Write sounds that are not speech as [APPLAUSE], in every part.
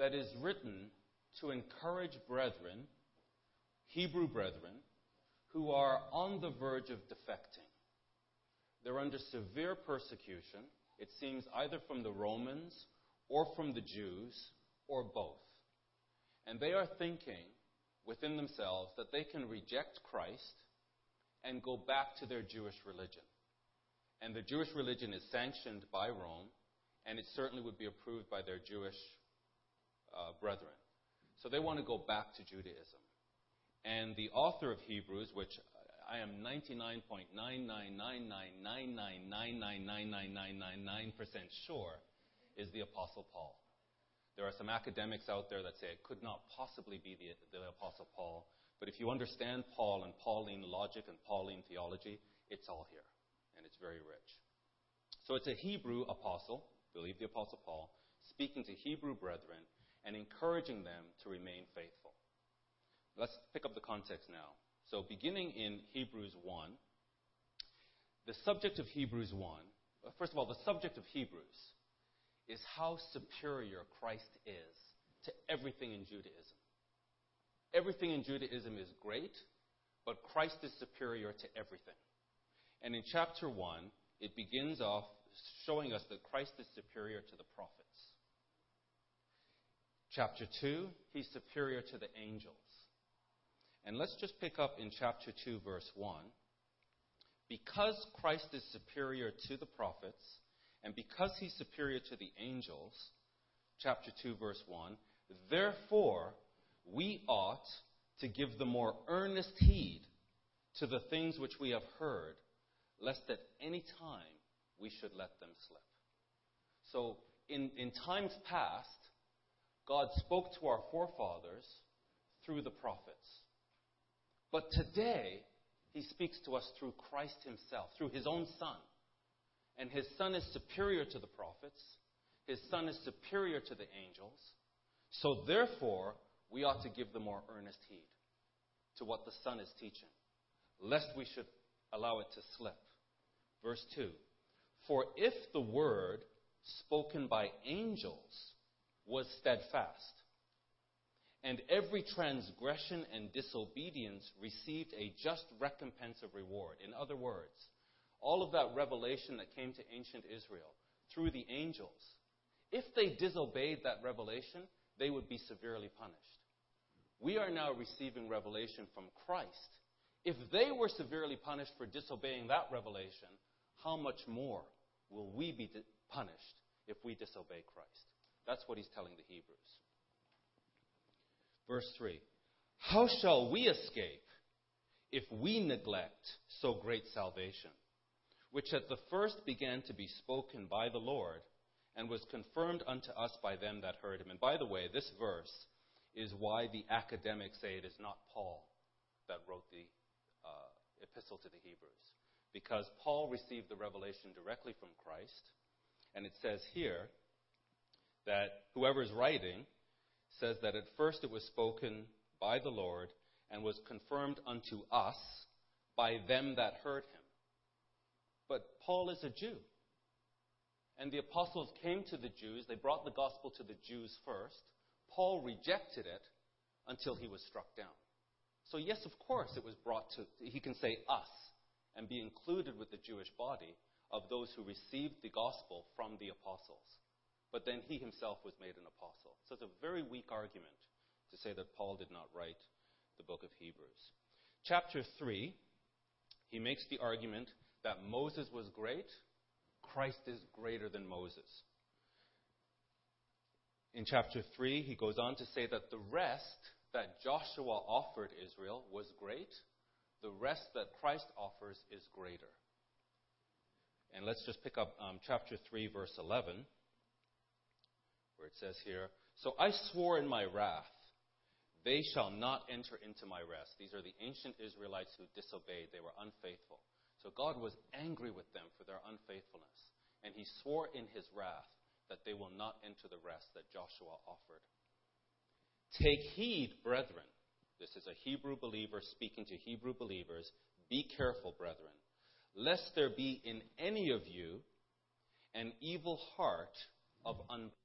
that is written to encourage brethren, Hebrew brethren, who are on the verge of defecting. They're under severe persecution, it seems either from the Romans or from the Jews or both. And they are thinking within themselves that they can reject Christ and go back to their Jewish religion. And the Jewish religion is sanctioned by Rome, and it certainly would be approved by their Jewish uh, brethren. So they want to go back to Judaism. And the author of Hebrews, which I am 99.9999999999999% sure is the Apostle Paul. There are some academics out there that say it could not possibly be the, the Apostle Paul. But if you understand Paul and Pauline logic and Pauline theology, it's all here. And it's very rich. So it's a Hebrew apostle, believe the Apostle Paul, speaking to Hebrew brethren and encouraging them to remain faithful. Let's pick up the context now. So, beginning in Hebrews 1, the subject of Hebrews 1, uh, first of all, the subject of Hebrews is how superior Christ is to everything in Judaism. Everything in Judaism is great, but Christ is superior to everything. And in chapter 1, it begins off showing us that Christ is superior to the prophets. Chapter 2, he's superior to the angels. And let's just pick up in chapter 2, verse 1. Because Christ is superior to the prophets, and because he's superior to the angels, chapter 2, verse 1, therefore we ought to give the more earnest heed to the things which we have heard, lest at any time we should let them slip. So, in, in times past, God spoke to our forefathers through the prophets. But today, he speaks to us through Christ himself, through his own Son. And his Son is superior to the prophets, his Son is superior to the angels. So therefore, we ought to give the more earnest heed to what the Son is teaching, lest we should allow it to slip. Verse 2 For if the word spoken by angels was steadfast, and every transgression and disobedience received a just recompense of reward. In other words, all of that revelation that came to ancient Israel through the angels, if they disobeyed that revelation, they would be severely punished. We are now receiving revelation from Christ. If they were severely punished for disobeying that revelation, how much more will we be punished if we disobey Christ? That's what he's telling the Hebrews. Verse 3 How shall we escape if we neglect so great salvation, which at the first began to be spoken by the Lord and was confirmed unto us by them that heard him? And by the way, this verse is why the academics say it is not Paul that wrote the uh, epistle to the Hebrews. Because Paul received the revelation directly from Christ, and it says here that whoever is writing says that at first it was spoken by the Lord and was confirmed unto us by them that heard him. But Paul is a Jew. And the apostles came to the Jews, they brought the gospel to the Jews first. Paul rejected it until he was struck down. So, yes, of course, it was brought to, he can say us and be included with the Jewish body of those who received the gospel from the apostles. But then he himself was made an apostle. So it's a very weak argument to say that Paul did not write the book of Hebrews. Chapter 3, he makes the argument that Moses was great, Christ is greater than Moses. In chapter 3, he goes on to say that the rest that Joshua offered Israel was great, the rest that Christ offers is greater. And let's just pick up um, chapter 3, verse 11 where it says here, So I swore in my wrath, they shall not enter into my rest. These are the ancient Israelites who disobeyed, they were unfaithful. So God was angry with them for their unfaithfulness. And he swore in his wrath that they will not enter the rest that Joshua offered. Take heed, brethren. This is a Hebrew believer speaking to Hebrew believers. Be careful, brethren, lest there be in any of you an evil heart of unbelief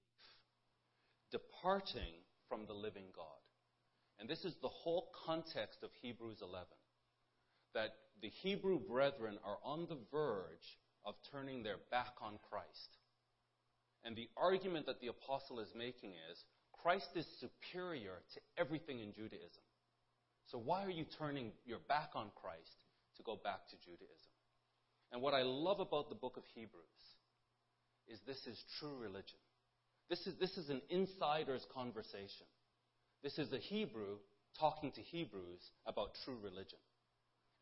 departing from the living God. And this is the whole context of Hebrews 11. That the Hebrew brethren are on the verge of turning their back on Christ. And the argument that the apostle is making is Christ is superior to everything in Judaism. So why are you turning your back on Christ to go back to Judaism? And what I love about the book of Hebrews is this is true religion. This is, this is an insider's conversation. This is a Hebrew talking to Hebrews about true religion.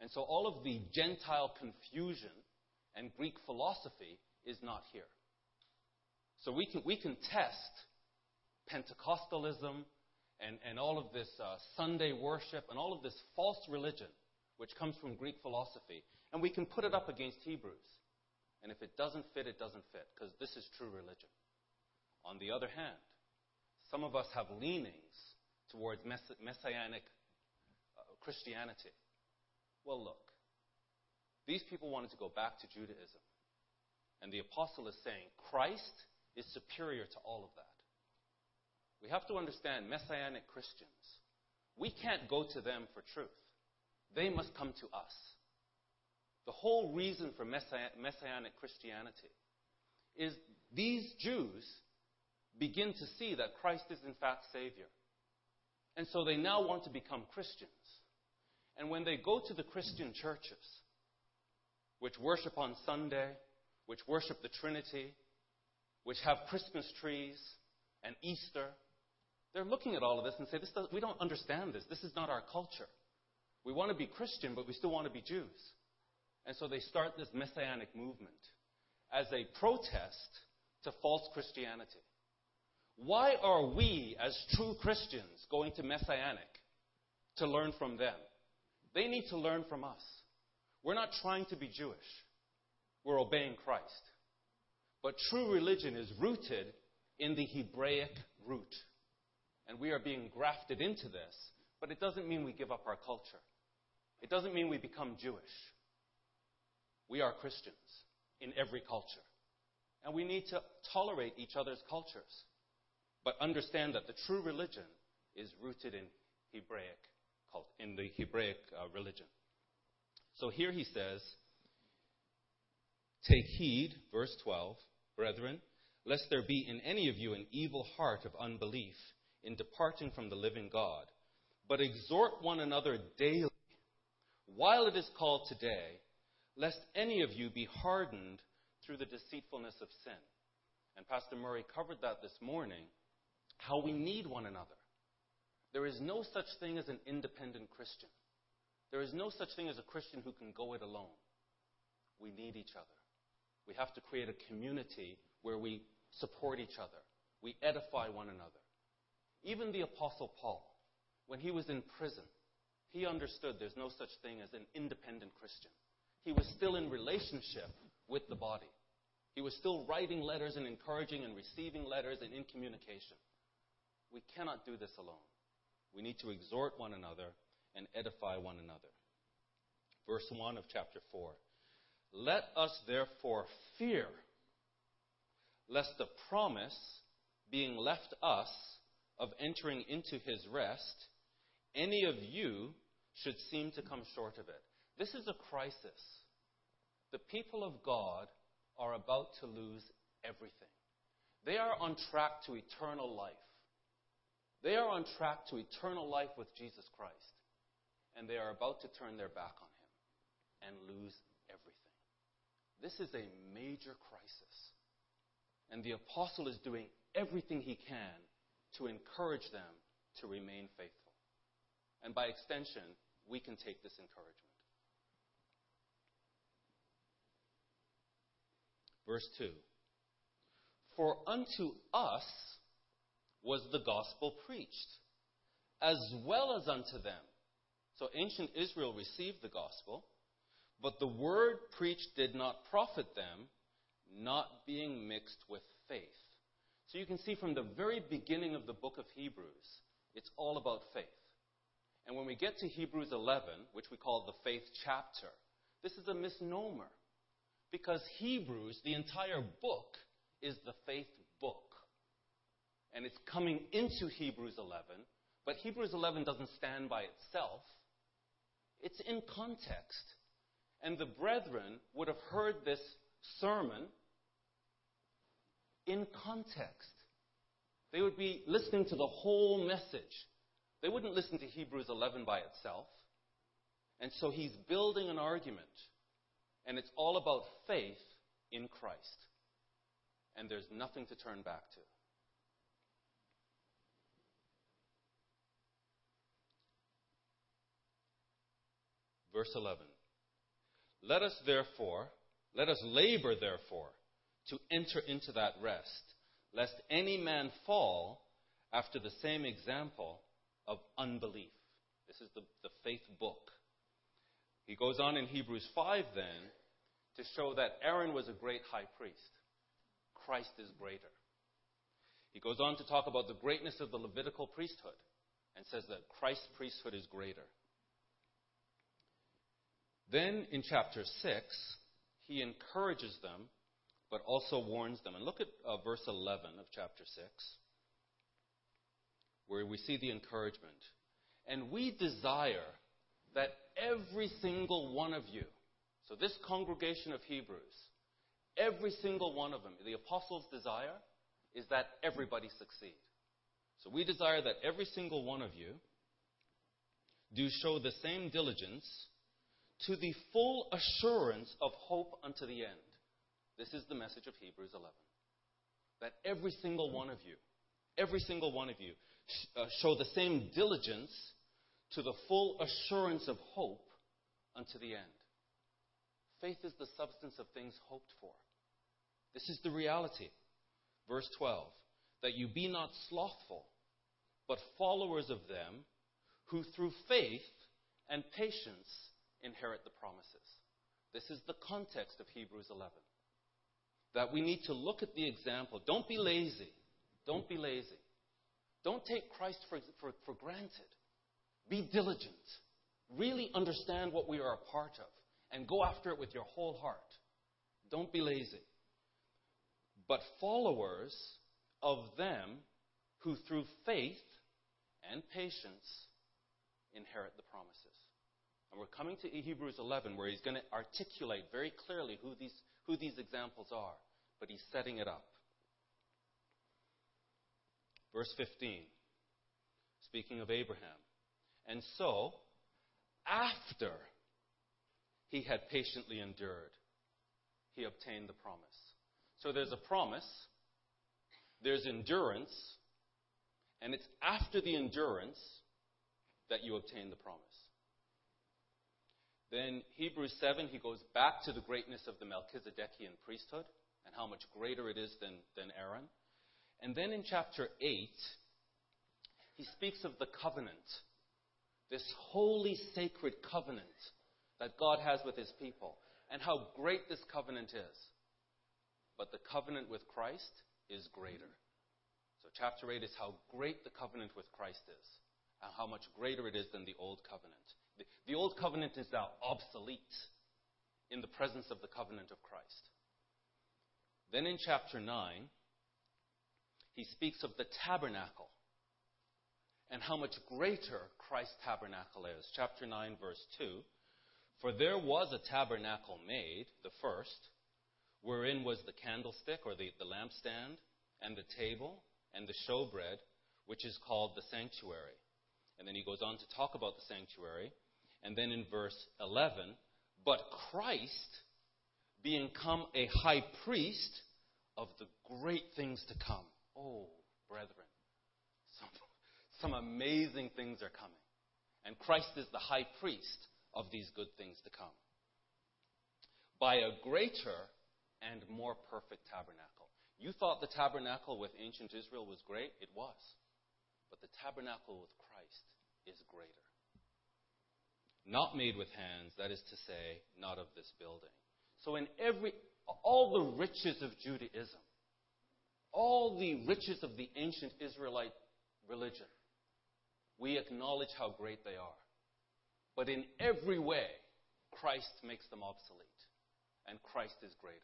And so all of the Gentile confusion and Greek philosophy is not here. So we can, we can test Pentecostalism and, and all of this uh, Sunday worship and all of this false religion, which comes from Greek philosophy, and we can put it up against Hebrews. And if it doesn't fit, it doesn't fit, because this is true religion. On the other hand, some of us have leanings towards mess- messianic uh, Christianity. Well, look, these people wanted to go back to Judaism. And the apostle is saying Christ is superior to all of that. We have to understand Messianic Christians. We can't go to them for truth. They must come to us. The whole reason for Messianic Christianity is these Jews begin to see that Christ is in fact Savior. And so they now want to become Christians. And when they go to the Christian churches, which worship on Sunday, which worship the Trinity, which have Christmas trees and Easter, they're looking at all of this and say, this does, we don't understand this. This is not our culture. We want to be Christian, but we still want to be Jews. And so they start this messianic movement as a protest to false Christianity. Why are we, as true Christians, going to messianic to learn from them? They need to learn from us. We're not trying to be Jewish. We're obeying Christ. But true religion is rooted in the Hebraic root and we are being grafted into this, but it doesn't mean we give up our culture. It doesn't mean we become Jewish. We are Christians in every culture. And we need to tolerate each other's cultures, but understand that the true religion is rooted in Hebraic cult, in the Hebraic uh, religion. So here he says, Take heed, verse 12, brethren, lest there be in any of you an evil heart of unbelief in departing from the living God, but exhort one another daily, while it is called today, lest any of you be hardened through the deceitfulness of sin. And Pastor Murray covered that this morning, how we need one another. There is no such thing as an independent Christian. There is no such thing as a Christian who can go it alone. We need each other. We have to create a community where we support each other. We edify one another. Even the Apostle Paul, when he was in prison, he understood there's no such thing as an independent Christian. He was still in relationship with the body. He was still writing letters and encouraging and receiving letters and in communication. We cannot do this alone. We need to exhort one another and edify one another. Verse 1 of chapter 4. Let us therefore fear, lest the promise being left us of entering into his rest, any of you should seem to come short of it. This is a crisis. The people of God are about to lose everything. They are on track to eternal life. They are on track to eternal life with Jesus Christ. And they are about to turn their back on him and lose everything. This is a major crisis. And the apostle is doing everything he can to encourage them to remain faithful. And by extension, we can take this encouragement. Verse 2 For unto us was the gospel preached, as well as unto them. So ancient Israel received the gospel, but the word preached did not profit them, not being mixed with faith. So you can see from the very beginning of the book of Hebrews, it's all about faith. And when we get to Hebrews 11, which we call the faith chapter, this is a misnomer. Because Hebrews, the entire book, is the faith book. And it's coming into Hebrews 11, but Hebrews 11 doesn't stand by itself. It's in context. And the brethren would have heard this sermon in context. They would be listening to the whole message. They wouldn't listen to Hebrews 11 by itself. And so he's building an argument. And it's all about faith in Christ. And there's nothing to turn back to. Verse 11. Let us therefore, let us labor therefore to enter into that rest, lest any man fall after the same example of unbelief. This is the, the faith book. He goes on in Hebrews 5 then to show that Aaron was a great high priest. Christ is greater. He goes on to talk about the greatness of the Levitical priesthood and says that Christ's priesthood is greater. Then in chapter 6, he encourages them, but also warns them. And look at uh, verse 11 of chapter 6, where we see the encouragement. And we desire that every single one of you, so this congregation of Hebrews, every single one of them, the apostles' desire is that everybody succeed. So we desire that every single one of you do show the same diligence to the full assurance of hope unto the end. This is the message of Hebrews 11. That every single one of you, every single one of you, uh, show the same diligence to the full assurance of hope unto the end. Faith is the substance of things hoped for. This is the reality. Verse 12 that you be not slothful, but followers of them who through faith and patience inherit the promises. This is the context of Hebrews 11. That we need to look at the example. Don't be lazy. Don't be lazy. Don't take Christ for, for, for granted. Be diligent. Really understand what we are a part of and go after it with your whole heart. Don't be lazy. But followers of them who through faith and patience inherit the promises. And we're coming to Hebrews 11 where he's going to articulate very clearly who these, who these examples are, but he's setting it up. Verse 15, speaking of Abraham. And so, after he had patiently endured, he obtained the promise. So there's a promise, there's endurance, and it's after the endurance that you obtain the promise. Then Hebrews 7, he goes back to the greatness of the Melchizedekian priesthood and how much greater it is than, than Aaron. And then in chapter 8, he speaks of the covenant, this holy, sacred covenant that God has with his people, and how great this covenant is. But the covenant with Christ is greater. So, chapter 8 is how great the covenant with Christ is, and how much greater it is than the old covenant. The, old covenant is now obsolete in the presence of the covenant of Christ. Then in chapter 9, he speaks of the tabernacle and how much greater Christ's tabernacle is. Chapter 9, verse 2 For there was a tabernacle made, the first, wherein was the candlestick or the, the lampstand, and the table, and the showbread, which is called the sanctuary. And then he goes on to talk about the sanctuary. And then in verse 11, but Christ being come a high priest of the great things to come. Oh, brethren, some, some amazing things are coming. And Christ is the high priest of these good things to come. By a greater and more perfect tabernacle. You thought the tabernacle with ancient Israel was great? It was. But the tabernacle with Christ is greater. Not made with hands, that is to say, not of this building. So, in every, all the riches of Judaism, all the riches of the ancient Israelite religion, we acknowledge how great they are. But in every way, Christ makes them obsolete, and Christ is greater.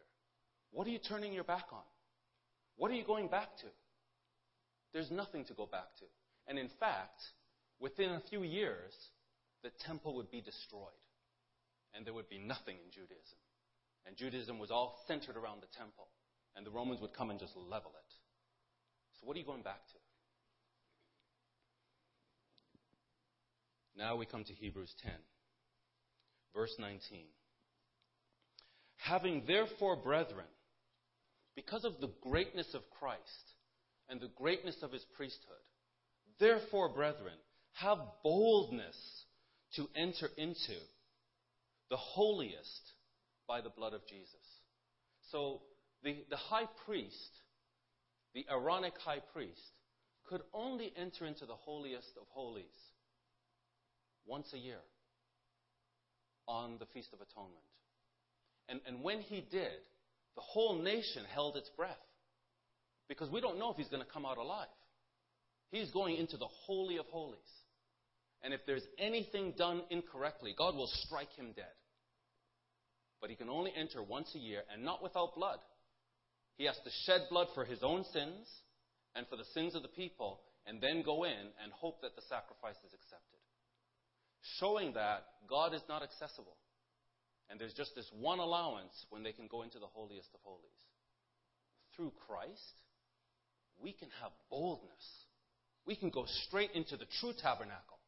What are you turning your back on? What are you going back to? There's nothing to go back to. And in fact, within a few years, the temple would be destroyed. And there would be nothing in Judaism. And Judaism was all centered around the temple. And the Romans would come and just level it. So, what are you going back to? Now we come to Hebrews 10, verse 19. Having therefore, brethren, because of the greatness of Christ and the greatness of his priesthood, therefore, brethren, have boldness to enter into the holiest by the blood of Jesus. So the, the high priest, the Aaronic high priest, could only enter into the holiest of holies once a year on the Feast of Atonement. And, and when he did, the whole nation held its breath because we don't know if he's going to come out alive. He's going into the Holy of Holies. And if there's anything done incorrectly, God will strike him dead. But he can only enter once a year and not without blood. He has to shed blood for his own sins and for the sins of the people, and then go in and hope that the sacrifice is accepted. Showing that God is not accessible. And there's just this one allowance when they can go into the holiest of holies. Through Christ, we can have boldness. We can go straight into the true tabernacle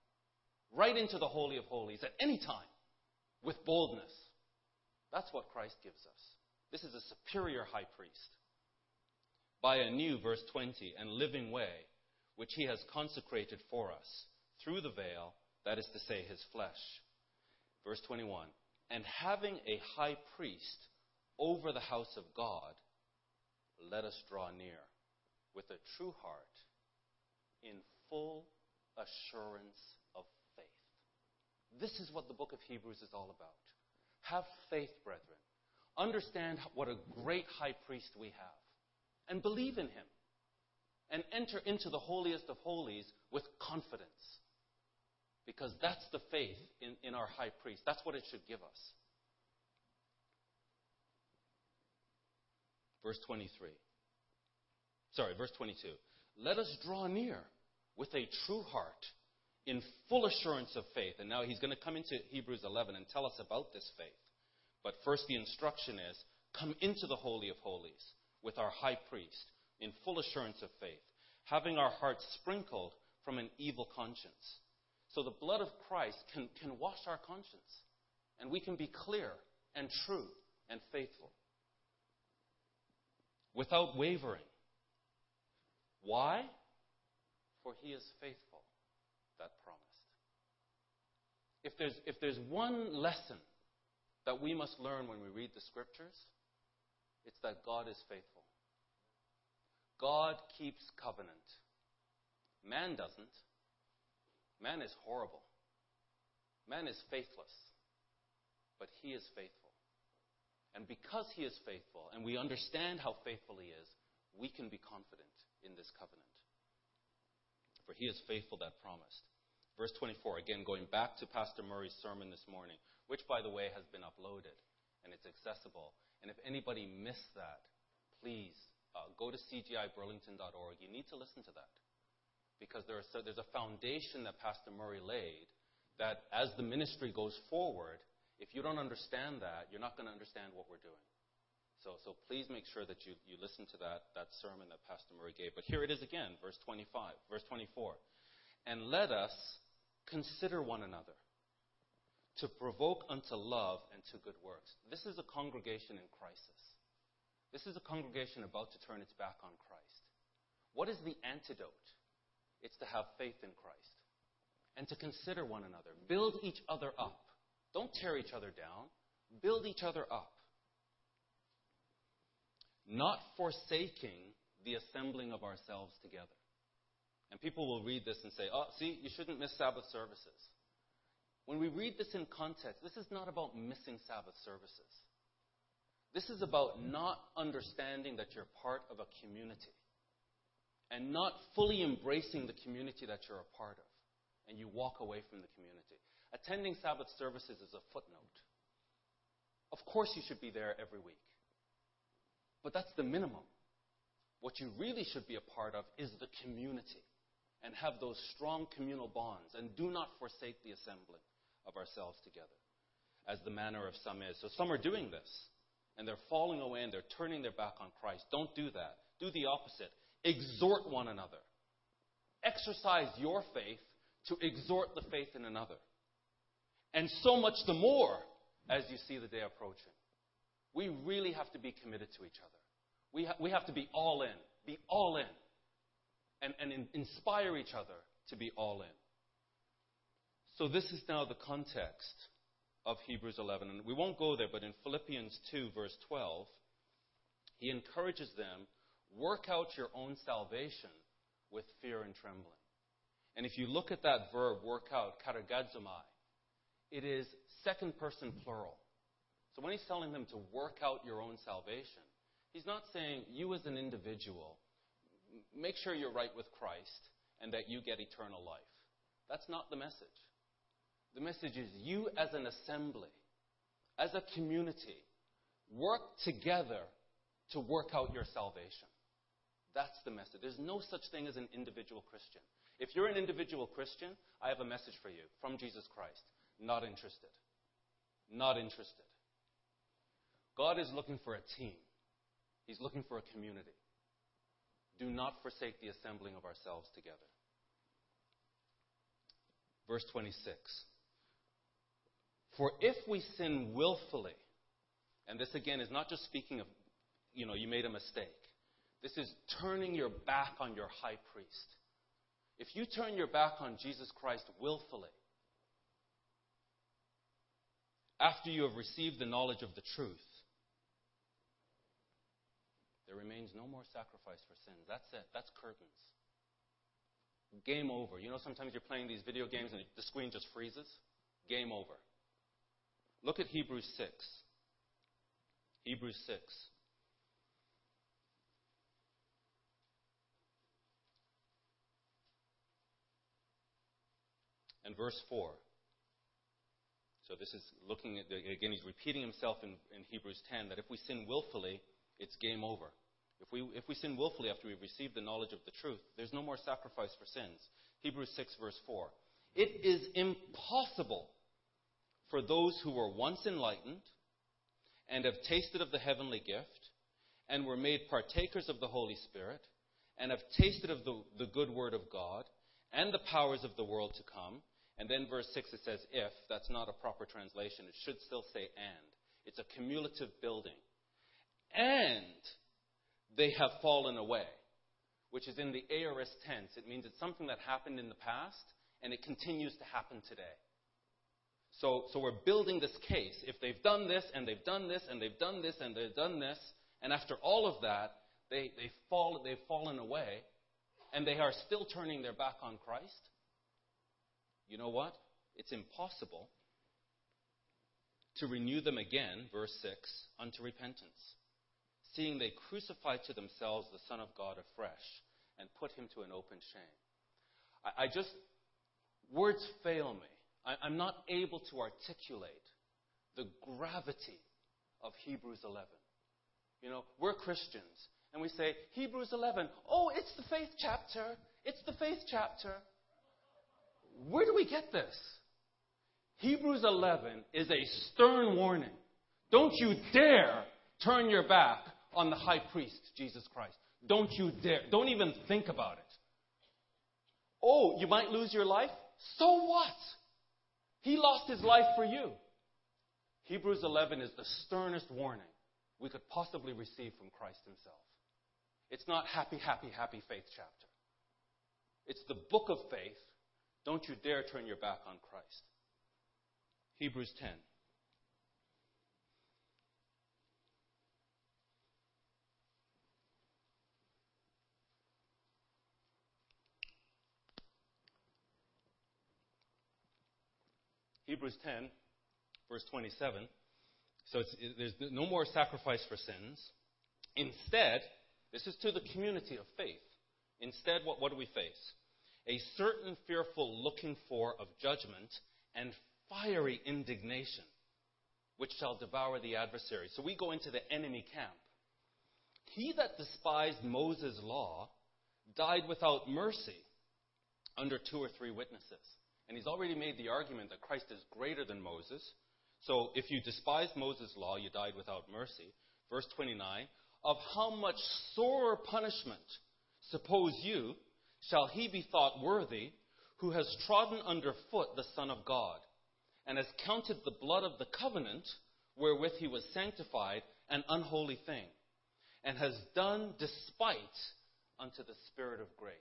right into the Holy of Holies at any time with boldness. That's what Christ gives us. This is a superior high priest. By a new, verse 20, and living way, which he has consecrated for us through the veil, that is to say, his flesh. Verse 21, and having a high priest over the house of God, let us draw near with a true heart in full assurance of faith. this is what the book of Hebrews is all about. Have faith, brethren. Understand what a great high priest we have. And believe in him. And enter into the holiest of holies with confidence. Because that's the faith in, in our high priest. That's what it should give us. Verse 23. Sorry, verse 22. Let us draw near with a true heart in full assurance of faith. And now he's going to come into Hebrews 11 and tell us about this faith. But first, the instruction is come into the Holy of Holies with our high priest in full assurance of faith, having our hearts sprinkled from an evil conscience. So the blood of Christ can, can wash our conscience, and we can be clear and true and faithful without wavering. Why? For he is faithful that promised. If there's, if there's one lesson that we must learn when we read the scriptures, it's that God is faithful. God keeps covenant. Man doesn't. Man is horrible. Man is faithless. But he is faithful. And because he is faithful, and we understand how faithful he is, we can be confident in this covenant. For he is faithful that promised. Verse 24, again, going back to Pastor Murray's sermon this morning, which, by the way, has been uploaded and it's accessible. And if anybody missed that, please uh, go to cgiburlington.org. You need to listen to that because there there's a foundation that Pastor Murray laid that as the ministry goes forward, if you don't understand that, you're not going to understand what we're doing. So, so please make sure that you, you listen to that, that sermon that Pastor Murray gave. But here it is again, verse 25, verse 24. And let us consider one another to provoke unto love and to good works. This is a congregation in crisis. This is a congregation about to turn its back on Christ. What is the antidote? It's to have faith in Christ and to consider one another. Build each other up. Don't tear each other down. Build each other up. Not forsaking the assembling of ourselves together. And people will read this and say, oh, see, you shouldn't miss Sabbath services. When we read this in context, this is not about missing Sabbath services. This is about not understanding that you're part of a community and not fully embracing the community that you're a part of, and you walk away from the community. Attending Sabbath services is a footnote. Of course, you should be there every week, but that's the minimum. What you really should be a part of is the community and have those strong communal bonds. And do not forsake the assembling of ourselves together, as the manner of some is. So some are doing this, and they're falling away and they're turning their back on Christ. Don't do that. Do the opposite. Exhort one another. Exercise your faith to exhort the faith in another. And so much the more as you see the day approaching. We really have to be committed to each other. We, ha- we have to be all in. Be all in and, and in, inspire each other to be all in. So, this is now the context of Hebrews 11. And we won't go there, but in Philippians 2, verse 12, he encourages them work out your own salvation with fear and trembling. And if you look at that verb, work out, katergazomai, it is second person plural. So when he's telling them to work out your own salvation, he's not saying you as an individual make sure you're right with Christ and that you get eternal life. That's not the message. The message is you as an assembly, as a community, work together to work out your salvation. That's the message. There's no such thing as an individual Christian. If you're an individual Christian, I have a message for you from Jesus Christ. Not interested. Not interested. God is looking for a team. He's looking for a community do not forsake the assembling of ourselves together. Verse 26. For if we sin willfully, and this again is not just speaking of, you know, you made a mistake. This is turning your back on your high priest. If you turn your back on Jesus Christ willfully, after you have received the knowledge of the truth, there remains no more sacrifice for sins. That's it. That's curtains. Game over. You know, sometimes you're playing these video games and the screen just freezes. Game over. Look at Hebrews 6. Hebrews 6. And verse 4. So this is looking at, the, again, he's repeating himself in, in Hebrews 10 that if we sin willfully, it's game over. If we, if we sin willfully after we've received the knowledge of the truth, there's no more sacrifice for sins. Hebrews 6, verse 4. It is impossible for those who were once enlightened and have tasted of the heavenly gift and were made partakers of the Holy Spirit and have tasted of the, the good word of God and the powers of the world to come. And then verse 6 it says if. That's not a proper translation. It should still say and. It's a cumulative building. And they have fallen away, which is in the aorist tense. It means it's something that happened in the past and it continues to happen today. So, so we're building this case. If they've done this and they've done this and they've done this and they've done this, and after all of that, they, they fall, they've fallen away and they are still turning their back on Christ, you know what? It's impossible to renew them again, verse 6, unto repentance seeing they crucified to themselves the Son of God afresh and put him to an open shame. I, I just, words fail me. I, I'm not able to articulate the gravity of Hebrews 11. You know, we're Christians, and we say, Hebrews 11, oh, it's the faith chapter. It's the faith chapter. Where do we get this? Hebrews 11 is a stern warning. Don't you dare turn your back on the high priest, Jesus Christ. Don't you dare. Don't even think about it. Oh, you might lose your life? So what? He lost his life for you. Hebrews 11 is the sternest warning we could possibly receive from Christ himself. It's not happy, happy, happy faith chapter. It's the book of faith. Don't you dare turn your back on Christ. Hebrews 10. Hebrews 10, verse 27. So it, there's no more sacrifice for sins. Instead, this is to the community of faith. Instead, what, what do we face? A certain fearful looking for of judgment and fiery indignation, which shall devour the adversary. So we go into the enemy camp. He that despised Moses' law died without mercy under two or three witnesses. And he's already made the argument that Christ is greater than Moses. So if you despise Moses' law, you died without mercy. Verse 29 Of how much sorer punishment, suppose you, shall he be thought worthy who has trodden under foot the Son of God, and has counted the blood of the covenant wherewith he was sanctified an unholy thing, and has done despite unto the Spirit of grace.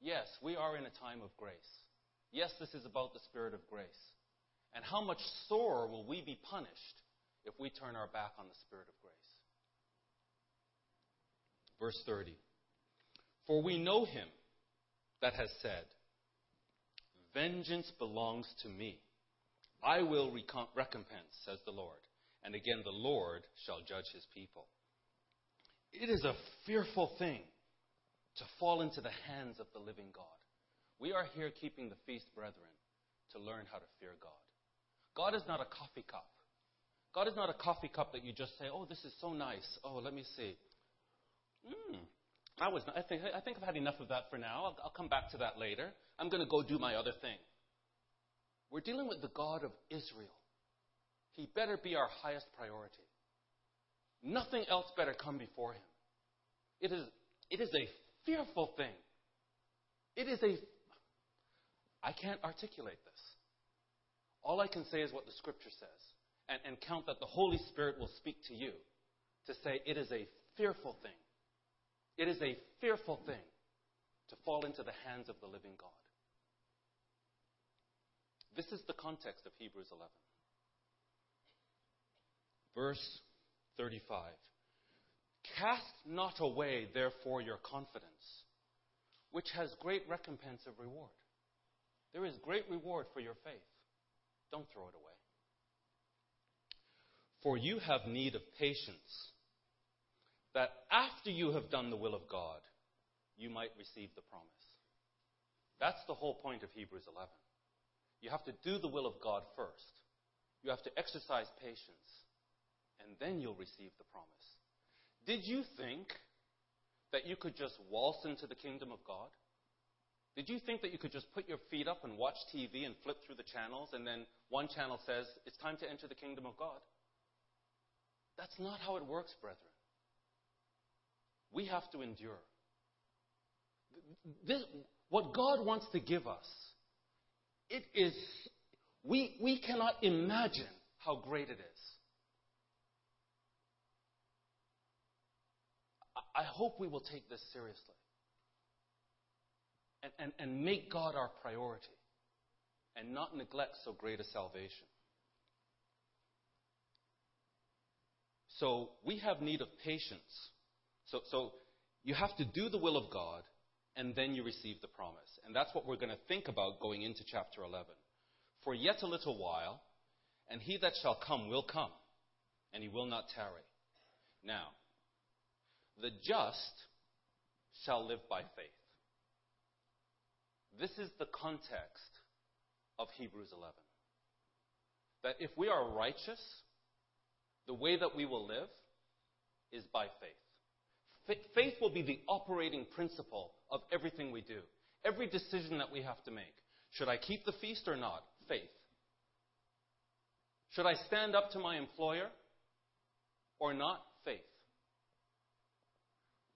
Yes, we are in a time of grace. Yes, this is about the Spirit of grace. And how much sorer will we be punished if we turn our back on the Spirit of grace? Verse 30 For we know him that has said, Vengeance belongs to me. I will recompense, says the Lord. And again, the Lord shall judge his people. It is a fearful thing to fall into the hands of the living God. We are here keeping the feast, brethren, to learn how to fear God. God is not a coffee cup. God is not a coffee cup that you just say, oh, this is so nice. Oh, let me see. Hmm. I, was, I, think, I think I've had enough of that for now. I'll, I'll come back to that later. I'm going to go do my other thing. We're dealing with the God of Israel. He better be our highest priority. Nothing else better come before him. It is, it is a fearful thing. It is a. I can't articulate this. All I can say is what the scripture says and, and count that the Holy Spirit will speak to you to say it is a fearful thing. It is a fearful thing to fall into the hands of the living God. This is the context of Hebrews 11. Verse 35. Cast not away, therefore, your confidence, which has great recompense of reward. There is great reward for your faith. Don't throw it away. For you have need of patience, that after you have done the will of God, you might receive the promise. That's the whole point of Hebrews 11. You have to do the will of God first. You have to exercise patience, and then you'll receive the promise. Did you think that you could just waltz into the kingdom of God? Did you think that you could just put your feet up and watch TV and flip through the channels and then one channel says, it's time to enter the kingdom of God? That's not how it works, brethren. We have to endure. This, what God wants to give us, it is, we, we cannot imagine how great it is. I hope we will take this seriously and, and, and make God our priority and not neglect so great a salvation. So we have need of patience. So, so you have to do the will of God and then you receive the promise. And that's what we're going to think about going into chapter 11. For yet a little while, and he that shall come will come, and he will not tarry. Now, the just shall live by faith. This is the context of Hebrews 11. That if we are righteous, the way that we will live is by faith. Faith will be the operating principle of everything we do. Every decision that we have to make. Should I keep the feast or not? Faith. Should I stand up to my employer or not? Faith.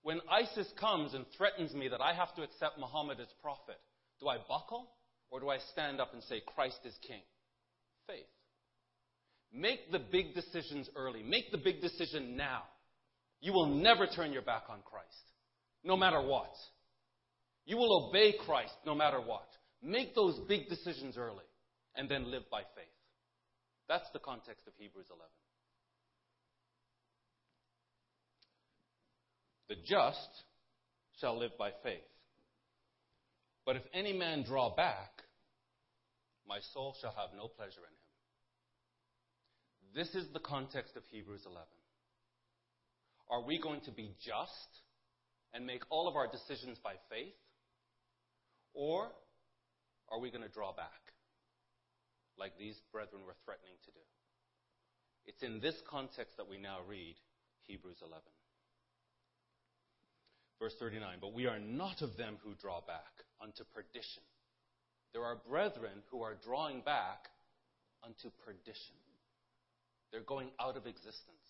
When ISIS comes and threatens me that I have to accept Muhammad as prophet, do I buckle or do I stand up and say, Christ is king? Faith. Make the big decisions early. Make the big decision now. You will never turn your back on Christ, no matter what. You will obey Christ no matter what. Make those big decisions early and then live by faith. That's the context of Hebrews 11. The just shall live by faith. But if any man draw back, my soul shall have no pleasure in him. This is the context of Hebrews 11. Are we going to be just and make all of our decisions by faith? Or are we going to draw back like these brethren were threatening to do? It's in this context that we now read Hebrews 11. Verse 39 But we are not of them who draw back unto perdition. There are brethren who are drawing back unto perdition. They're going out of existence.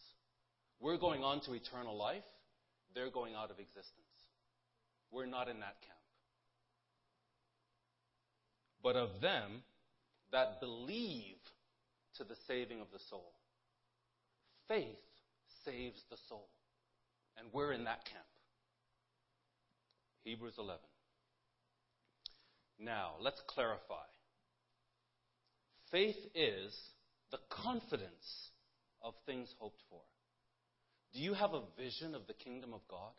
We're going on to eternal life. They're going out of existence. We're not in that camp. But of them that believe to the saving of the soul. Faith saves the soul. And we're in that camp. Hebrews 11. Now, let's clarify. Faith is the confidence of things hoped for. Do you have a vision of the kingdom of God?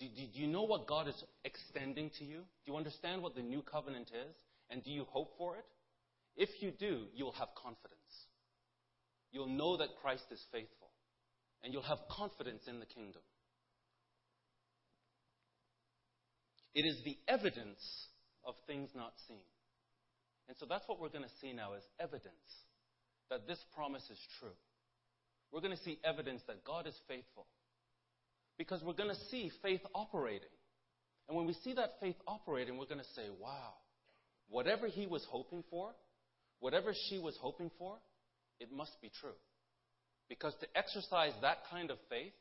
Do, do, do, you know what God is extending to you? Do you understand what the new covenant is? And do you hope for it? If you do, you'll have confidence. You'll know that Christ is faithful. And you'll have confidence in the kingdom. It is the evidence of things not seen. And so that's what we're going to see now is evidence that this promise is true. We're going to see evidence that God is faithful. Because we're going to see faith operating. And when we see that faith operating, we're going to say, wow, whatever he was hoping for, whatever she was hoping for, it must be true. Because to exercise that kind of faith,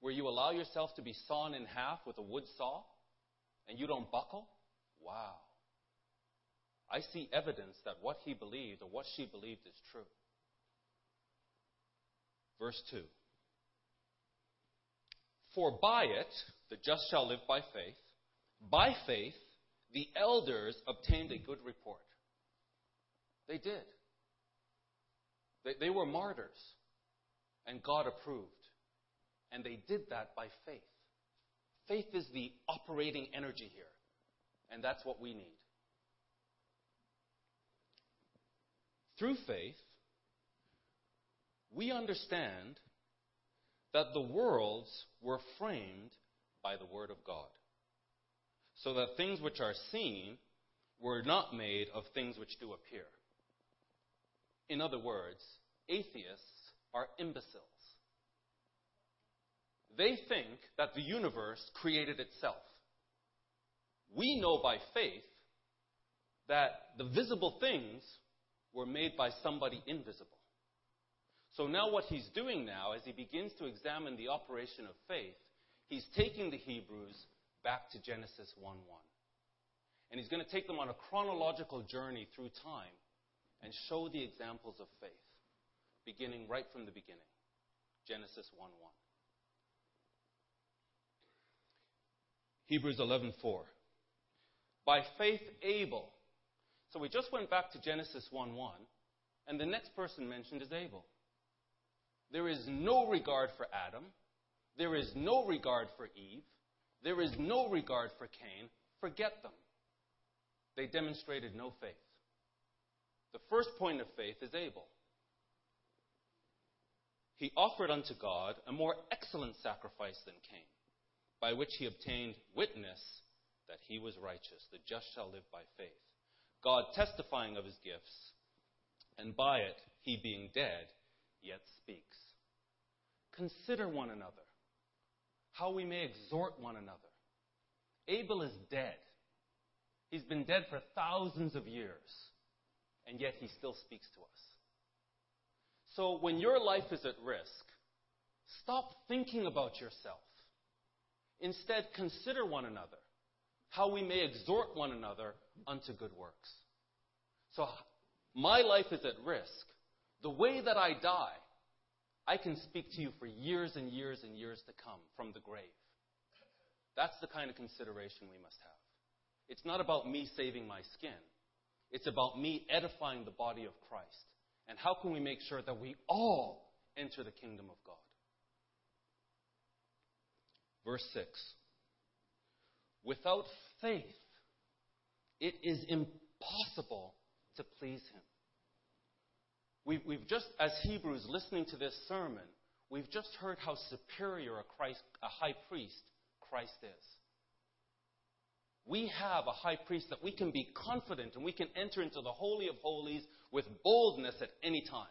where you allow yourself to be sawn in half with a wood saw and you don't buckle, wow. I see evidence that what he believed or what she believed is true. Verse 2 For by it, the just shall live by faith. By faith, the elders obtained a good report. They did. They, they were martyrs, and God approved. And they did that by faith. Faith is the operating energy here, and that's what we need. Through faith, we understand that the worlds were framed by the Word of God, so that things which are seen were not made of things which do appear. In other words, atheists are imbeciles. They think that the universe created itself. We know by faith that the visible things were made by somebody invisible. So now what he's doing now, as he begins to examine the operation of faith, he's taking the Hebrews back to Genesis 1 1. And he's going to take them on a chronological journey through time and show the examples of faith, beginning right from the beginning. Genesis 1 Hebrews 11:4. By faith Abel. So we just went back to Genesis 1 1, and the next person mentioned is Abel. There is no regard for Adam. There is no regard for Eve. There is no regard for Cain. Forget them. They demonstrated no faith. The first point of faith is Abel. He offered unto God a more excellent sacrifice than Cain, by which he obtained witness that he was righteous. The just shall live by faith. God testifying of his gifts, and by it, he being dead, yet speaks. Consider one another, how we may exhort one another. Abel is dead. He's been dead for thousands of years and yet he still speaks to us. So when your life is at risk, stop thinking about yourself. Instead, consider one another, how we may exhort one another unto good works. So my life is at risk. The way that I die, I can speak to you for years and years and years to come from the grave. That's the kind of consideration we must have. It's not about me saving my skin. It's about me edifying the body of Christ. And how can we make sure that we all enter the kingdom of God? Verse 6 Without faith, it is impossible to please Him. We've, we've just, as Hebrews, listening to this sermon, we've just heard how superior a, Christ, a high priest Christ is we have a high priest that we can be confident and we can enter into the Holy of Holies with boldness at any time.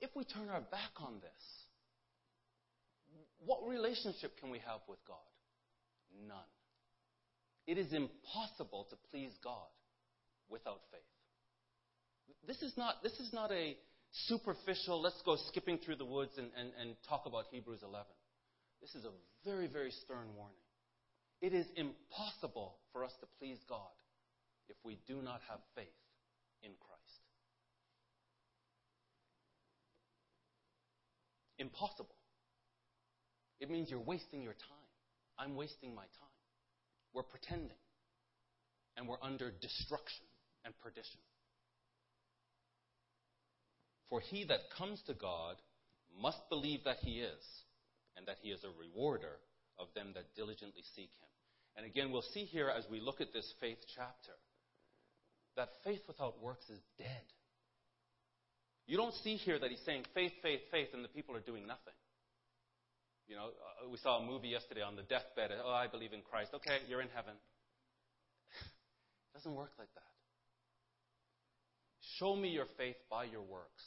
If we turn our back on this, what relationship can we have with God? None. It is impossible to please God without faith. This is not, this is not a superficial, let's go skipping through the woods and, and, and talk about Hebrews 11. This is a very, very stern warning. It is impossible for us to please God if we do not have faith in Christ. Impossible. It means you're wasting your time. I'm wasting my time. We're pretending. And we're under destruction and perdition. For he that comes to God must believe that he is, and that he is a rewarder of them that diligently seek him. And again, we'll see here as we look at this faith chapter that faith without works is dead. You don't see here that he's saying faith, faith, faith, and the people are doing nothing. You know, uh, we saw a movie yesterday on the deathbed. Oh, I believe in Christ. Okay, you're in heaven. [LAUGHS] it doesn't work like that. Show me your faith by your works.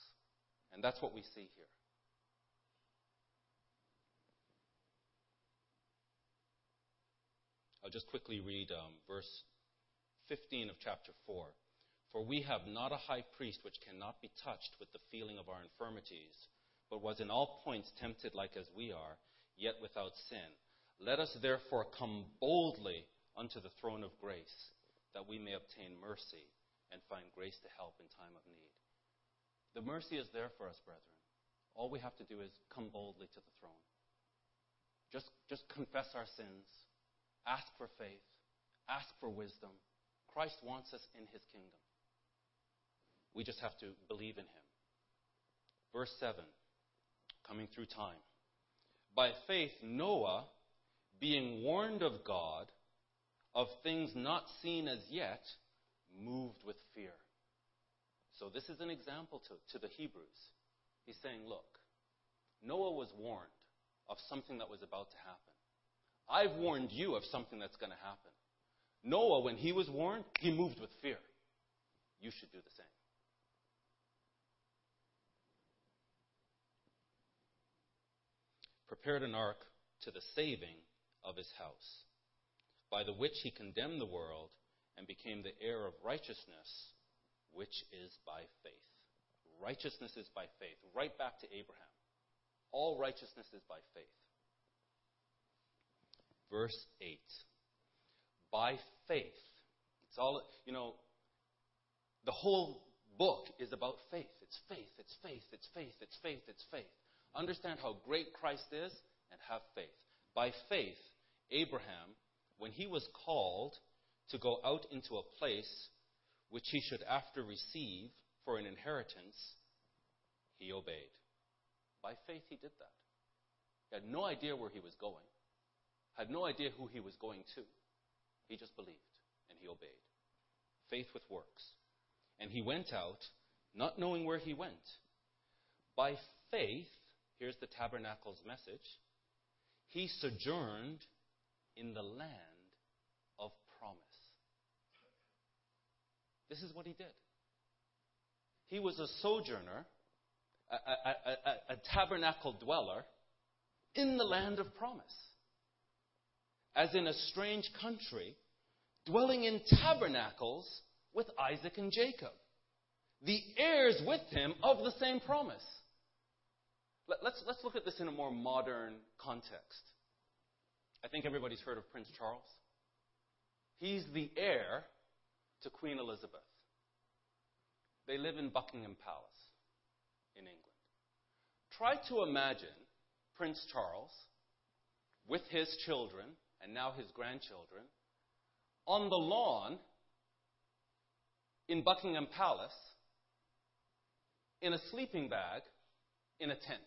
And that's what we see here. I'll just quickly read um, verse 15 of chapter 4. For we have not a high priest which cannot be touched with the feeling of our infirmities, but was in all points tempted like as we are, yet without sin. Let us therefore come boldly unto the throne of grace, that we may obtain mercy and find grace to help in time of need. The mercy is there for us, brethren. All we have to do is come boldly to the throne. Just, just confess our sins, ask for faith, ask for wisdom. Christ wants us in his kingdom. We just have to believe in him. Verse 7, coming through time. By faith, Noah, being warned of God of things not seen as yet, moved with fear. So, this is an example to, to the Hebrews. He's saying, Look, Noah was warned of something that was about to happen. I've warned you of something that's going to happen. Noah, when he was warned, he moved with fear. You should do the same. Prepared an ark to the saving of his house, by the which he condemned the world and became the heir of righteousness, which is by faith. Righteousness is by faith. Right back to Abraham. All righteousness is by faith. Verse 8. By faith. It's all, you know, the whole book is about faith. It's faith, it's faith, it's faith, it's faith, it's faith. Understand how great Christ is and have faith. By faith, Abraham, when he was called to go out into a place which he should after receive for an inheritance, he obeyed. By faith, he did that. He had no idea where he was going, had no idea who he was going to. He just believed and he obeyed. Faith with works. And he went out, not knowing where he went. By faith, here's the tabernacle's message he sojourned in the land of promise. This is what he did. He was a sojourner, a, a, a, a tabernacle dweller in the land of promise as in a strange country, dwelling in tabernacles with Isaac and Jacob, the heirs with him of the same promise. Let, us let's look at this in a more modern context. I think everybody's heard of Prince Charles. He's the heir to Queen Elizabeth. They live in Buckingham Palace in England. Try to imagine Prince Charles with his children and now his grandchildren, on the lawn in Buckingham Palace in a sleeping bag in a tent.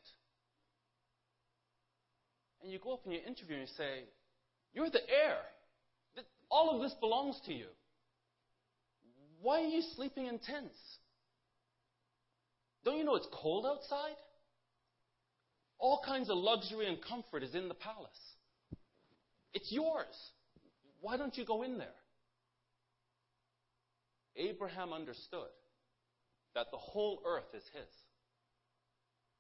And you go up and you interview and you say, You're the heir. All of this belongs to you. Why are you sleeping in tents? Don't you know it's cold outside? All kinds of luxury and comfort is in the palace. It's yours. Why don't you go in there? Abraham understood that the whole earth is his.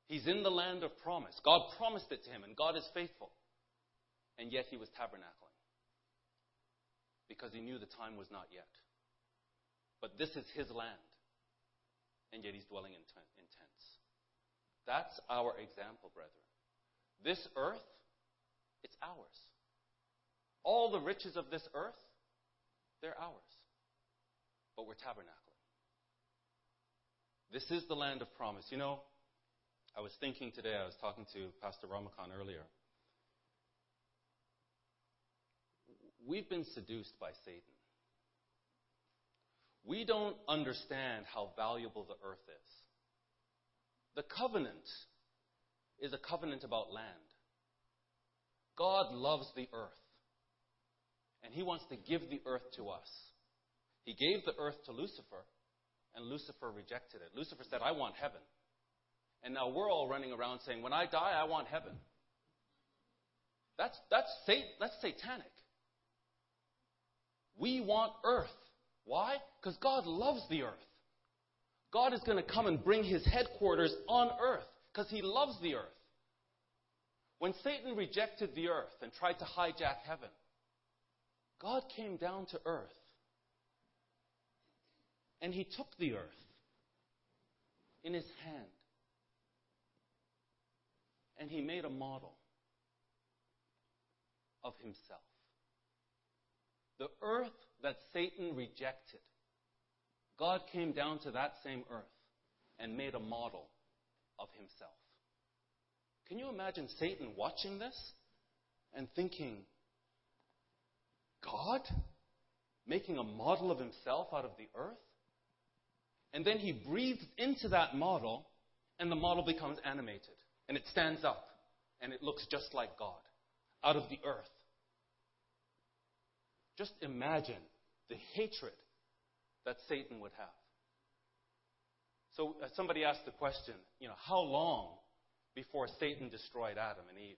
He's in the land of promise. God promised it to him, and God is faithful. And yet he was tabernacling because he knew the time was not yet. But this is his land, and yet he's dwelling in, tents. That's our example, brethren. This earth, it's ours. All the riches of this earth, they're ours. But we're tabernacling. This is the land of promise. You know, I was thinking today, I was talking to Pastor Ramakan earlier. We've been seduced by Satan. We don't understand how valuable the earth is. The covenant is a covenant about land. God loves the earth. And he wants to give the earth to us. He gave the earth to Lucifer, and Lucifer rejected it. Lucifer said, I want heaven. And now we're all running around saying, When I die, I want heaven. That's, that's, that's satanic. We want earth. Why? Because God loves the earth. God is going to come and bring his headquarters on earth because he loves the earth. When Satan rejected the earth and tried to hijack heaven, God came down to earth and he took the earth in his hand and he made a model of himself. The earth that Satan rejected, God came down to that same earth and made a model of himself. Can you imagine Satan watching this and thinking, God making a model of himself out of the earth? And then he breathes into that model, and the model becomes animated and it stands up and it looks just like God out of the earth. Just imagine the hatred that Satan would have. So uh, somebody asked the question, you know, how long before Satan destroyed Adam and Eve?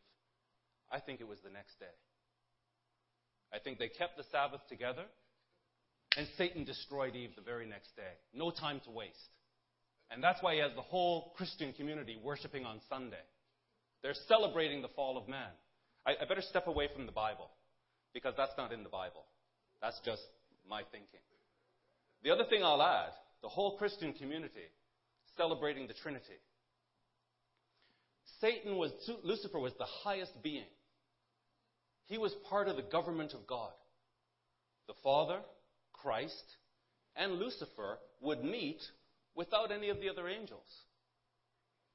I think it was the next day. I think they kept the Sabbath together, and Satan destroyed Eve the very next day. No time to waste. And that's why he has the whole Christian community worshiping on Sunday. They're celebrating the fall of man. I, I better step away from the Bible because that's not in the Bible. That's just my thinking. The other thing I'll add the whole Christian community celebrating the Trinity. Satan was, Lucifer was the highest being. He was part of the government of God. The Father, Christ, and Lucifer would meet without any of the other angels.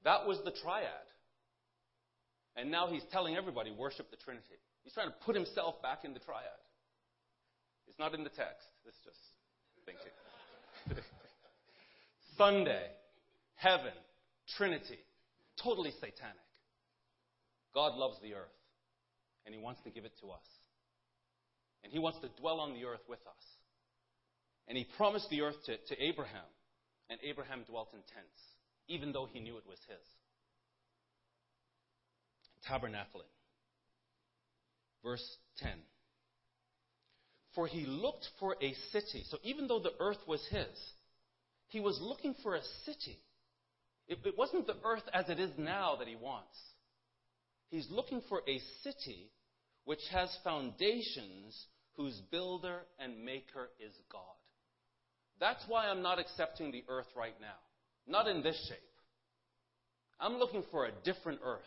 That was the triad. And now he's telling everybody, worship the Trinity. He's trying to put himself back in the triad. It's not in the text. It's just thinking. [LAUGHS] Sunday, heaven, Trinity, totally satanic. God loves the earth, and He wants to give it to us. And He wants to dwell on the earth with us. And He promised the earth to, to Abraham, and Abraham dwelt in tents, even though he knew it was his. Tabernacling. Verse 10. For he looked for a city. So even though the earth was his, he was looking for a city. It, it wasn't the earth as it is now that he wants. He's looking for a city which has foundations, whose builder and maker is God. That's why I'm not accepting the earth right now. Not in this shape. I'm looking for a different earth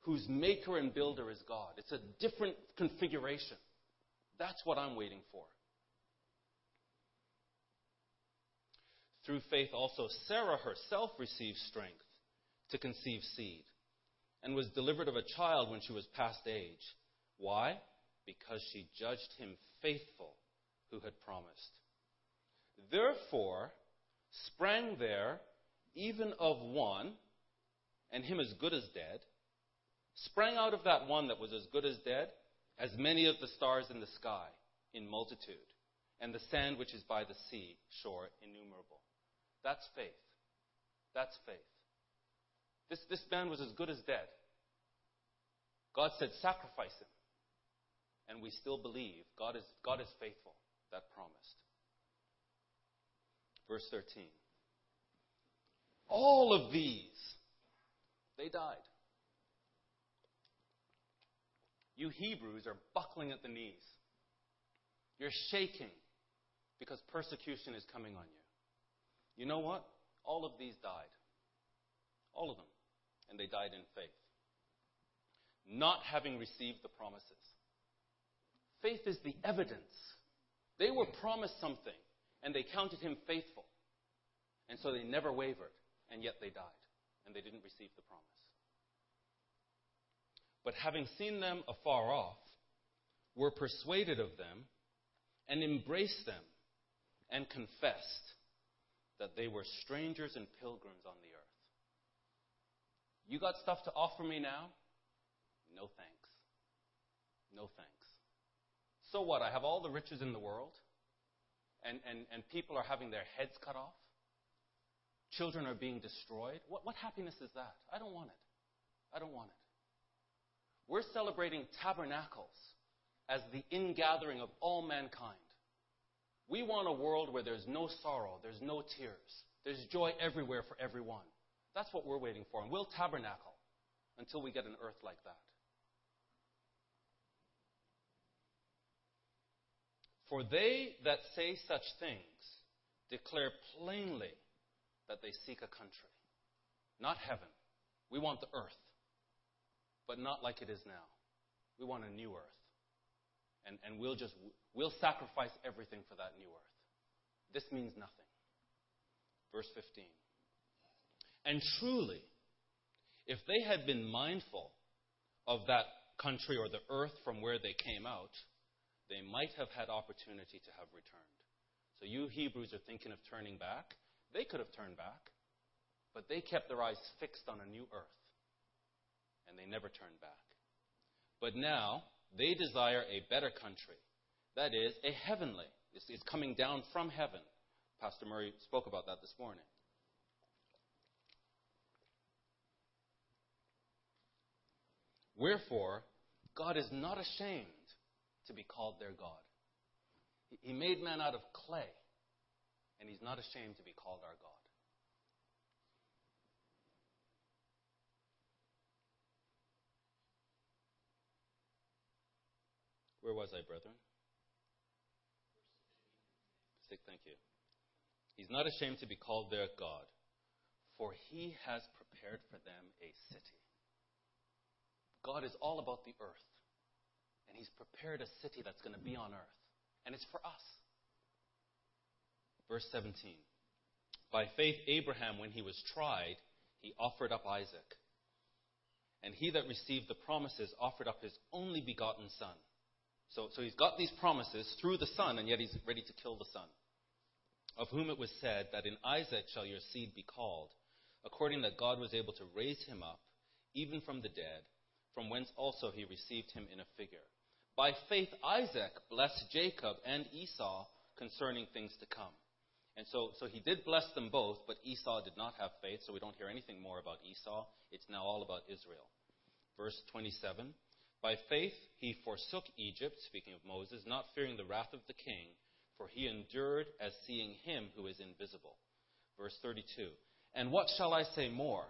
whose maker and builder is God. It's a different configuration. That's what I'm waiting for. Through faith, also, Sarah herself received strength to conceive seed and was delivered of a child when she was past age. Why? Because she judged him faithful who had promised. Therefore, sprang there even of one, and him as good as dead, sprang out of that one that was as good as dead, as many of the stars in the sky in multitude, and the sand which is by the sea shore innumerable. That's faith. That's faith. This, this man was as good as dead. God said, sacrifice him. And we still believe God is, God is faithful, that promised. Verse 13. All of these They died. You Hebrews are buckling at the knees. You're shaking because persecution is coming on you. You know what? All of these died. All of them. And they died in faith. Not having received the promises. Faith is the evidence. They were promised something, and they counted him faithful. And so they never wavered, and yet they died, and they didn't receive the promise. But having seen them afar off, were persuaded of them, and embraced them, and confessed that they were strangers and pilgrims on the earth. You got stuff to offer me now? No thanks. No thanks. So what? I have all the riches in the world, and, and, and people are having their heads cut off? Children are being destroyed? What, what happiness is that? I don't want it. I don't want it. We're celebrating tabernacles as the ingathering of all mankind. We want a world where there's no sorrow, there's no tears, there's joy everywhere for everyone. That's what we're waiting for. And we'll tabernacle until we get an earth like that. For they that say such things declare plainly that they seek a country, not heaven. We want the earth, but not like it is now. We want a new earth. And, and we'll just, we'll sacrifice everything for that new earth. This means nothing. Verse 15. And truly, if they had been mindful of that country or the earth from where they came out, they might have had opportunity to have returned. So you Hebrews are thinking of turning back. They could have turned back, but they kept their eyes fixed on a new earth, and they never turned back. But now they desire a better country, that is, a heavenly. It's, it's coming down from heaven. Pastor Murray spoke about that this morning. Wherefore, God is not ashamed to be called their God. He made man out of clay, and he's not ashamed to be called our God. Where was I, brethren? Six, thank you. He's not ashamed to be called their God, for he has prepared for them a city. God is all about the earth. And He's prepared a city that's going to be on earth. And it's for us. Verse 17. By faith, Abraham, when he was tried, he offered up Isaac. And he that received the promises offered up his only begotten son. So, so he's got these promises through the son, and yet he's ready to kill the son. Of whom it was said that in Isaac shall your seed be called, according that God was able to raise him up, even from the dead, from whence also he received him in a figure. By faith, Isaac blessed Jacob and Esau concerning things to come. And so, so he did bless them both, but Esau did not have faith, so we don't hear anything more about Esau. It's now all about Israel. Verse 27 By faith he forsook Egypt, speaking of Moses, not fearing the wrath of the king, for he endured as seeing him who is invisible. Verse 32 And what shall I say more?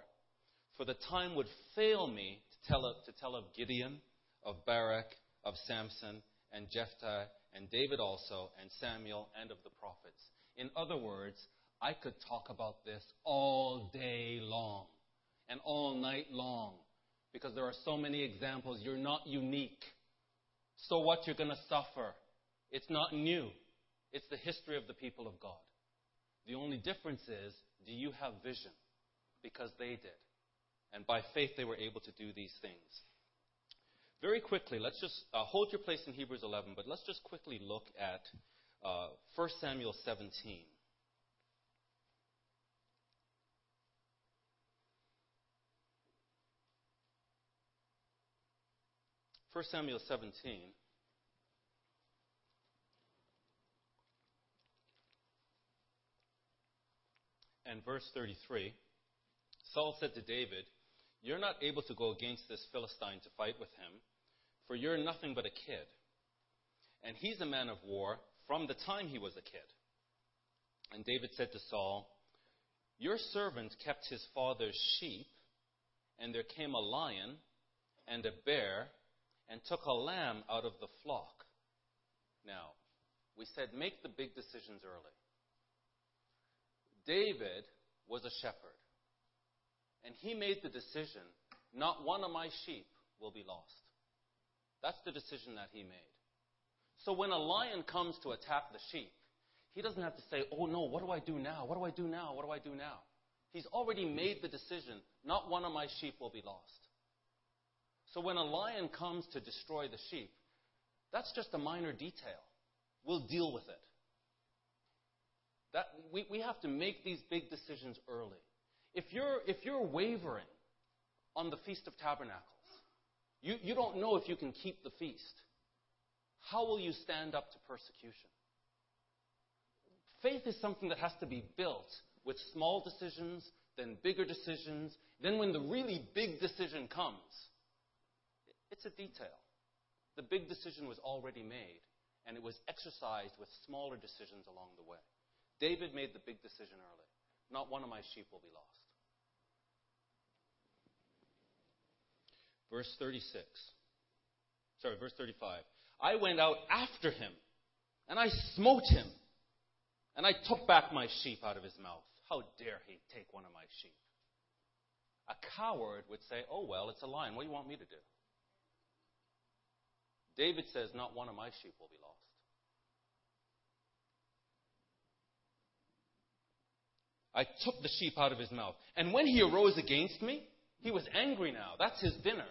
For the time would fail me to tell of, to tell of Gideon, of Barak, of Samson and Jephthah and David also and Samuel and of the prophets. In other words, I could talk about this all day long and all night long because there are so many examples. You're not unique. So what you're going to suffer? It's not new. It's the history of the people of God. The only difference is, do you have vision? Because they did. And by faith, they were able to do these things. Very quickly, let's just uh, hold your place in Hebrews 11, but let's just quickly look at uh, 1 Samuel 17. First Samuel 17. And verse 33, Saul said to David, you're not able to go against this Philistine to fight with him, for you're nothing but a kid. And he's a man of war from the time he was a kid. And David said to Saul, Your servant kept his father's sheep, and there came a lion and a bear and took a lamb out of the flock. Now, we said make the big decisions early. David was a shepherd, and he made the decision not one of my sheep will be lost. That's the decision that he made. So when a lion comes to attack the sheep, he doesn't have to say, Oh no, what do I do now? What do I do now? What do I do now? He's already made the decision, not one of my sheep will be lost. So when a lion comes to destroy the sheep, that's just a minor detail. We'll deal with it. That, we, we have to make these big decisions early. If you're, if you're wavering on the Feast of Tabernacles, you, you don't know if you can keep the feast. How will you stand up to persecution? Faith is something that has to be built with small decisions, then bigger decisions. Then, when the really big decision comes, it's a detail. The big decision was already made, and it was exercised with smaller decisions along the way. David made the big decision early. Not one of my sheep will be lost. Verse 36. Sorry, verse 35. I went out after him, and I smote him, and I took back my sheep out of his mouth. How dare he take one of my sheep? A coward would say, Oh, well, it's a lion. What do you want me to do? David says, Not one of my sheep will be lost. I took the sheep out of his mouth. And when he arose against me, he was angry now. That's his dinner.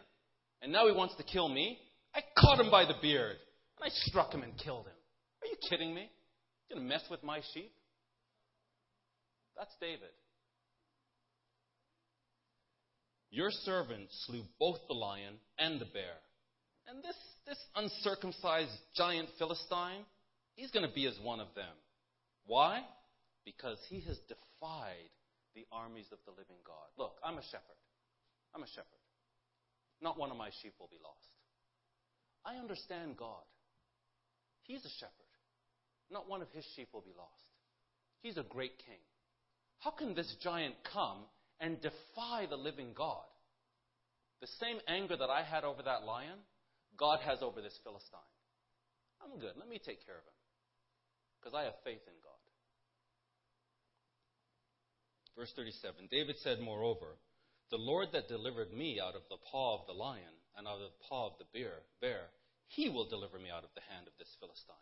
And now he wants to kill me. I caught him by the beard. And I struck him and killed him. Are you kidding me? You're gonna mess with my sheep? That's David. Your servant slew both the lion and the bear. And this, this uncircumcised giant Philistine, he's going to be as one of them. Why? Because he has defied the armies of the living God. Look, I'm a shepherd. I'm a shepherd. Not one of my sheep will be lost. I understand God. He's a shepherd. Not one of his sheep will be lost. He's a great king. How can this giant come and defy the living God? The same anger that I had over that lion, God has over this Philistine. I'm good. Let me take care of him. Because I have faith in God. Verse 37 David said, Moreover, the Lord that delivered me out of the paw of the lion and out of the paw of the bear, bear, he will deliver me out of the hand of this Philistine.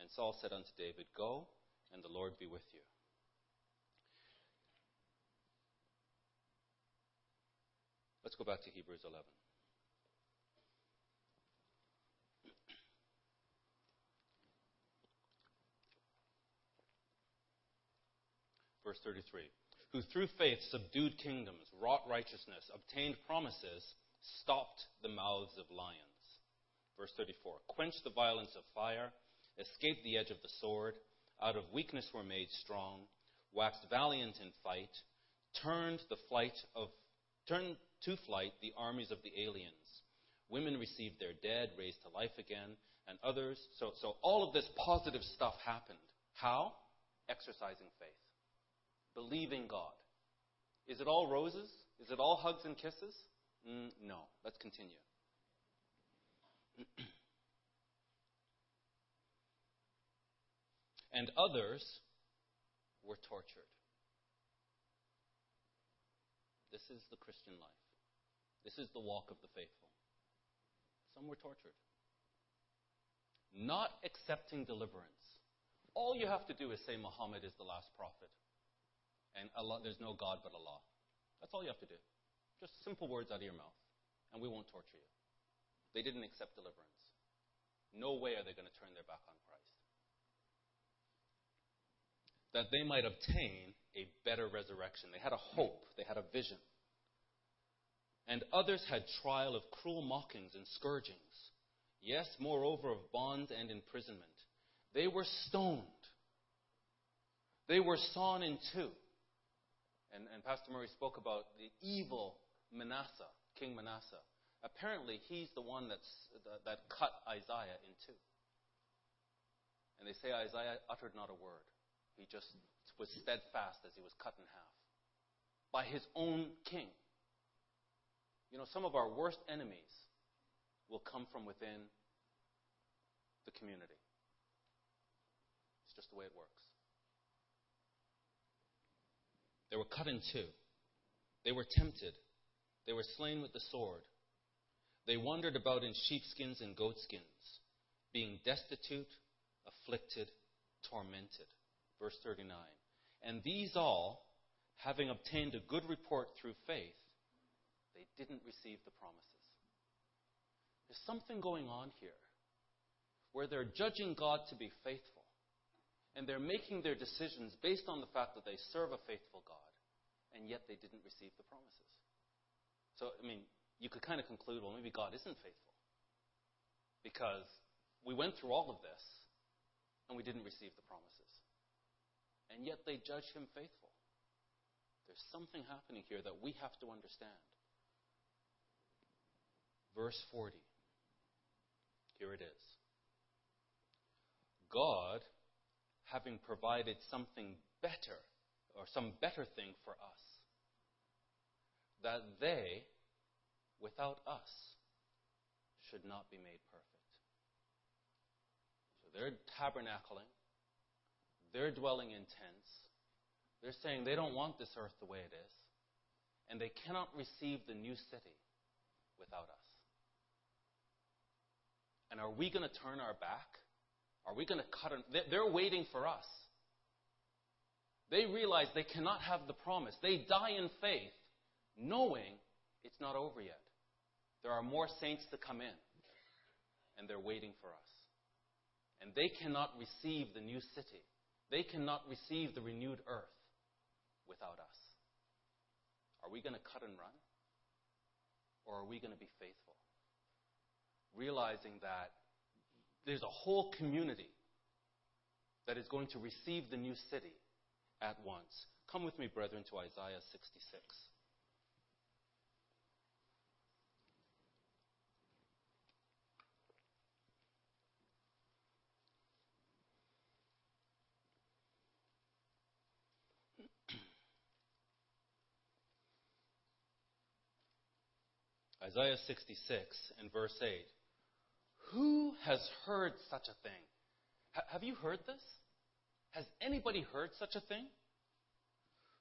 And Saul said unto David, Go, and the Lord be with you. Let's go back to Hebrews 11. Verse 33 Who through faith subdued kingdoms, wrought righteousness, obtained promises, stopped the mouths of lions. Verse 34 Quenched the violence of fire, escaped the edge of the sword, out of weakness were made strong, waxed valiant in fight, turned the flight of turned to flight the armies of the aliens. Women received their dead, raised to life again, and others. So, so all of this positive stuff happened. How? Exercising faith. Believing God. Is it all roses? Is it all hugs and kisses? Mm, no. Let's continue. [CLEARS THROAT] and others were tortured. This is the Christian life. This is the walk of the faithful. Some were tortured. Not accepting deliverance. All you have to do is say Muhammad is the last prophet. And Allah, there's no God but Allah. That's all you have to do. Just simple words out of your mouth. And we won't torture you. They didn't accept deliverance. No way are they going to turn their back on Christ. That they might obtain a better resurrection. They had a hope, they had a vision. And others had trial of cruel mockings and scourgings. Yes, moreover, of bonds and imprisonment. They were stoned. They were sawn in two. And, and Pastor Murray spoke about the evil Manasseh, King Manasseh. Apparently, he's the one that's, that cut Isaiah in two. And they say Isaiah uttered not a word. He just was steadfast as he was cut in half by his own king. You know, some of our worst enemies will come from within the community. It's just the way it works. They were cut in two. They were tempted. They were slain with the sword. They wandered about in sheepskins and goatskins, being destitute, afflicted, tormented. Verse 39. And these all, having obtained a good report through faith, they didn't receive the promises. There's something going on here where they're judging God to be faithful, and they're making their decisions based on the fact that they serve a faithful God, and yet they didn't receive the promises. So, I mean, you could kind of conclude, well, maybe God isn't faithful. Because we went through all of this, and we didn't receive the promises. And yet they judge him faithful. There's something happening here that we have to understand. Verse 40. Here it is. God, having provided something better, or some better thing for us, that they, without us, should not be made perfect. So they're tabernacling, they're dwelling in tents, they're saying they don't want this earth the way it is, and they cannot receive the new city without us. And are we going to turn our back? Are we going to cut? An, they're waiting for us. They realize they cannot have the promise. They die in faith, knowing it's not over yet. There are more saints to come in, and they're waiting for us. And they cannot receive the new city. They cannot receive the renewed earth without us. Are we going to cut and run? Or are we going to be faithful? Realizing that there's a whole community that is going to receive the new city at once. Come with me, brethren, to Isaiah 66. [CLEARS THROAT] Isaiah 66 and verse 8. Who has heard such a thing? H- have you heard this? Has anybody heard such a thing?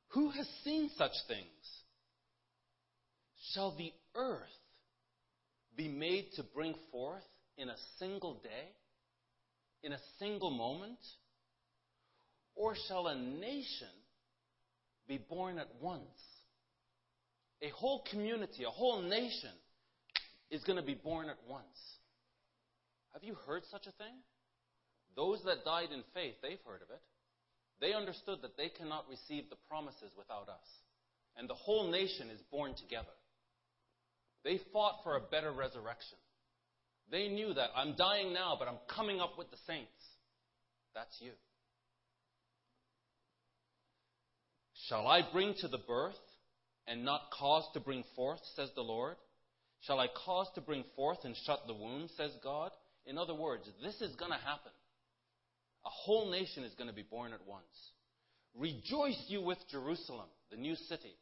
Who has seen such things? Shall the earth be made to bring forth in a single day? In a single moment? Or shall a nation be born at once? A whole community, a whole nation is going to be born at once. Have you heard such a thing? Those that died in faith, they've heard of it. They understood that they cannot receive the promises without us. And the whole nation is born together. They fought for a better resurrection. They knew that I'm dying now, but I'm coming up with the saints. That's you. Shall I bring to the birth and not cause to bring forth, says the Lord? Shall I cause to bring forth and shut the womb, says God? In other words, this is going to happen. A whole nation is going to be born at once. Rejoice you with Jerusalem, the new city,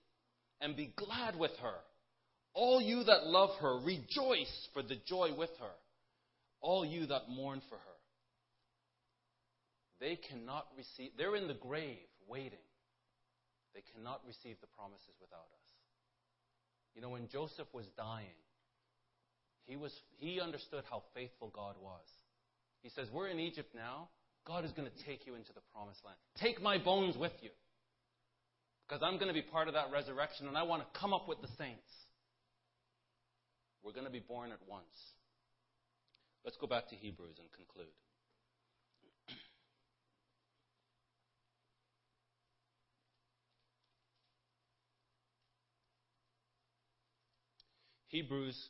and be glad with her. All you that love her, rejoice for the joy with her. All you that mourn for her. They cannot receive, they're in the grave waiting. They cannot receive the promises without us. You know, when Joseph was dying, he, was, he understood how faithful God was. He says, We're in Egypt now. God is going to take you into the promised land. Take my bones with you. Because I'm going to be part of that resurrection and I want to come up with the saints. We're going to be born at once. Let's go back to Hebrews and conclude. [CLEARS THROAT] Hebrews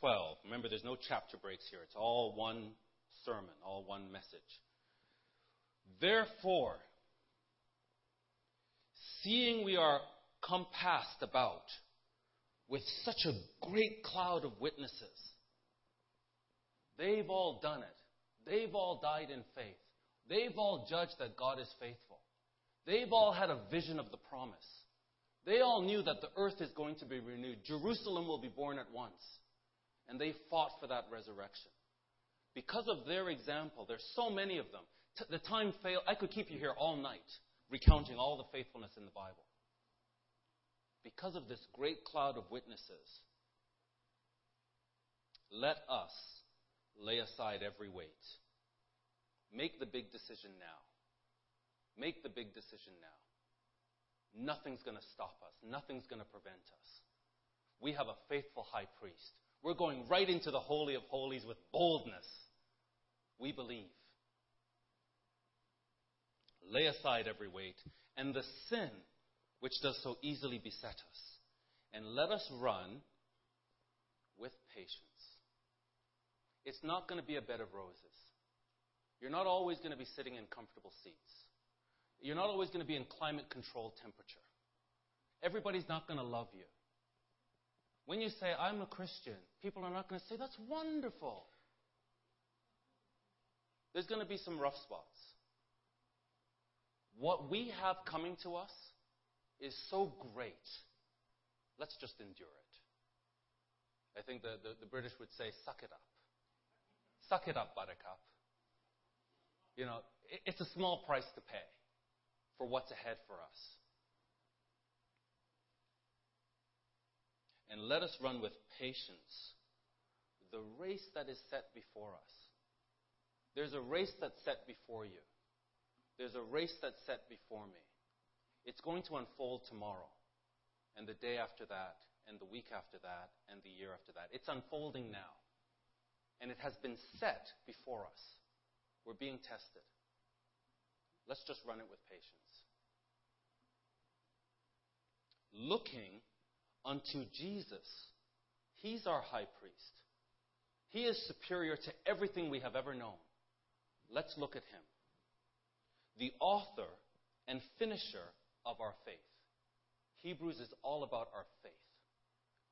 12. Remember, there's no chapter breaks here. It's all one sermon, all one message. Therefore, seeing we are compassed about with such a great cloud of witnesses, they've all done it. They've all died in faith. They've all judged that God is faithful. They've all had a vision of the promise. They all knew that the earth is going to be renewed. Jerusalem will be born at once. And they fought for that resurrection. Because of their example, there's so many of them. T- the time failed. I could keep you here all night recounting all the faithfulness in the Bible. Because of this great cloud of witnesses, let us lay aside every weight. Make the big decision now. Make the big decision now. Nothing's going to stop us. Nothing's going to prevent us. We have a faithful high priest. We're going right into the Holy of Holies with boldness. We believe. Lay aside every weight and the sin which does so easily beset us, and let us run with patience. It's not going to be a bed of roses. You're not always going to be sitting in comfortable seats. You're not always going to be in climate controlled temperature. Everybody's not going to love you. When you say, I'm a Christian, people are not going to say, That's wonderful. There's going to be some rough spots. What we have coming to us is so great. Let's just endure it. I think the, the, the British would say, Suck it up. Suck it up, buttercup. You know, it, it's a small price to pay for what's ahead for us. And let us run with patience the race that is set before us. There's a race that's set before you. There's a race that's set before me. It's going to unfold tomorrow, and the day after that, and the week after that, and the year after that. It's unfolding now. And it has been set before us. We're being tested. Let's just run it with patience. Looking unto Jesus. He's our high priest. He is superior to everything we have ever known. Let's look at him. The author and finisher of our faith. Hebrews is all about our faith.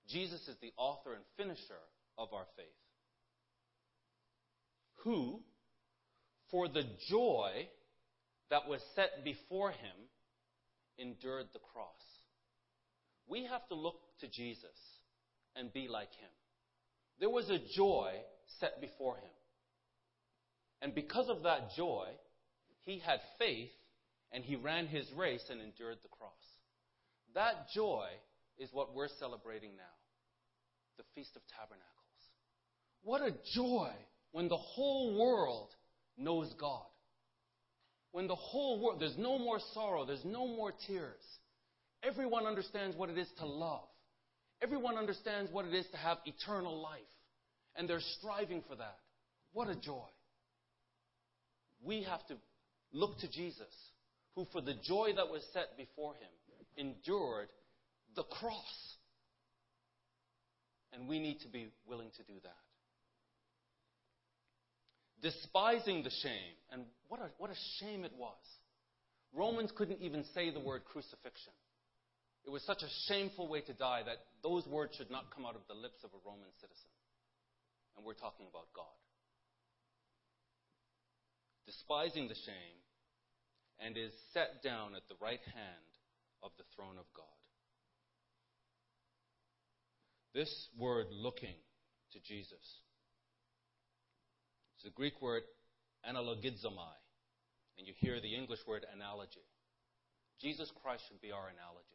Jesus is the author and finisher of our faith. Who, for the joy that was set before him, endured the cross. We have to look to Jesus and be like him. There was a joy set before him. And because of that joy, he had faith and he ran his race and endured the cross. That joy is what we're celebrating now the Feast of Tabernacles. What a joy when the whole world knows God. When the whole world, there's no more sorrow, there's no more tears. Everyone understands what it is to love. Everyone understands what it is to have eternal life. And they're striving for that. What a joy. We have to look to Jesus, who, for the joy that was set before him, endured the cross. And we need to be willing to do that. Despising the shame. And what a, what a shame it was. Romans couldn't even say the word crucifixion. It was such a shameful way to die that those words should not come out of the lips of a Roman citizen. And we're talking about God. Despising the shame, and is set down at the right hand of the throne of God. This word looking to Jesus. It's the Greek word analogizomai, and you hear the English word analogy. Jesus Christ should be our analogy.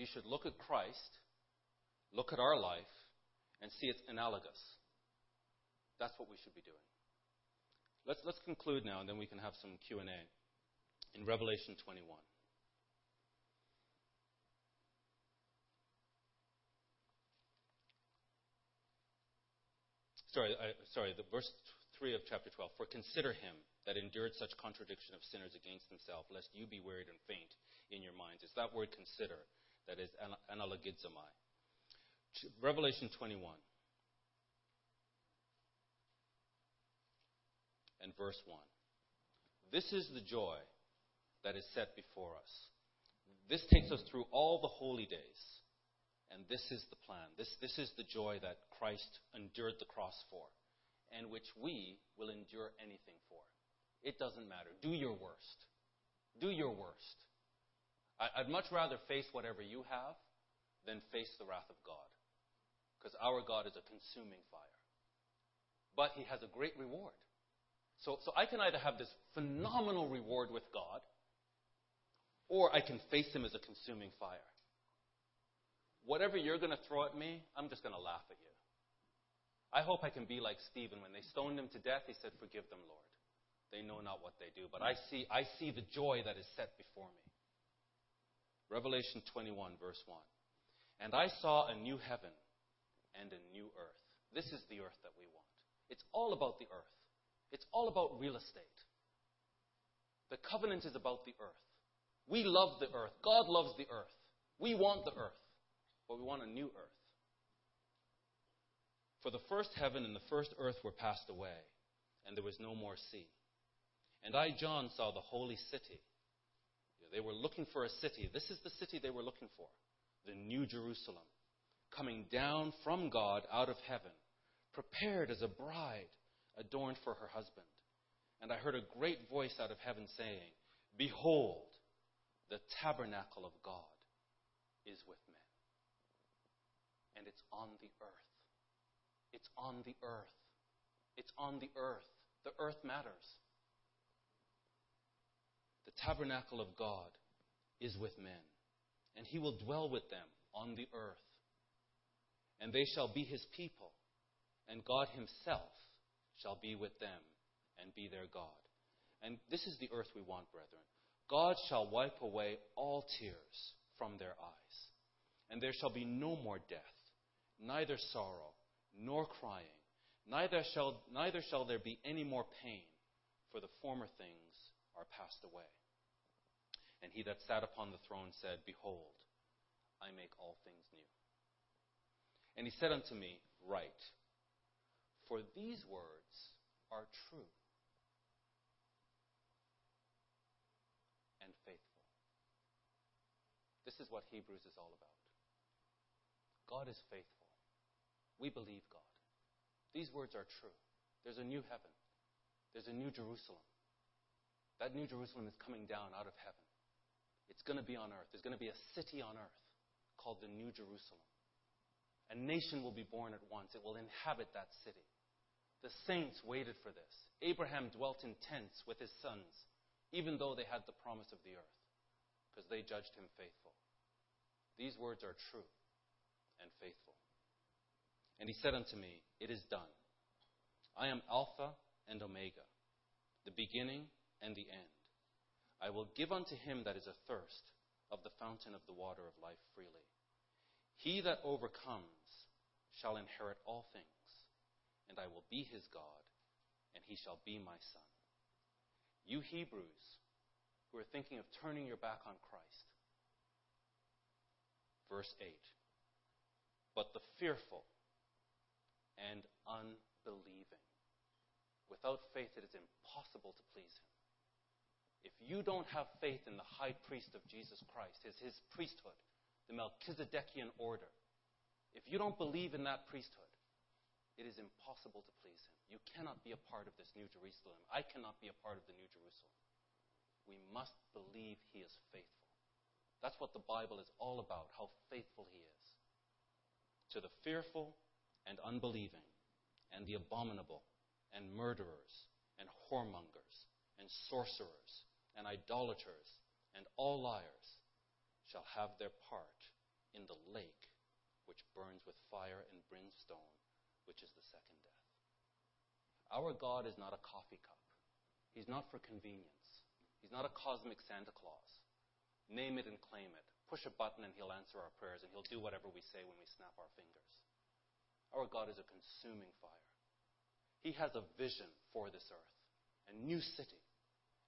You should look at Christ, look at our life, and see it's analogous. That's what we should be doing. Let's, let's conclude now, and then we can have some Q&A in Revelation 21. Sorry, I, sorry, the verse 3 of chapter 12. For consider him that endured such contradiction of sinners against himself, lest you be wearied and faint in your minds. It's that word consider that is analogizomai. Revelation 21 and verse 1. This is the joy that is set before us. This takes us through all the holy days. And this is the plan. This, this is the joy that Christ endured the cross for, and which we will endure anything for. It doesn't matter. Do your worst. Do your worst. I, would much rather face whatever you have than face the wrath of God. Because our God is a consuming fire. But he has a great reward. So, so I can either have this phenomenal reward with God, or I can face him as a consuming fire. Whatever you're going to throw at me, I'm just going to laugh at you. I hope I can be like Stephen. When they stoned him to death, he said, Forgive them, Lord. They know not what they do. But I see, I see the joy that is set before me. Revelation 21, verse 1. And I saw a new heaven and a new earth. This is the earth that we want. It's all about the earth. It's all about real estate. The covenant is about the earth. We love the earth. God loves the earth. We want the earth, but we want a new earth. For the first heaven and the first earth were passed away, and there was no more sea. And I, John, saw the holy city. They were looking for a city. This is the city they were looking for the New Jerusalem, coming down from God out of heaven, prepared as a bride adorned for her husband. And I heard a great voice out of heaven saying, Behold, the tabernacle of God is with men. And it's on the earth. It's on the earth. It's on the earth. The earth matters. The tabernacle of God is with men, and he will dwell with them on the earth. And they shall be his people, and God himself shall be with them and be their God. And this is the earth we want, brethren. God shall wipe away all tears from their eyes, and there shall be no more death, neither sorrow, nor crying, neither shall, neither shall there be any more pain, for the former things are passed away. And he that sat upon the throne said, Behold, I make all things new. And he said unto me, Write, for these words are true and faithful. This is what Hebrews is all about. God is faithful. We believe God. These words are true. There's a new heaven. There's a new Jerusalem. That new Jerusalem is coming down out of heaven. It's going to be on earth. There's going to be a city on earth called the New Jerusalem. A nation will be born at once. It will inhabit that city. The saints waited for this. Abraham dwelt in tents with his sons, even though they had the promise of the earth, because they judged him faithful. These words are true and faithful. And he said unto me, It is done. I am Alpha and Omega, the beginning and the end. I will give unto him that is athirst of the fountain of the water of life freely. He that overcomes shall inherit all things and I will be his God, and he shall be my son. You Hebrews who are thinking of turning your back on Christ. Verse 8 But the fearful and unbelieving. Without faith, it is impossible to please him. If you don't have faith in the high priest of Jesus Christ, his, his priesthood, the Melchizedekian order, if you don't believe in that priesthood, it is impossible to please him. You cannot be a part of this new Jerusalem. I cannot be a part of the new Jerusalem. We must believe he is faithful. That's what the Bible is all about, how faithful he is. To the fearful and unbelieving, and the abominable, and murderers, and whoremongers, and sorcerers, and idolaters, and all liars shall have their part in the lake which burns with fire and brimstone which is the second death. Our God is not a coffee cup. He's not for convenience. He's not a cosmic Santa Claus. Name it and claim it. Push a button and he'll answer our prayers and he'll do whatever we say when we snap our fingers. Our God is a consuming fire. He has a vision for this earth, a new city,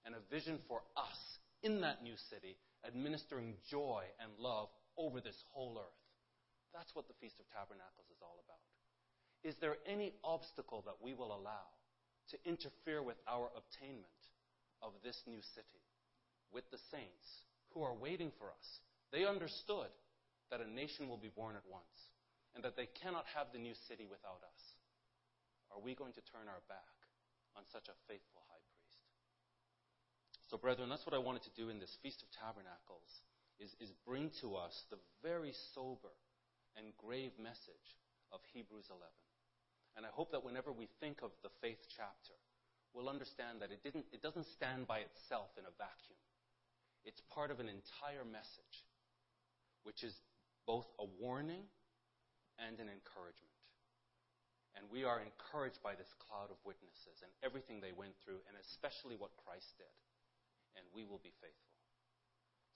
and a vision for us in that new city, administering joy and love over this whole earth. That's what the Feast of Tabernacles is all about. Is there any obstacle that we will allow to interfere with our obtainment of this new city with the saints who are waiting for us? They understood that a nation will be born at once and that they cannot have the new city without us. Are we going to turn our back on such a faithful high? So, brethren, that's what I wanted to do in this Feast of Tabernacles is, is bring to us the very sober and grave message of Hebrews 11. And I hope that whenever we think of the faith chapter, we'll understand that it, didn't, it doesn't stand by itself in a vacuum. It's part of an entire message, which is both a warning and an encouragement. And we are encouraged by this cloud of witnesses and everything they went through, and especially what Christ did. And we will be faithful.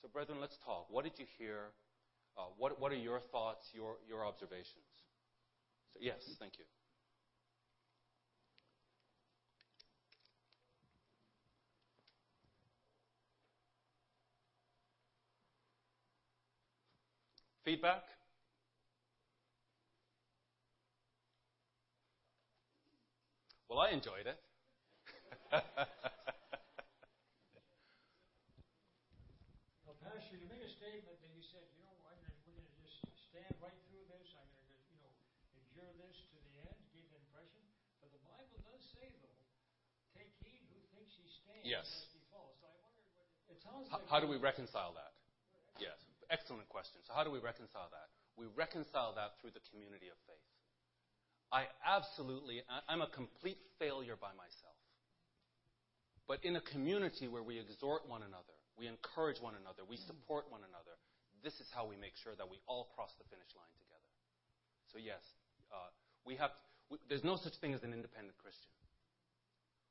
So, brethren, let's talk. What did you hear? Uh, what, what are your thoughts, your, your observations? So, yes, thank you. Feedback? Well, I enjoyed it. [LAUGHS] Well, Pastor, you made a statement that you said, you know, I'm gonna, we're going to just stand right through this. I'm going to, you know, endure this to the end, gave the impression. But the Bible does say, though, take heed who thinks he stands Yes. lest he falls. So I wondered what, it sounds How, do we reconcile that? Yes, excellent question. So, how do we reconcile that? We reconcile that through the community of faith. I absolutely, I'm a complete failure by myself. But in a community where we exhort one another, we encourage one another, we support one another, this is how we make sure that we all cross the finish line together. So, yes, uh, we have, we, there's no such thing as an independent Christian.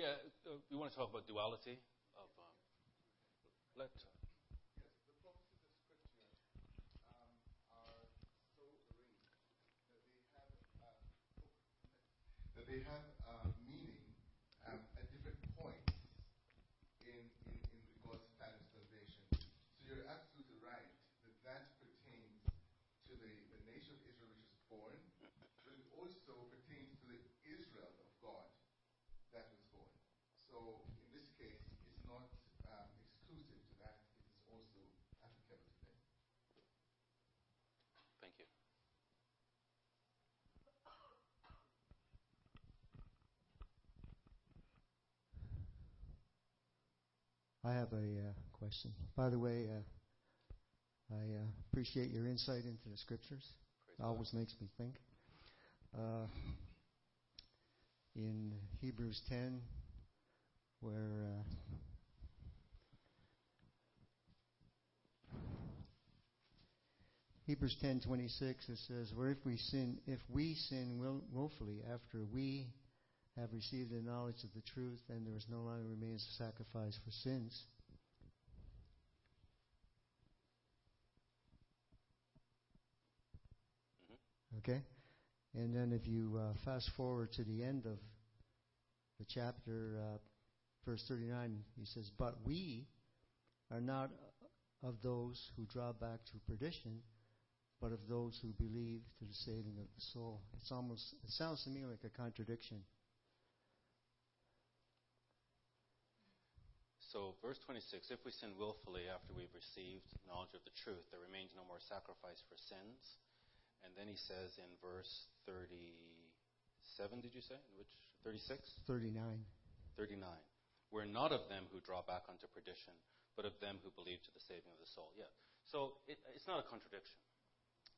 Yeah, uh, we want to talk about duality of. Um, let. Yes, the prophecies of Scripture um, are so arranged that they have uh, that they have uh, meaning um, at different points in, in, in God's plan of salvation. So you're absolutely right that that pertains to the, the nation of Israel which is born, but it also pertains to the Israel of God that was born. So in this case, it's not um, exclusive to that; it is also applicable to them. Thank you. I have a uh, question. By the way, uh, I uh, appreciate your insight into the scriptures. Praise It God. always makes me think. Uh, in Hebrews 10, where uh, Hebrews 10:26 it says, "Where if we sin, if we sin will, willfully after we have received the knowledge of the truth, then there is no longer remains a sacrifice for sins." Okay? And then if you uh, fast forward to the end of the chapter, uh, verse 39, he says, But we are not of those who draw back to perdition, but of those who believe to the saving of the soul. It's almost, it sounds to me like a contradiction. So, verse 26 If we sin willfully after we've received knowledge of the truth, there remains no more sacrifice for sins. And then he says in verse 37, did you say? Which 36? 39. 39. We're not of them who draw back unto perdition, but of them who believe to the saving of the soul. Yeah. So it, it's not a contradiction.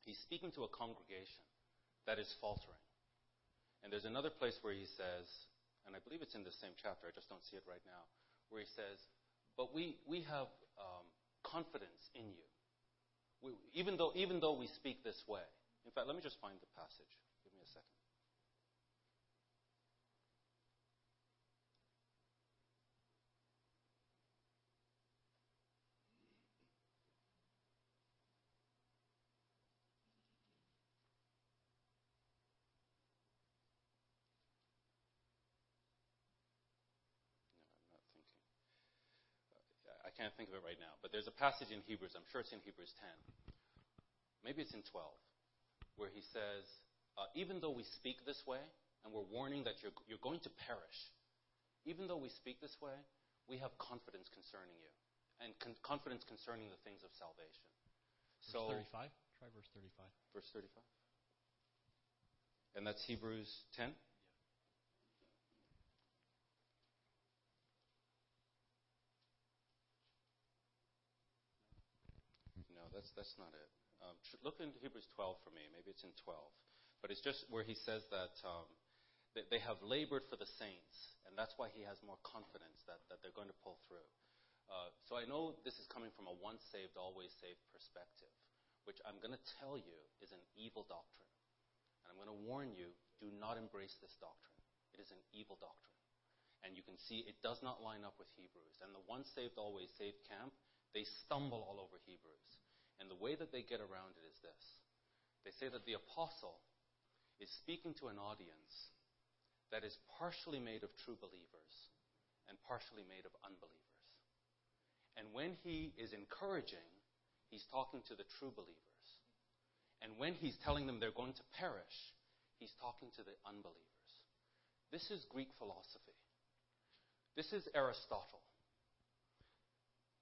He's speaking to a congregation that is faltering. And there's another place where he says, and I believe it's in the same chapter, I just don't see it right now, where he says, But we, we have um, confidence in you. We, even, though, even though we speak this way. In fact, let me just find the passage. Give me a second. Can't think of it right now, but there's a passage in Hebrews, I'm sure it's in Hebrews 10. Maybe it's in 12, where he says, uh, even though we speak this way, and we're warning that you're, you're going to perish, even though we speak this way, we have confidence concerning you, and con- confidence concerning the things of salvation. Verse So, 35. Try verse 35. verse 35. And that's Hebrews 10? No, that's, not it. Um, tr- look into Hebrews 12 for me. Maybe it's in 12. But it's just where he says that um, they, they have labored for the saints, and that's why he has more confidence that, that they're going to pull through. Uh, so I know this is coming from a once saved, always saved perspective, which I'm going to tell you is an evil doctrine. And I'm going to warn you do not embrace this doctrine. It is an evil doctrine. And you can see it does not line up with Hebrews. And the once saved, always saved camp, they stumble all over Hebrews. And the way that they get around it is this they say that the apostle is speaking to an audience that is partially made of true believers and partially made of unbelievers. And when he is encouraging, he's talking to the true believers. And when he's telling them they're going to perish, he's talking to the unbelievers. This is Greek philosophy. This is Aristotle.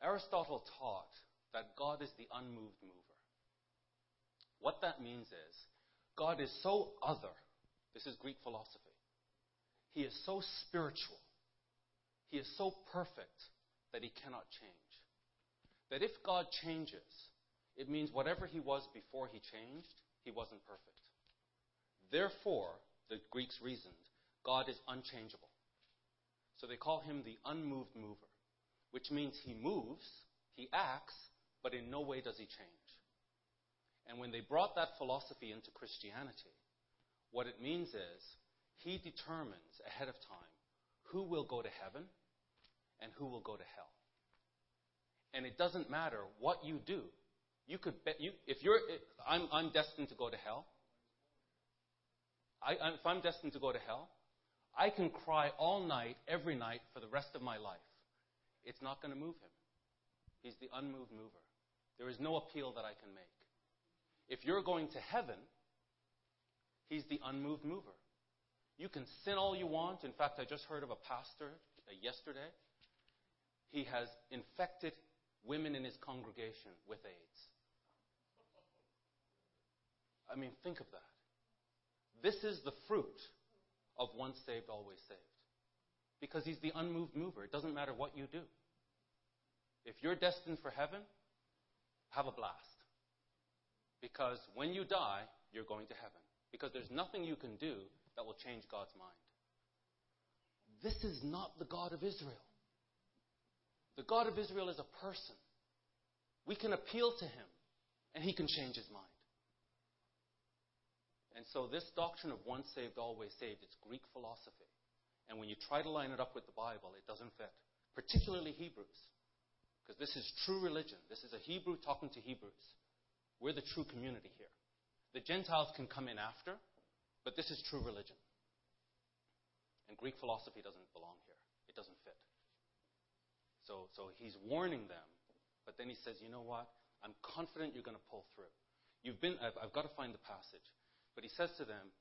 Aristotle taught that God is the unmoved mover. What that means is, God is so other. This is Greek philosophy. He is so spiritual. He is so perfect that he cannot change. That if God changes, it means whatever he was before he changed, he wasn't perfect. Therefore, the Greeks reasoned, God is unchangeable. So they call him the unmoved mover, which means he moves, he acts, but in no way does he change. And when they brought that philosophy into Christianity, what it means is he determines ahead of time who will go to heaven and who will go to hell. And it doesn't matter what you do. You could bet you if you're I'm I'm destined to go to hell. I, if I'm destined to go to hell, I can cry all night, every night, for the rest of my life. It's not going to move him. He's the unmoved mover. There is no appeal that I can make. If you're going to heaven, he's the unmoved mover. You can sin all you want. In fact, I just heard of a pastor uh, yesterday. He has infected women in his congregation with AIDS. I mean, think of that. This is the fruit of once saved, always saved. Because he's the unmoved mover. It doesn't matter what you do. If you're destined for heaven, have a blast. Because when you die, you're going to heaven. Because there's nothing you can do that will change God's mind. This is not the God of Israel. The God of Israel is a person. We can appeal to him, and he can change his mind. And so, this doctrine of once saved, always saved, it's Greek philosophy. And when you try to line it up with the Bible, it doesn't fit, particularly Hebrews. Because this is true religion. This is a Hebrew talking to Hebrews. We're the true community here. The Gentiles can come in after, but this is true religion. And Greek philosophy doesn't belong here, it doesn't fit. So, so he's warning them, but then he says, you know what? I'm confident you're going to pull through. You've been, I've, I've got to find the passage. But he says to them,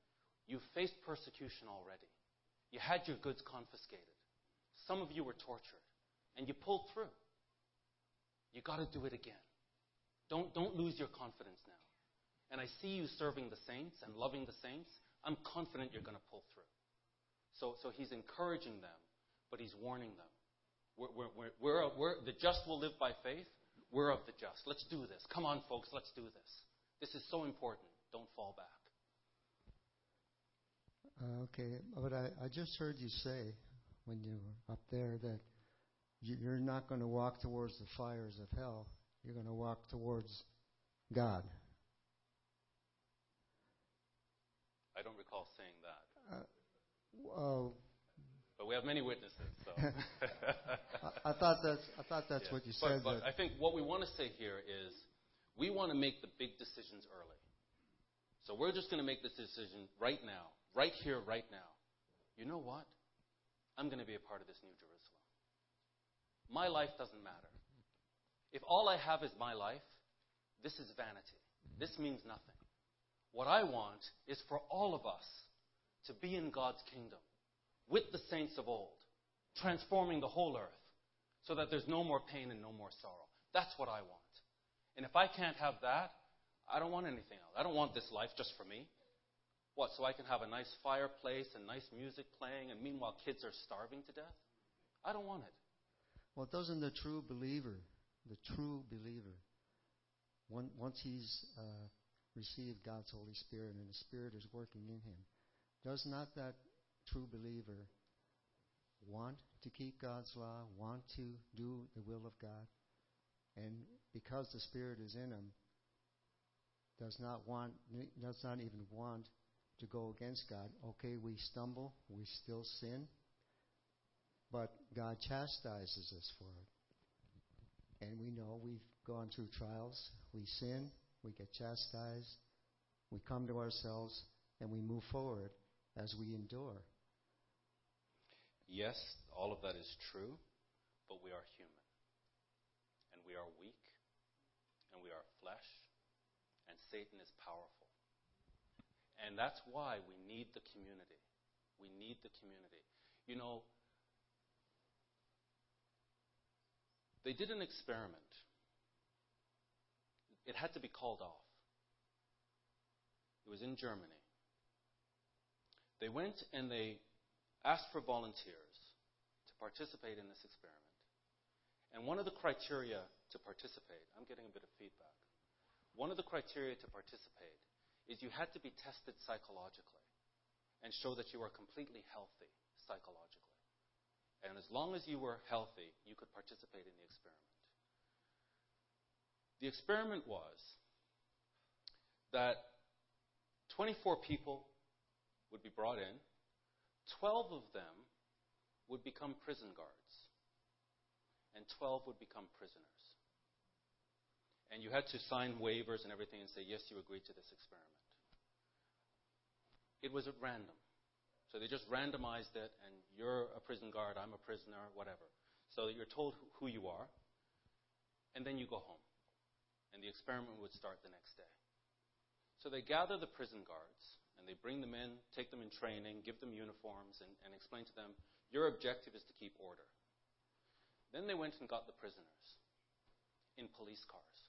You've faced persecution already. You had your goods confiscated. Some of you were tortured. And you pulled through. You got to do it again. Don't, don't lose your confidence now. And I see you serving the saints and loving the saints. I'm confident you're going to pull through. So, so he's encouraging them, but he's warning them. We're, we're, we're, we're, the just will live by faith. We're of the just. Let's do this. Come on, folks, let's do this. This is so important. Don't fall back. Uh, okay, but I, I just heard you say when you were up there that you're not going to walk towards the fires of hell. You're going to walk towards God. I don't recall saying that. Oh, But we have many witnesses, so. [LAUGHS] I, I thought that's I thought that's Yeah. what you But- said. But, I think what we want to say here is we want to make the big decisions early. So we're just going to make this decision right now, right here, right now. You know what? I'm going to be a part of this new Jerusalem. My life doesn't matter. If all I have is my life, this is vanity. Mm-hmm. This means nothing. What I want is for all of us to be in God's kingdom with the saints of old, transforming the whole earth so that there's no more pain and no more sorrow. That's what I want. And if I can't have that, I don't want anything else. I don't want this life just for me. What, so I can have a nice fireplace and nice music playing, and meanwhile kids are starving to death? I don't want it. Well, doesn't the true believer, the true believer, once he's uh, received God's Holy Spirit and the Spirit is working in him, does not that true believer want to keep God's law, want to do the will of God? And because the Spirit is in him, does not want, does not even want to go against God. Okay, we stumble, we still sin, but God chastises us for it. And we know we've gone through trials, we sin, we get chastised, we come to ourselves, and we move forward as we endure. Yes, all of that is true, but we are human. And we are weak, and we are flesh, and Satan is powerful. And that's why we need the community. We need the community. You know, they did an experiment. It had to be called off. It was in Germany. They went and they asked for volunteers to participate in this experiment. And one of the criteria to participate, I'm getting a bit of feedback. One of the criteria to participate is you had to be tested psychologically and show that you were completely healthy psychologically. And as long as you were healthy, you could participate in the experiment. The experiment was that 24 people would be brought in, 12 of them would become prison guards, and 12 would become prisoners. And you had to sign waivers and everything and say, yes, you agreed to this experiment. It was at random. So they just randomized it, and you're a prison guard, I'm a prisoner, whatever. So you're told who you are, and then you go home. And the experiment would start the next day. So they gather the prison guards, and they bring them in, take them in training, give them uniforms, and, and explain to them, your objective is to keep order. Then they went and got the prisoners in police cars,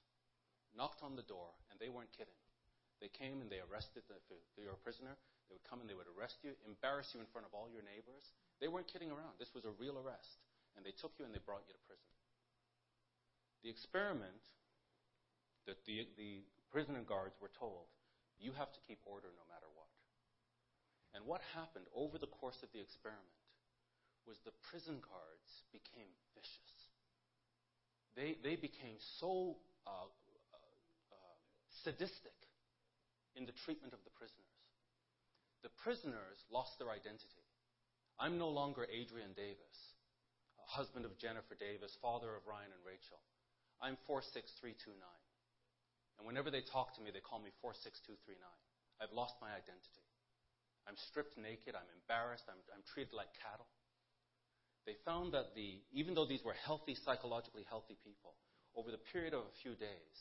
knocked on the door, and they weren't kidding. They came and they arrested the, if you're prisoner, they would come and they would arrest you, embarrass you in front of all your neighbors. They weren't kidding around. This was a real arrest. And they took you and they brought you to prison. The experiment that the, the prisoner guards were told, you have to keep order no matter what. And what happened over the course of the experiment was the prison guards became vicious. They, they became so uh, uh, uh, sadistic in the treatment of the prisoners. The prisoners lost their identity. I'm no longer Adrian Davis, husband of Jennifer Davis, father of Ryan and Rachel. I'm 46329. And whenever they talk to me, they call me 46239. I've lost my identity. I'm stripped naked. I'm embarrassed. I'm, I'm treated like cattle. They found that the, even though these were healthy, psychologically healthy people, over the period of a few days,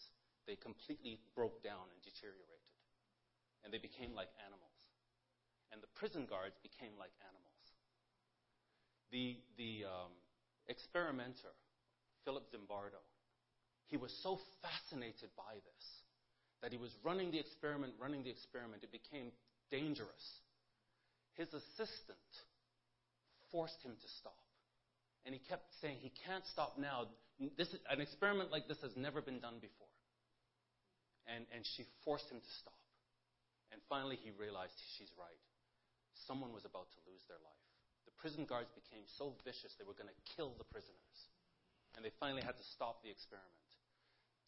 they completely broke down and deteriorated. And they became like animals. And the prison guards became like animals. The, the um, experimenter, Philip Zimbardo, he was so fascinated by this that he was running the experiment, running the experiment. It became dangerous. His assistant forced him to stop. And he kept saying, he can't stop now. This is, an experiment like this has never been done before. And, and she forced him to stop. And finally, he realized she's right. Someone was about to lose their life. The prison guards became so vicious they were going to kill the prisoners. And they finally had to stop the experiment.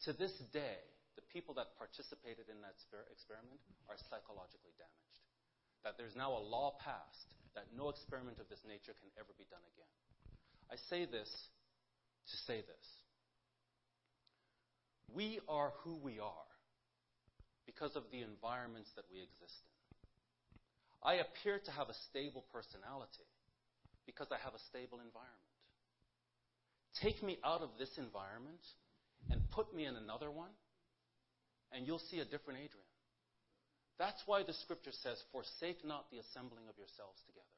To this day, the people that participated in that experiment are psychologically damaged. That there's now a law passed that no experiment of this nature can ever be done again. I say this to say this. We are who we are because of the environments that we exist in. I appear to have a stable personality because I have a stable environment. Take me out of this environment, and put me in another one, and you'll see a different Adrian. That's why the scripture says, Forsake not the assembling of yourselves together.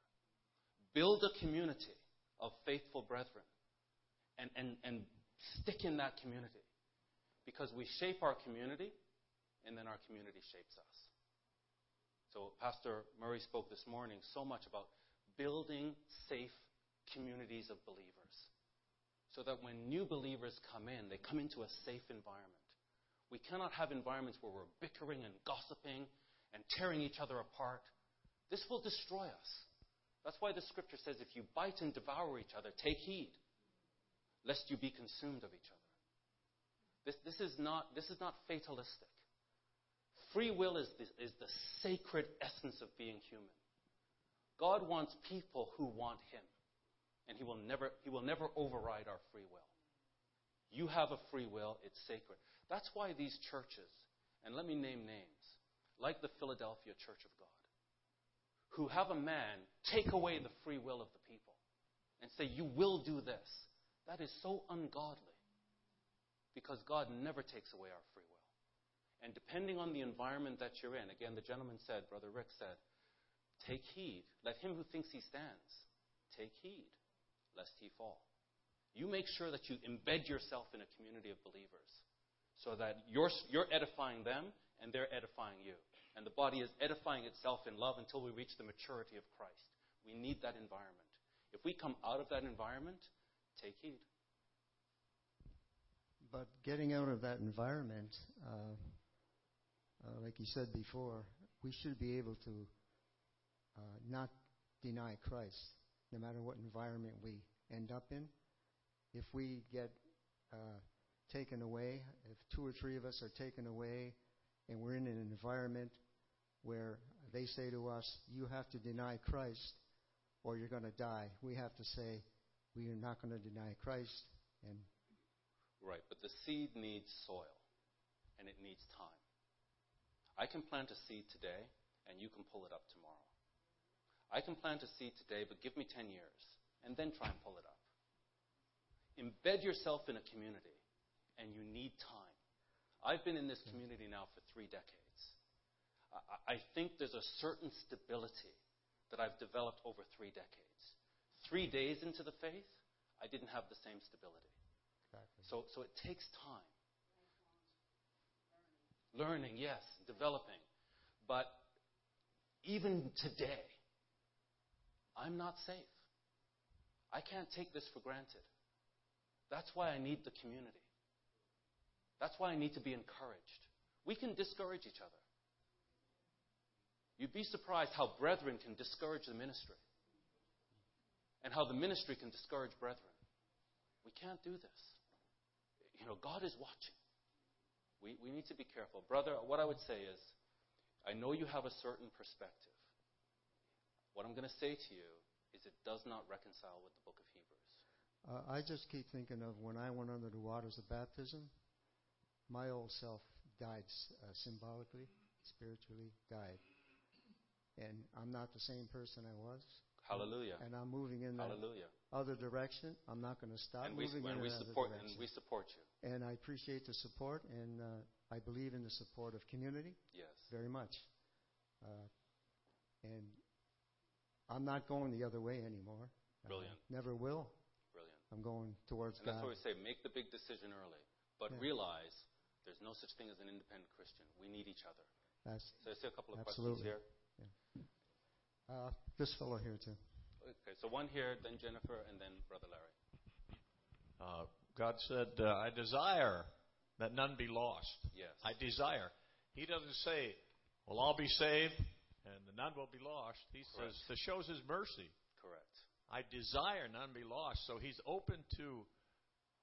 Build a community of faithful brethren and, and, and stick in that community. Because we shape our community, and then our community shapes us. So, Pastor Murray spoke this morning so much about building safe communities of believers. So that when new believers come in, they come into a safe environment. We cannot have environments where we're bickering and gossiping and tearing each other apart. This will destroy us. That's why the scripture says if you bite and devour each other, take heed, lest you be consumed of each other. This, this, is, not, this is not fatalistic. Free will is the, is the sacred essence of being human. God wants people who want Him, and He will never, he will never override our free will. You have a free will, it's sacred. That's why these churches, and let me name names, like the Philadelphia Church of God, who have a man take away the free will of the people and say, You will do this. That is so ungodly because God never takes away our free will. And depending on the environment that you're in, again, the gentleman said, Brother Rick said, take heed. Let him who thinks he stands take heed, lest he fall. You make sure that you embed yourself in a community of believers so that you're, you're edifying them and they're edifying you. And the body is edifying itself in love until we reach the maturity of Christ. We need that environment. If we come out of that environment, take heed. But getting out of that environment, uh, uh, like you said before, we should be able to uh, not deny Christ, no matter what environment we end up in. If we get uh, taken away, if two or three of us are taken away, and we're in an environment where they say to us, You have to deny Christ or you're going to die, we have to say, We are not going to deny Christ. And right, but the seed needs soil and it needs time. I can plant a seed today, and you can pull it up tomorrow. I can plant a seed today, but give me 10 years, and then try and pull it up. Embed yourself in a community, and you need time. I've been in this community now for three decades. I, I think there's a certain stability that I've developed over three decades. Three days into the faith, I didn't have the same stability. exactly. So, so it takes time. Learning, yes, developing. But even today, I'm not safe. I can't take this for granted. That's why I need the community. That's why I need to be encouraged. We can discourage each other. You'd be surprised how brethren can discourage the ministry and how the ministry can discourage brethren. We can't do this. You know, God is watching. We, we need to be careful. Brother, what I would say is, I know you have a certain perspective. What I'm going to say to you is it does not reconcile with the book of Hebrews. Uh, I just keep thinking of when I went under the waters of baptism, my old self died uh, symbolically, spiritually died. And I'm not the same person I was. Hallelujah. And I'm moving in that Hallelujah. other direction. I'm not going to stop And we, moving and in we support other and we support you. And I appreciate the support, and uh, I believe in the support of community Yes. very much. Uh, and I'm not going the other way anymore. Brilliant. never will. Brilliant. I'm going towards And that's God. why we say make the big decision early. But Yeah. realize there's no such thing as an independent Christian. We need each other. That's So I see a couple of Absolutely. questions here. Uh, this fellow here too. Okay, so one here, then Jennifer, and then Brother Larry. Uh, God said, uh, I desire that none be lost. Yes. I desire. He doesn't say, well, I'll be saved and none will be lost. He says, Correct. this shows his mercy. Correct. I desire none be lost. So he's open to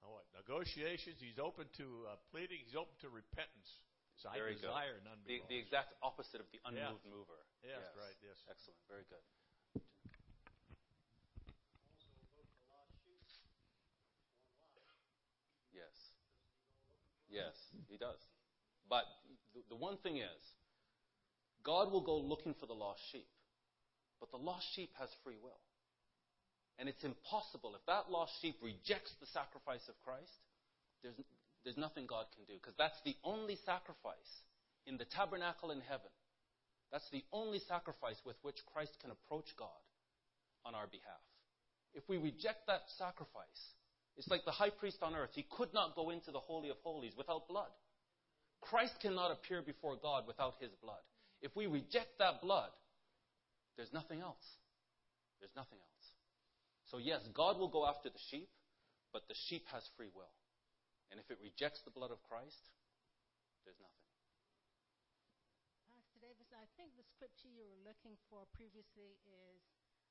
uh, what, negotiations. He's open to uh, pleading. He's open to repentance. So I Very good. desire none The, the exact opposite of the unmoved mover. Yes, right, yes. Excellent. Very good. Yes. Yes, he does. But the, the one thing is, God will go looking for the lost sheep. But the lost sheep has free will. And it's impossible. If that lost sheep rejects the sacrifice of Christ, there's, nothing God can do because that's the only sacrifice in the tabernacle in heaven. That's the only sacrifice with which Christ can approach God on our behalf. If we reject that sacrifice, it's like the high priest on earth. He could not go into the Holy of Holies without blood. Christ cannot appear before God without his blood. If we reject that blood, there's nothing else. There's nothing else. So, yes, God will go after the sheep, but the sheep has free will. And if it rejects the blood of Christ, there's nothing. Pastor Davis, I think the scripture you were looking for previously is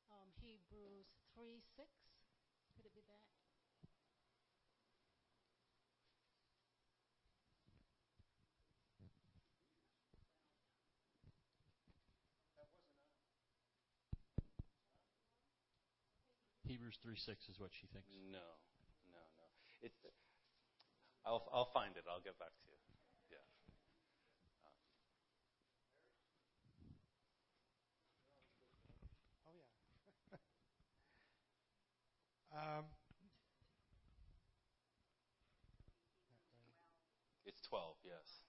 um, Hebrews 3 6. Could it be that? Hebrews 3 6 is what she thinks. No, no, no. It's, I'll, I'll find it. I'll get back to you. Yeah. Oh, yeah. [LAUGHS] um, It's 12, yes.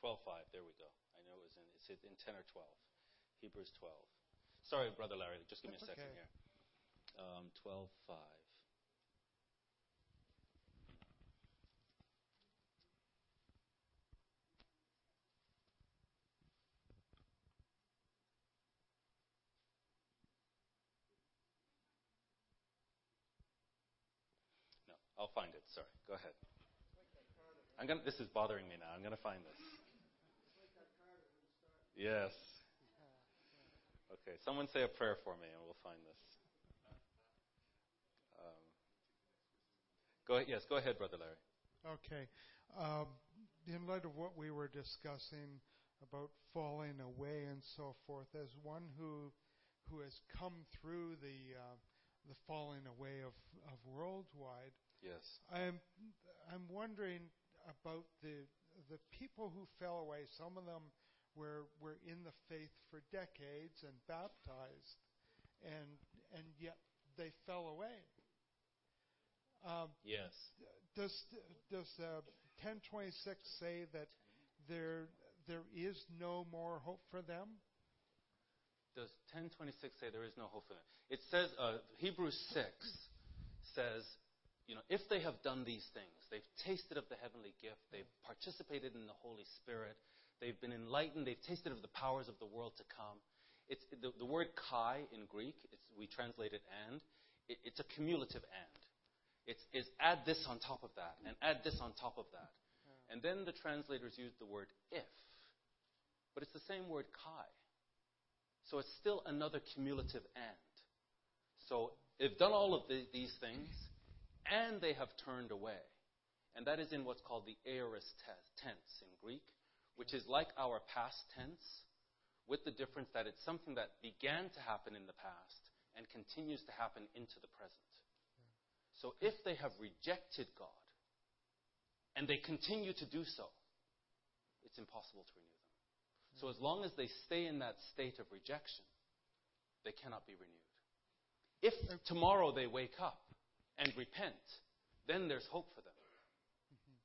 12 5. There we go. I know it was in, it's in 10 or 12. Hebrews 12. Sorry, Brother Larry. Just give me a second okay. here. Um, 12 5. No, I'll find it. Sorry. Go ahead. I'm gonna, this is bothering me now. I'm going to find this. Yes. Okay, someone say a prayer for me and we'll find this. Um, go yes, go ahead, Brother Larry. okay. Um, in light of what we were discussing about falling away and so forth, as one who who has come through the uh, the falling away of, of worldwide, Yes. I'm I'm wondering about the the people who fell away. Some of them were were in the faith for decades and baptized, and and yet they fell away. Um, Yes. does does uh, 1026 say that there there is no more hope for them? Does 1026 say there is no hope for them? It says, uh, Hebrews 6 says, you know, if they have done these things, they've tasted of the heavenly gift, they've participated in the Holy Spirit, they've been enlightened, they've tasted of the powers of the world to come. It's, the, the word kai in Greek, it's, we translate it and, it, it's a cumulative and. It's, it's add this on top of that, and add this on top of that. And then the translators use the word if. But it's the same word kai. So it's still another cumulative and. So they've done all of the, these things, and they have turned away. And that is in what's called the aorist te- tense in Greek, which is like our past tense, with the difference that it's something that began to happen in the past and continues to happen into the present. So if they have rejected God, and they continue to do so, it's impossible to renew them. So as long as they stay in that state of rejection, they cannot be renewed. If tomorrow they wake up and repent, then there's hope for them.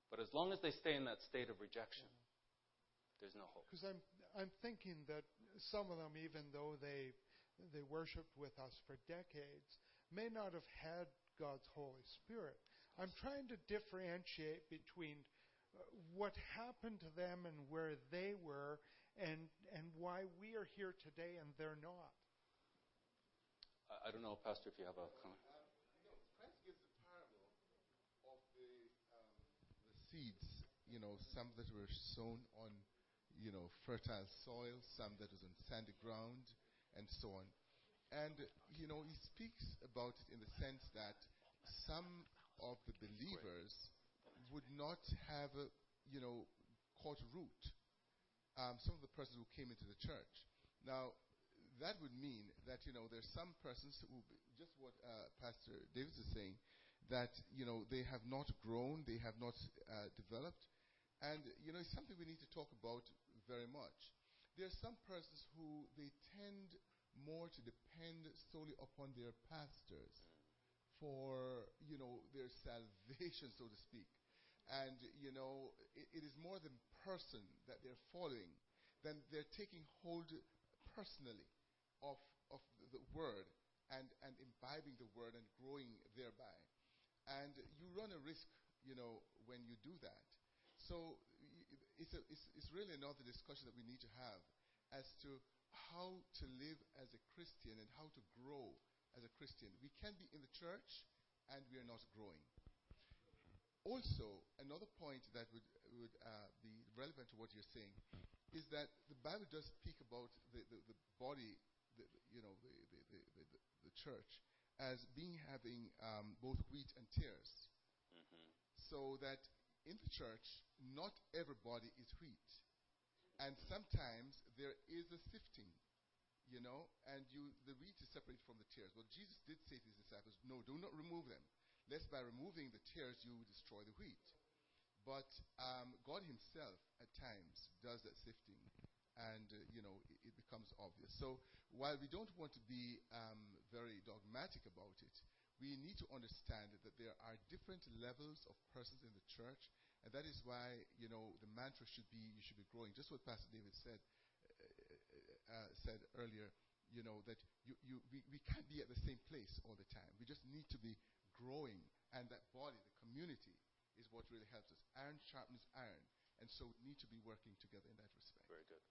But as long as they stay in that state of rejection, there's no hope. Because I'm I'm thinking that some of them, even though they they worshipped with us for decades, may not have had God's Holy Spirit. I'm trying to differentiate between uh, what happened to them and where they were, and and why we are here today and they're not. I, I don't know, Pastor, if you have a comment. Um, you know, Christ gives the parable of the um, the seeds. You know, some that were sown on, you know, fertile soil, some that was on sandy ground, and so on. And you know, he speaks about it in the sense that some of the believers would not have, uh, you know, caught root. Um, some of the persons who came into the church. Now, that would mean that you know there's some persons who, just what uh, Pastor Davis is saying, that you know they have not grown, they have not uh, developed, and you know it's something we need to talk about very much. There are some persons who they tend more to depend solely upon their pastors for you know their salvation, so to speak. and you know it, it is more the person that they're following, then they're taking hold personally of of the, the word and and imbibing the word and growing thereby, and you run a risk, you know, when you do that. So it's, a, it's, it's really another discussion that we need to have as to how to live as a Christian and how to grow as a Christian. We can be in the church and we are not growing. Also, another point that would, would uh, be relevant to what you're saying is that the Bible does speak about the, the, the body, the, you know, the, the, the, the, church, as being having um, both wheat and tares. Mm-hmm. So that in the church, not everybody is wheat. And sometimes there is a sifting, you know, and you, the wheat is separated from the tares. Well, Jesus did say to his disciples, no, do not remove them, lest by removing the tares you destroy the wheat. But um, God himself at times does that sifting, and, uh, you know, it, it, becomes obvious. So while we don't want to be um, very dogmatic about it, we need to understand that there are different levels of persons in the church, and that is why you know the mantra should be you should be growing. Just what Pastor David said uh, uh, said earlier, you know that you, you we, we can't be at the same place all the time. We just need to be growing, and that body, the community, is what really helps us. Iron sharpens iron, and so we need to be working together in that respect. Very good.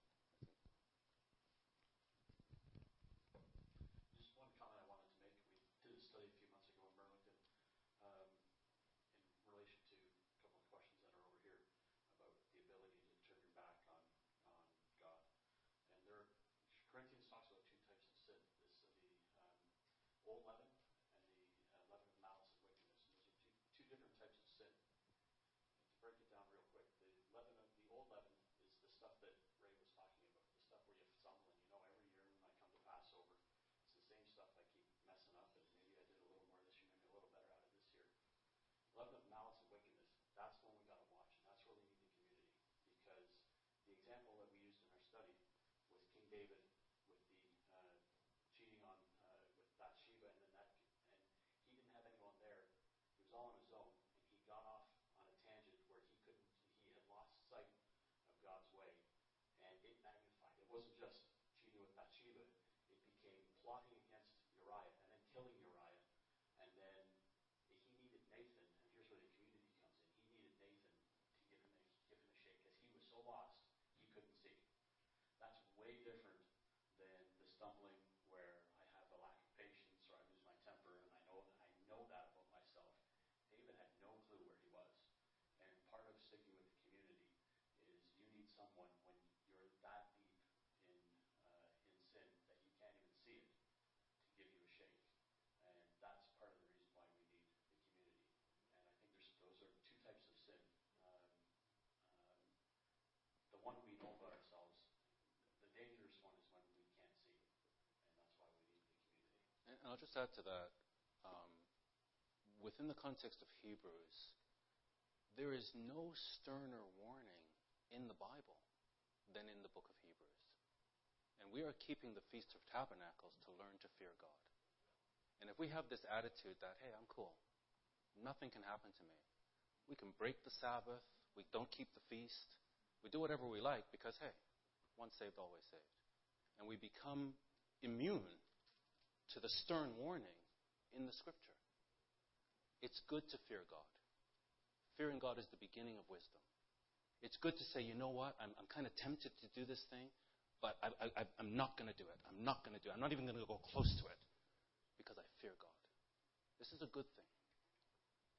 David with the uh, cheating on uh, with Bathsheba, and then that, and he didn't have anyone there. He was all on his own, and he got off on a tangent where he couldn't. He had lost sight of God's way, and it magnified. It wasn't just cheating with Bathsheba; it became plotting against Uriah and then killing Uriah, and then he needed Nathan. And here's where the community comes in. He needed Nathan to give him a, give him a shake because he was so lost he couldn't see. That's way different than the stumbling where I have a lack of patience or I lose my temper, and I know I know that about myself. David had no clue where he was, and part of sticking with the community is you need someone when you're that deep in uh, in sin that you can't even see it to give you a shake, and that's part of the reason why we need the community. And I think there's those are two types of sin. Um, um, the one we know about And I'll just add to that. Um, within the context of Hebrews, there is no sterner warning in the Bible than in the book of Hebrews. And we are keeping the Feast of Tabernacles to learn to fear God. And if we have this attitude that, hey, I'm cool, nothing can happen to me, we can break the Sabbath, we don't keep the feast, we do whatever we like because, hey, once saved, always saved. And we become immune to the stern warning in the scripture. It's good to fear God. Fearing God is the beginning of wisdom. It's good to say, you know what, I'm, I'm kind of tempted to do this thing, but I, I'm not going to do it. I'm not going to do it. I'm not even going to go close to it fear God. This is a good thing.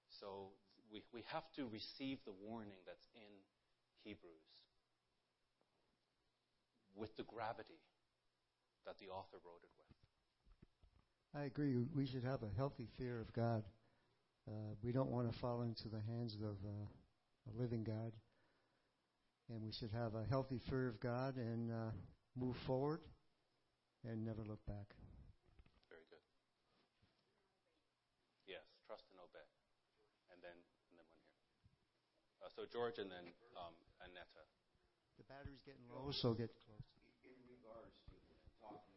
So we, we have to receive the warning that's in Hebrews with the gravity that the author wrote it with. I agree. We should have a healthy fear of God. Uh, we don't want to fall into the hands of uh, a living God. And we should have a healthy fear of God and uh, move forward and never look back. Very good. Yes, trust and obey. And then, and then one here. Uh, so George and then um, Annetta. The battery's getting low, so get close. In regards to talking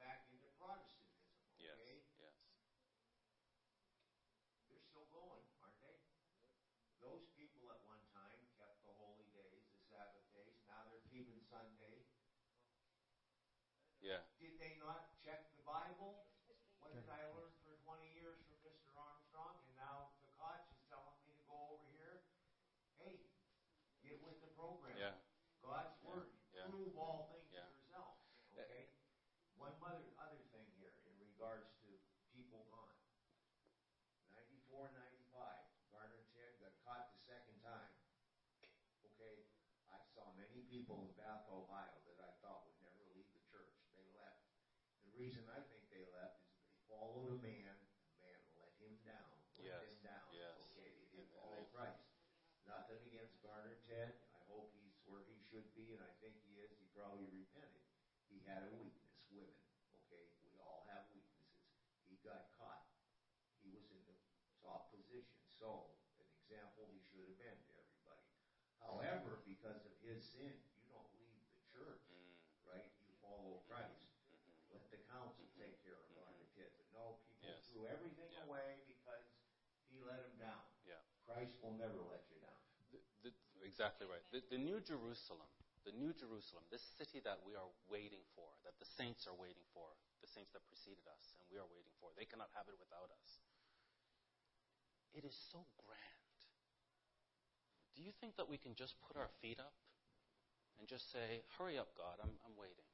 back into Protestantism. Yes. Okay, Yes. they're still going, aren't they? Those people at one time kept the holy days, the Sabbath days. Now they're keeping Sunday. Yeah. Did they not check the Bible? What did Okay. I learn for 20 years from Mr. Armstrong? And now the Koch is telling me to go over here. Hey, get with the program. Yeah. God's Yeah. word. Yeah. Prove all things Yeah. yourself. Okay. One other other thing here in regards to people gone. 94, 95. Garner Ted got caught the second time. Okay. I saw many people in Bath, Ohio that I thought would never leave the church. They left. The reason I think they left is a man. Man let him down. Put Yes. them down. Yes. Okay. They didn't And- and follow Christ. Nothing against Garner Ted. I hope he's where he should be, and I think he is. He probably repented. He had a weakness, women. Okay, we all have weaknesses. He got caught. He was in the top position. So, an example he should have been to everybody. However, because of his sin, you don't leave the church, Mm. right? You follow Christ. Mhm. Let the council take care of Garner Ted. But no, people Yes. threw everything Yeah. away because he let them down. Yeah. Christ will never let you down. The, the, exactly right. The, the New Jerusalem, the New Jerusalem, this city that we are waiting for, that the saints are waiting for, the saints that preceded us, and we are waiting for, they cannot have it without us. It is so grand. Do you think that we can just put our feet up and just say, "Hurry up, God, I'm, I'm waiting"?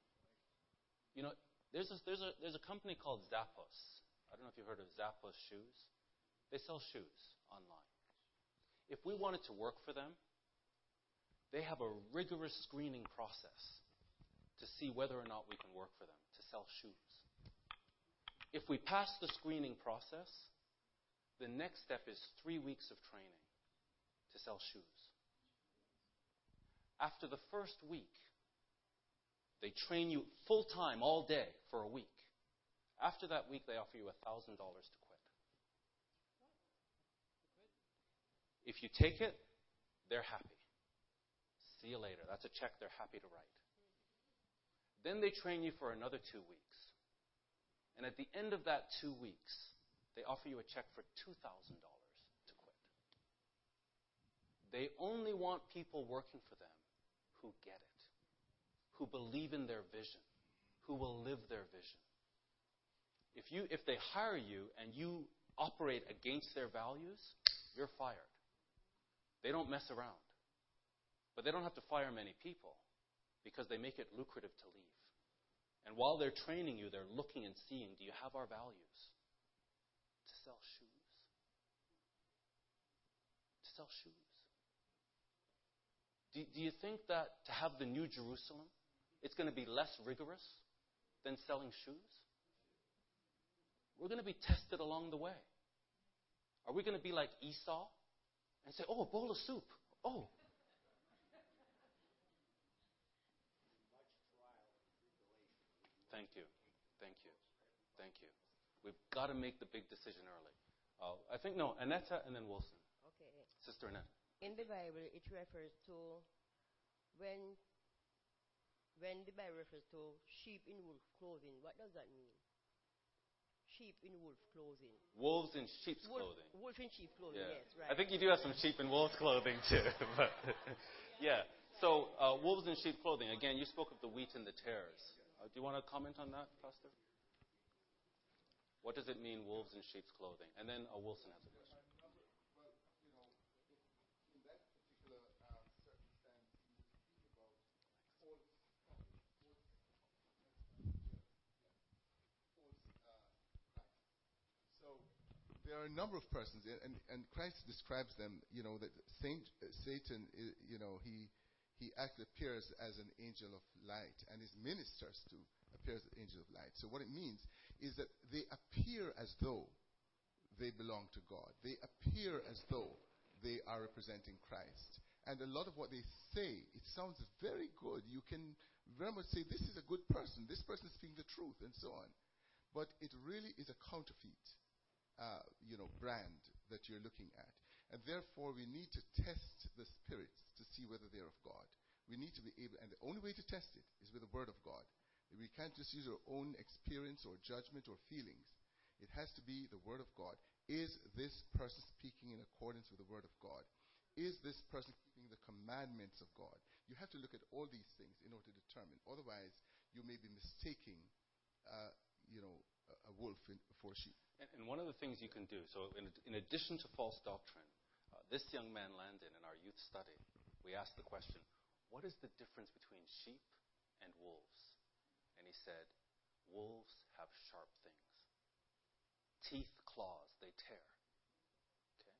You know, there's a, there's a there's a company called Zappos. I don't know if you've heard of Zappos shoes. They sell shoes online. If we wanted to work for them, they have a rigorous screening process to see whether or not we can work for them to sell shoes. If we pass the screening process, the next step is three weeks of training to sell shoes. After the first week, they train you full time all day for a week. After that week, they offer you $1,000 to quit. If you take it, they're happy. See you later. That's a check they're happy to write. Then they train you for another two weeks. And at the end of that two weeks, they offer you a check for $2,000 to quit. They only want people working for them who get it, who believe in their vision, who will live their vision. If, you, if they hire you and you operate against their values, you're fired. They don't mess around. But they don't have to fire many people because they make it lucrative to leave. And while they're training you, they're looking and seeing do you have our values? To sell shoes. To sell shoes. Do, do you think that to have the New Jerusalem, it's going to be less rigorous than selling shoes? We're going to be tested along the way. Are we going to be like Esau and say, oh, a bowl of soup? Oh. Thank you. Thank you. Thank you. We've got to make the big decision early. Uh, I think, no, Anetta and then Wilson. Okay. Sister Annette. In the Bible, it refers to when when the Bible refers to sheep in wolf clothing. What does that mean? Sheep in wolf clothing. Wolves in sheep's Wolf, clothing. wolf in sheep clothing. Yeah. Yes, right. I think you do have some sheep in wolves clothing too. [LAUGHS] but yeah. So uh, wolves in sheep clothing. Again, you spoke of the wheat and the tares. Uh, do you want to comment on that, Pastor? What does it mean, wolves in sheep's clothing? And then uh, Wilson has a question. Well, you know, in that particular uh, circumstance, you speak about false, false, false, uh, Christ. So there are a number of persons, and, and Christ describes them. You know that Saint uh, Satan, you know, he he appears as an angel of light, and his ministers too appears as an angel of light. So what it means is that they appear as though they belong to God. They appear as though they are representing Christ. And a lot of what they say, it sounds very good. You can very much say, this is a good person. This person is speaking the truth, and so on. But it really is a counterfeit, uh, you know, brand that you're looking at. And therefore, we need to test the spirits to see whether they're of God. We need to be able, and the only way to test it is with the Word of God. We can't just use our own experience or judgment or feelings. It has to be the Word of God. Is this person speaking in accordance with the Word of God? Is this person keeping the commandments of God? You have to look at all these things in order to determine. Otherwise, you may be mistaking, uh, you know, a, wolf in, for sheep. And, and, one of the things you can do, so in, in addition to false doctrine, uh, this young man, Landon, in our youth study, we asked the question, what is the difference between sheep and wolves? And he said, wolves have sharp things. Teeth, claws, they tear. Okay?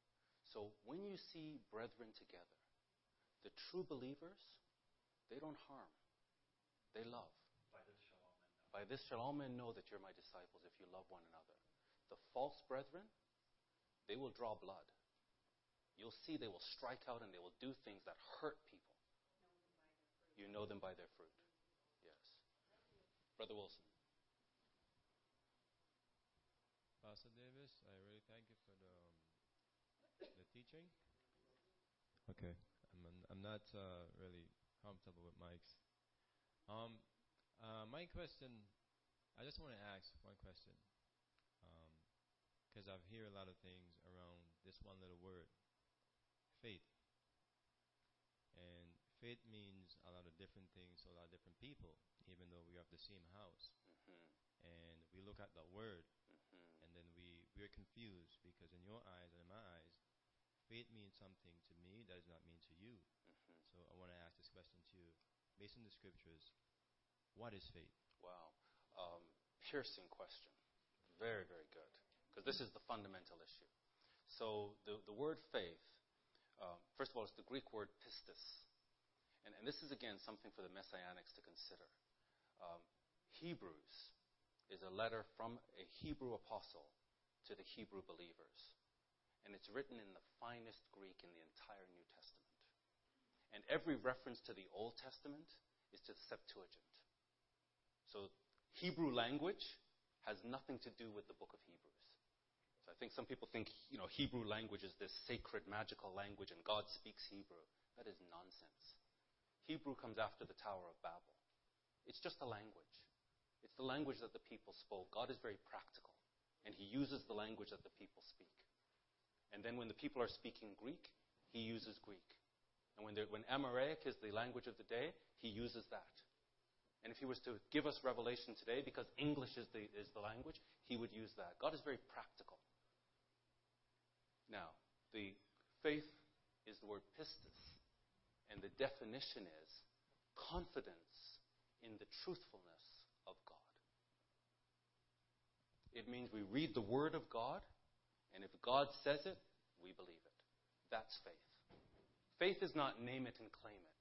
So when you see brethren together, the true believers, they don't harm. They love. By this shall all men know. By this shall all men know that you're my disciples if you love one another. The false brethren, they will draw blood. You'll see they will strike out and they will do things that hurt people. You know them by their fruit. Yes. Brother Wilson. Pastor Davis, I really thank you for the, um, the teaching. Okay. I'm, I'm not uh, really comfortable with mics. Um, uh, my question, I just want to ask one question. Because um, I've heard a lot of things around this one little word, faith. And faith means a lot of different things to a lot of different people, even though we are of the same house. Mm-hmm. And we look at the word, mm-hmm. and then we, we're confused because in your eyes and in my eyes, faith means something to me that does not mean to you. Mm-hmm. So I want to ask this question to you. Based on the scriptures, what is faith? Wow. Um, piercing question. Very, very good. Because this is the fundamental issue. So the, the word faith, um, first of all, it's the Greek word pistis. And, and this is, again, something for the Messianics to consider. Um, Hebrews is a letter from a Hebrew apostle to the Hebrew believers and it's written in the finest Greek in the entire New Testament. And every reference to the Old Testament is to the Septuagint. So Hebrew language has nothing to do with the book of Hebrews. So I think some people think, you know, Hebrew language is this sacred, magical language and God speaks Hebrew. That is nonsense. Hebrew comes after the Tower of Babel. It's just a language. It's the language that the people spoke. God is very practical, and He uses the language that the people speak. And then when the people are speaking Greek, he uses Greek. And when, when Aramaic is the language of the day, he uses that. And if he was to give us revelation today, because English is the, is the language, he would use that. God is very practical. Now, the faith is the word pistis, and the definition is confidence in the truthfulness of God. It means we read the Word of God, and if God says it, we believe it. That's faith. Faith is not name it and claim it.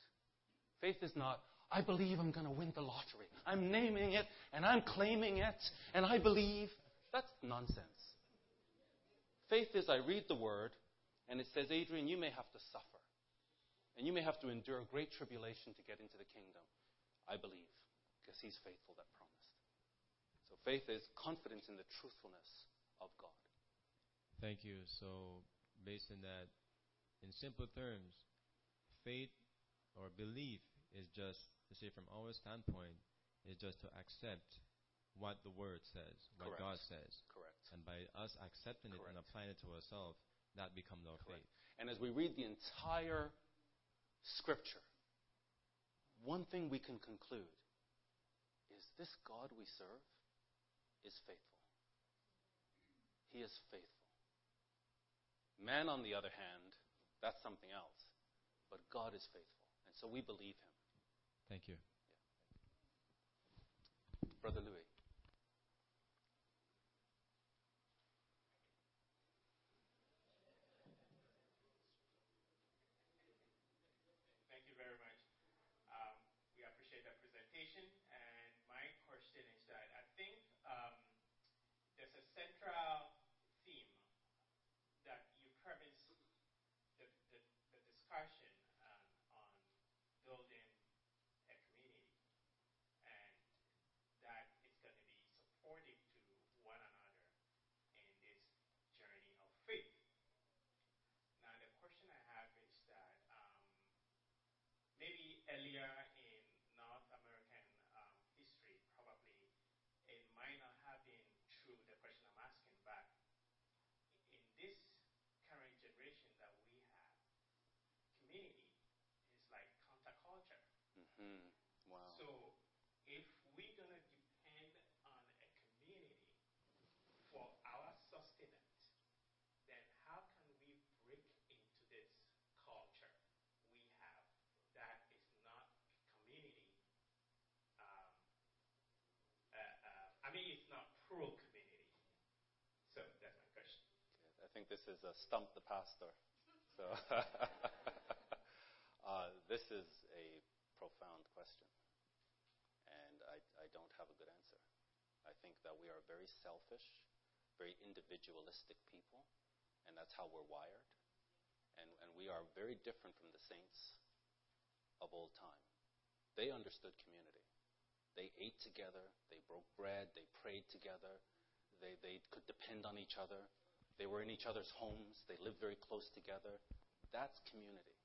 Faith is not, I believe I'm going to win the lottery. I'm naming it and I'm claiming it and I believe. That's nonsense. Faith is I read the word and it says, Adrian, you may have to suffer. And you may have to endure great tribulation to get into the kingdom. I believe because he's faithful that promised. So faith is confidence in the truthfulness of God. Thank you. So, based on that, in simple terms, faith or belief is just, you see, from our standpoint, is just to accept what the Word says, what Correct. God says. Correct. And by us accepting Correct. it and applying it to ourselves, that becomes our Correct. faith. And as we read the entire Scripture, one thing we can conclude is this God we serve is faithful. He is faithful. Man, on the other hand, that's something else. But God is faithful. And so we believe him. Thank you. Brother Louis. Thank you very much. Um, we appreciate that presentation. And my question is that I think um, there's a central theme that you premise the, the, the discussion um, on building a community, and that it's got Hmm. Wow. So if we're going to depend on a community for our sustenance, then how can we break into this culture we have that is not community? Um, uh, uh, I mean, it's not pro community. So that's my question. I think this is a stump the pastor. So [LAUGHS] uh, this is a profound question, and I, I don't have a good answer. I think that we are very selfish, very individualistic people, and that's how we're wired. And, and we are very different from the saints of old time. They understood community. They ate together, they broke bread, they prayed together, they, they could depend on each other. They were in each other's homes. They lived very close together. That's community.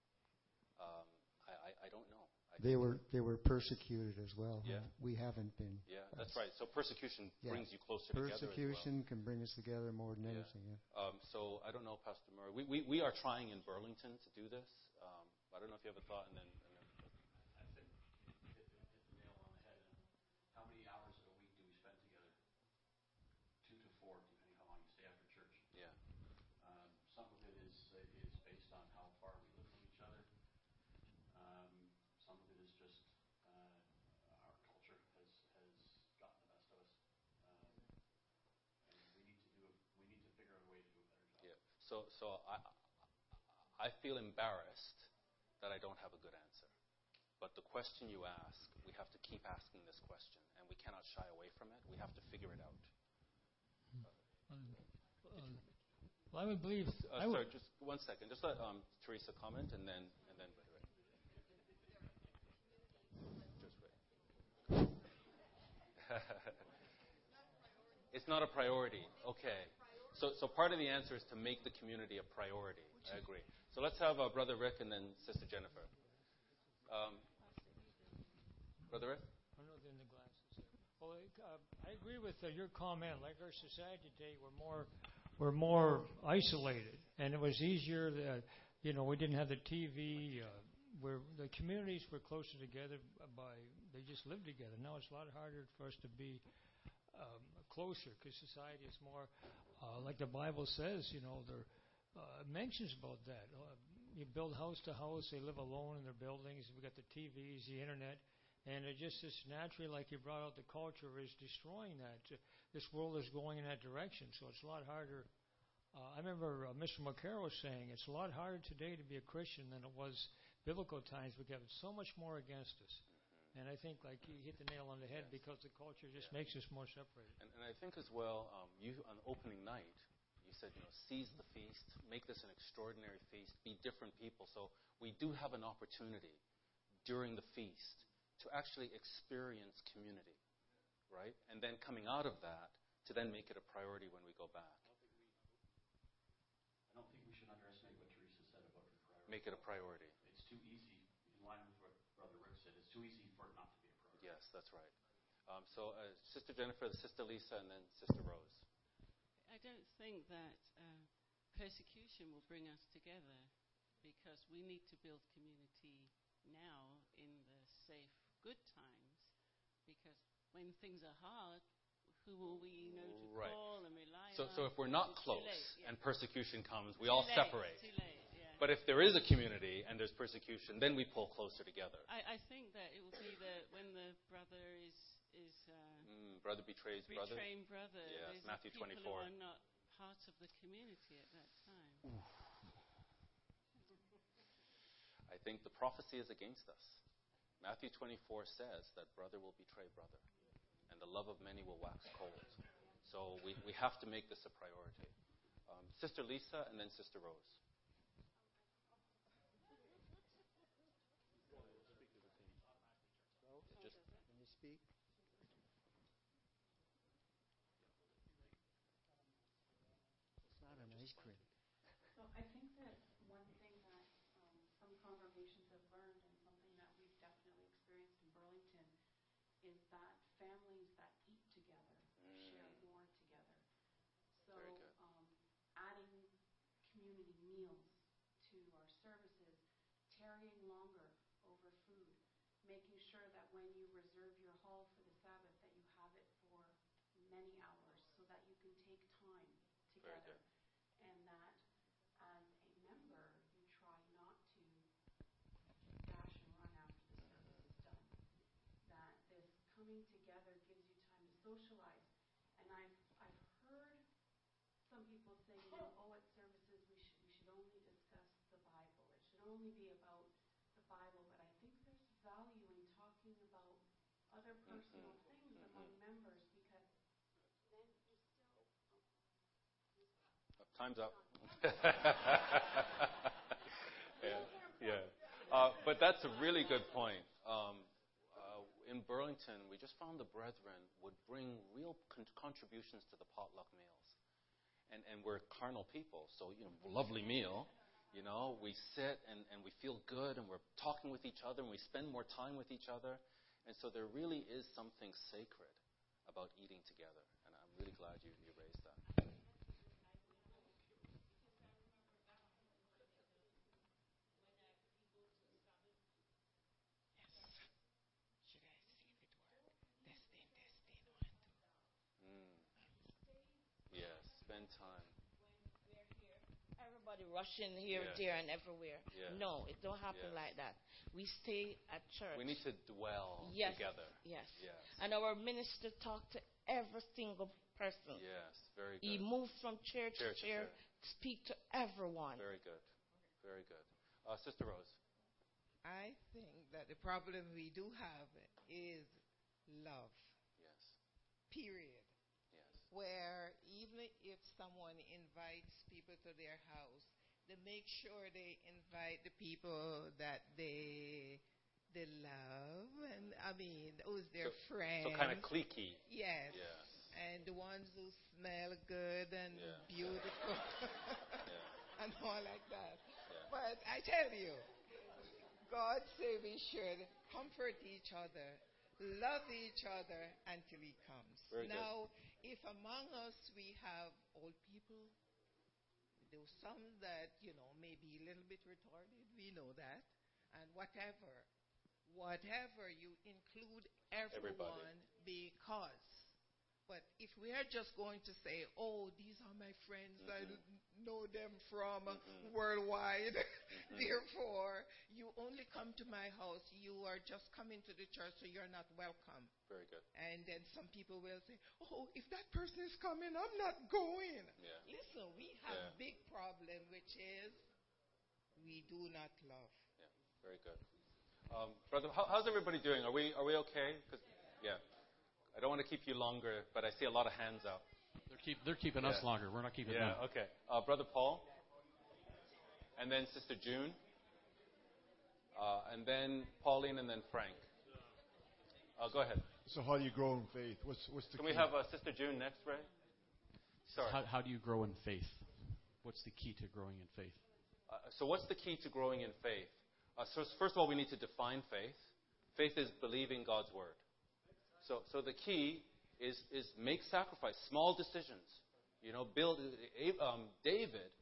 Um, I, I, I, don't know. They were they were persecuted as well. Yeah. We haven't been. Yeah, that's right. So persecution yeah. brings you closer together. persecution together. can bring us together more than yeah. anything. Yeah. Um, so I don't know, Pastor Murray. We, we, we are trying in Burlington to do this. Um, I don't know if you have a thought, and then. And then I think hit, hit, hit the nail on the head. How many hours of a week do we spend together? Two to four, depending how long you stay after church. Yeah. Um, some of it is uh, is based on how far we live from each other. Um, some of it is just uh, our culture has has gotten the best of us, um, and we need to do a, we need to figure out a way to do a better job. Yeah. So so I I feel embarrassed that I don't have a good answer. But the question you ask, we have to keep asking this question, and we cannot shy away from it. We have to figure it out. Well, I would believe. Uh, I would, sorry, just one second. Just let um, Teresa comment, and then and then Brother Ray. Just wait. [LAUGHS] it's not a priority. Okay. So so part of the answer is to make the community a priority. I agree. So let's have uh, Brother Rick and then Sister Jennifer. Um, Brother Rick. Well, uh, I agree with uh, your comment. Like our society today, we're more we're more isolated, and it was easier. That, you know, we didn't have the TV. Uh, where the communities were closer together by they just lived together. Now it's a lot harder for us to be um, closer because society is more uh, like the Bible says. You know, there uh, mentions about that. Uh, you build house to house. They live alone in their buildings. We got the TVs, the internet. And it just is naturally, like you brought out, the culture is destroying that. This world is going in that direction, so it's a lot harder. Uh, I remember uh, Mr. McCarroll saying it's a lot harder today to be a Christian than it was biblical times. We have so much more against us. And I think, like you hit the nail on the head, Yes. because the culture just Yeah. makes us more separated. And, and I think as well, um, you on opening night, you said, you know, seize the feast, make this an extraordinary feast, be different people. So we do have an opportunity during the feast to actually experience community, right? And then coming out of that, to then make it a priority when we go back. I don't think we should underestimate what Teresa said about her priority. Make it a priority. It's too easy, in line with what Brother Rick said, it's too easy Yes, that's right. Um, so uh, Sister Jennifer, Sister Lisa, and then Sister Rose. I don't think that uh, persecution will bring us together because we need to build community now in the safe, good times. Because when things are hard, who will we know to Right. call and rely So, on? so if we're not close late, yeah. and persecution comes, we Too all late, separate. Too late, yeah. But if there is a community and there's persecution, then we pull closer together. I, I think that it will be that when the brother is is uh, Mm, brother betrays brother. betraying brother. Yes, Matthew are people 24. Who are not part of the community at that time. I think the prophecy is against us. Matthew 24 says that brother will betray brother, and the love of many will wax cold. So we, we have to make this a priority. Um, Sister Lisa and then Sister Rose. Just Can you speak? It's not an ice cream. So I think that one thing that um, some congregations have learned and something that we've definitely experienced in Burlington is that families that eat together share more together. So um, adding community meals to our services, tarrying longer over food, making sure that when you reserve your hall for the Sabbath, that you have it for many hours so that you can take time together. good. And that as a member, you try not to dash and run after the service is done. That this coming together gives you time to socialize. And I've, I've heard some people say, you know, oh, at services we should, we should only discuss the Bible. It should only be about the Bible. But I think there's value in talking about other personal things among members because then you still. Uh, Time's up. [LAUGHS] [LAUGHS] yeah, yeah. Uh, but that's a really good point. Um, in Burlington, we just found the brethren would bring real con- contributions to the potluck meals. And, and we're carnal people, so, you know, lovely meal. You know, we sit and, and we feel good and we're talking with each other and we spend more time with each other. And so there really is something sacred about eating together. And I'm really glad you, you raised that. Mm. Yes, spend time. Everybody rushing here, Yeah. there, and everywhere. Yeah. No, it don't happen Yes. like that. We stay at church. We need to dwell yes, together. Yes. Yes. And our minister talked to every single person. Yes, very good. He moved from chair to Chair to chair, chair. speak to everyone. Very good. Very good. Uh, Sister Rose. I think that the problem we do have is love. Yes. Period. Yes. Where even if someone invites people to their house, they make sure they invite the people that they they love, and I mean, who's their so, friends. So kind of cliquey. Yes. Yes. And the ones who smell good and Yeah. beautiful Yeah. [LAUGHS] and all like that. But I tell you, God say we should comfort each other, love each other until He comes. Very good. now, if among us we have old people, there are some that you know may be a little bit retarded. We know that, and whatever, whatever you include everyone because. But if we are just going to say, "Oh, these are my friends. I Mm-hmm. l- know them from worldwide," [LAUGHS] therefore you only come to my house. You are just coming to the church, so you're not welcome. Very good. And then some people will say, "Oh, if that person is coming, I'm not going." Yeah. Listen, we have Yeah. a big problem, which is we do not love. Yeah. Very good. Um, brother, how, how's everybody doing? Are we are we okay? 'Cause- yeah. I don't want to keep you longer, but I see a lot of hands up. They're, keep, they're keeping us longer. We're not keeping Yeah. them. Okay. Uh, brother Paul, and then Sister June, uh, and then Pauline, and then Frank. Uh, go ahead. So how do you grow in faith? What's what's the Can key? we have uh, Sister June next, Ray? Sorry. How, how do you grow in faith? What's the key to growing in faith? Uh, so, what's the key to growing in faith? Uh, so, first of all, we need to define faith. Faith is believing God's word. So, so the key is is make sacrifice, small decisions. You know, build. Um, David,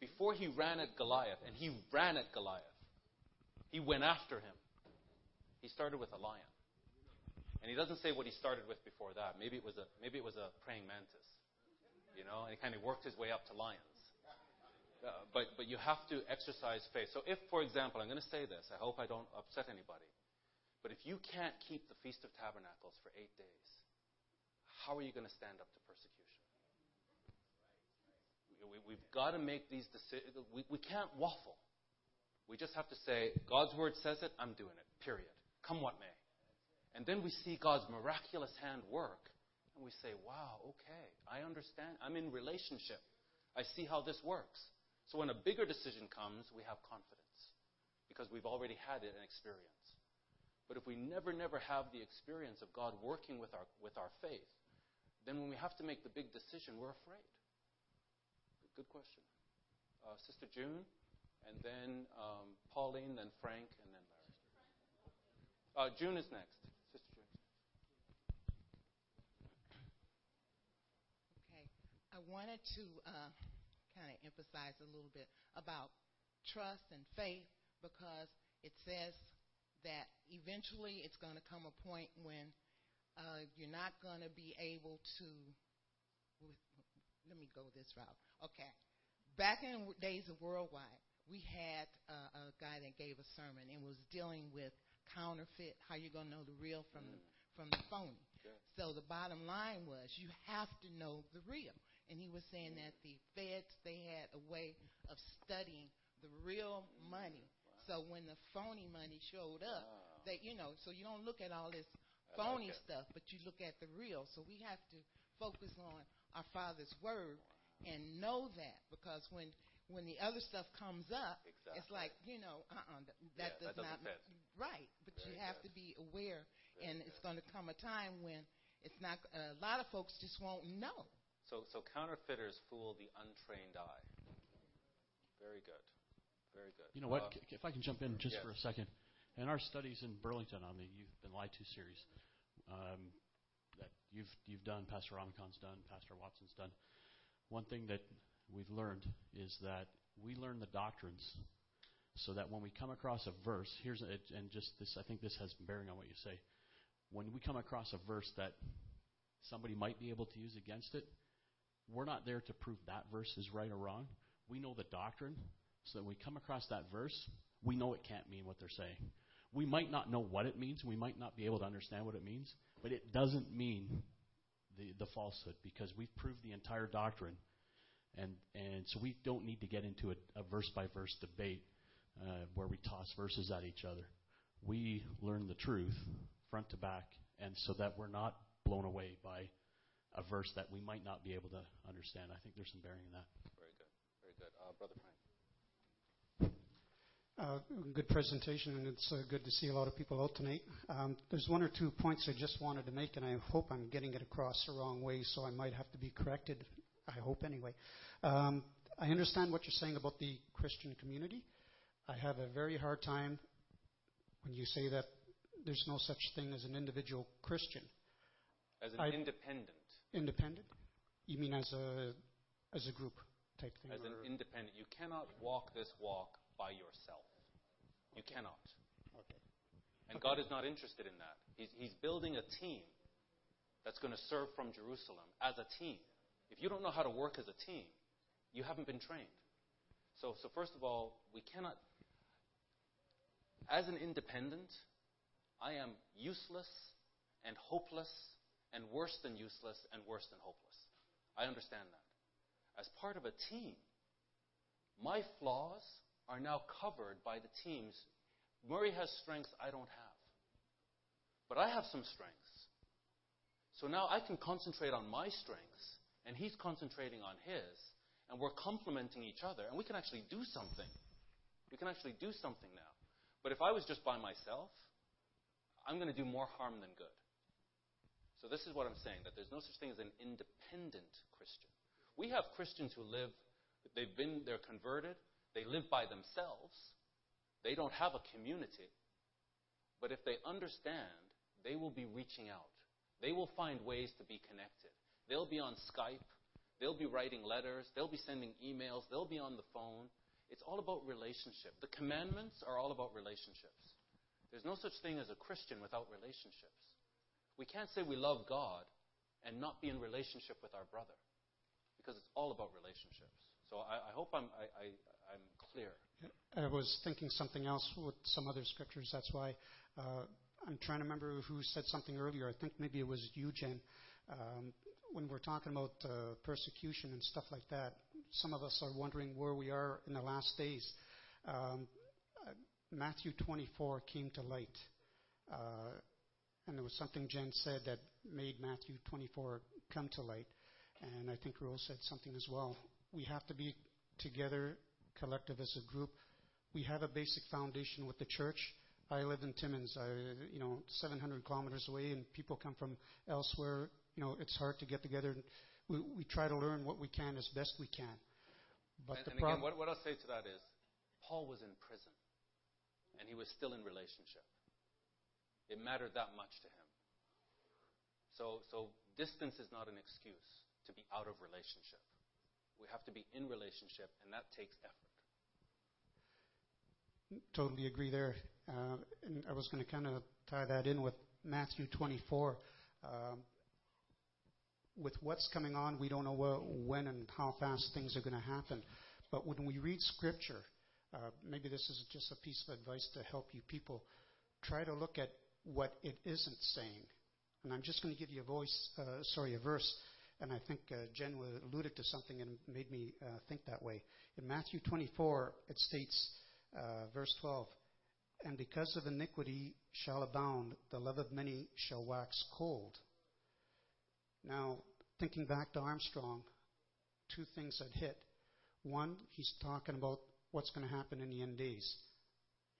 before he ran at Goliath, and he ran at Goliath, he went after him. He started with a lion, and he doesn't say what he started with before that. Maybe it was a maybe it was a praying mantis. You know, and he kind of worked his way up to lions. Uh, but, but you have to exercise faith. So, if, for example, I'm going to say this, I hope I don't upset anybody, but if you can't keep the Feast of Tabernacles for eight days, how are you going to stand up to persecution? We, we've got to make these decisions. We, we can't waffle. We just have to say, God's word says it, I'm doing it, period. Come what may. And then we see God's miraculous hand work, and we say, wow, okay, I understand. I'm in relationship. I see how this works. So when a bigger decision comes, we have confidence because we've already had it an experience. But if we never, never have the experience of God working with our, with our faith, then when we have to make the big decision, we're afraid. Good question. Uh, Sister June, and then um, Pauline, then Frank, and then Larry. Uh, June is next. Sister June. Okay. I wanted to uh, kind of emphasize a little bit about trust and faith because it says that eventually it's going to come a point when uh, you're not going to be able to. Let me go this route. Okay. Back in days of worldwide, we had uh, a guy that gave a sermon and was dealing with counterfeit, how you're going to know the real from the from the phony. So the bottom line was you have to know the real. And he was saying that the feds they had a way of studying the real money. So when the phony money showed up, that you know, so you don't look at all this phony stuff, but you look at the real. So we have to focus on our Father's word and know that because when when the other stuff comes up, it's like you know, uh-uh, that, that Yeah, does that not doesn't fit. right. But you Very have to be aware, and it's going to come a time when it's not. A lot of folks just won't know. So, so counterfeiters fool the untrained eye. Very good. Very good. You know what? Uh, If I can jump in just yes. for a second. In our studies in Burlington on the You've Been Lied To series um, that you've, you've done, Pastor Ramakan's done, Pastor Watson's done, one thing that we've learned is that we learn the doctrines so that when we come across a verse, here's a, and just this, I think this has bearing on what you say. When we come across a verse that somebody might be able to use against it, we're not there to prove that verse is right or wrong. We know the doctrine, so that when we come across that verse, we know it can't mean what they're saying. We might not know what it means, we might not be able to understand what it means, but it doesn't mean the, the falsehood because we've proved the entire doctrine. And, and so we don't need to get into a, a verse by verse debate uh, where we toss verses at each other. We learn the truth front to back, and so that we're not blown away by a verse that we might not be able to understand. I think there's some bearing in that. Very good. Very good. Uh, Brother Frank. Uh, good presentation, and it's uh, good to see a lot of people out tonight. Um, there's one or two points I just wanted to make, and I hope I'm getting it across the wrong way, so I might have to be corrected. I hope anyway. Um, I understand what you're saying about the Christian community. I have a very hard time when you say that there's no such thing as an individual Christian. As an I- independent, Independent? You mean as a as a group type thing? as an or- independent, you cannot walk this walk by yourself. You cannot. Okay. And God is not interested in that. He's, he's building a team that's going to serve from Jerusalem as a team. If you don't know how to work as a team, you haven't been trained. So, so first of all, we cannot. As an independent, I am useless and hopeless and worse than useless and worse than hopeless. I understand that. As part of a team, my flaws are now covered by the teams. Murray has strengths I don't have. But I have some strengths. So now I can concentrate on my strengths, and he's concentrating on his, and we're complementing each other, and we can actually do something. We can actually do something now. But if I was just by myself, I'm going to do more harm than good. So this is what I'm saying that there's no such thing as an independent Christian. We have Christians who live, they've been, they're converted, they live by themselves, they don't have a community. But if they understand, they will be reaching out. They will find ways to be connected. They'll be on Skype, they'll be writing letters, they'll be sending emails, they'll be on the phone. It's all about relationship. The commandments are all about relationships. There's no such thing as a Christian without relationships. We can't say we love God and not be in relationship with our brother because it's all about relationships. So I, I hope I'm, I, I, clear. I was thinking something else with some other scriptures. That's why uh, I'm trying to remember who said something earlier. I think maybe it was Jen. Um, when we're talking about uh, persecution and stuff like that, some of us are wondering where we are in the last days. Um, uh, Matthew 24 came to light. Uh, and there was something Jen said that made Matthew 24 come to light. And I think Rose said something as well. We have to be together, collective as a group. We have a basic foundation with the church. I live in Timmins, I, you know, 700 kilometers away, and people come from elsewhere. You know, it's hard to get together. We, we try to learn what we can as best we can. But and the and again, problem, what, what I'll say to that is Paul was in prison, and he was still in relationship. It mattered that much to him. So, so distance is not an excuse to be out of relationship. We have to be in relationship, and that takes effort. totally agree there. Uh, and I was going to kind of tie that in with Matthew 24. Um, with what's coming on, we don't know wh- when and how fast things are going to happen. But when we read Scripture, uh, maybe this is just a piece of advice to help you people. Try to look at what it isn't saying. And I'm just going to give you a voice, uh, sorry, a verse. And I think uh, Jen alluded to something and made me uh, think that way. In Matthew 24, it states, uh, verse 12, And because of iniquity shall abound, the love of many shall wax cold. Now, thinking back to Armstrong, two things that hit. One, he's talking about what's going to happen in the end days.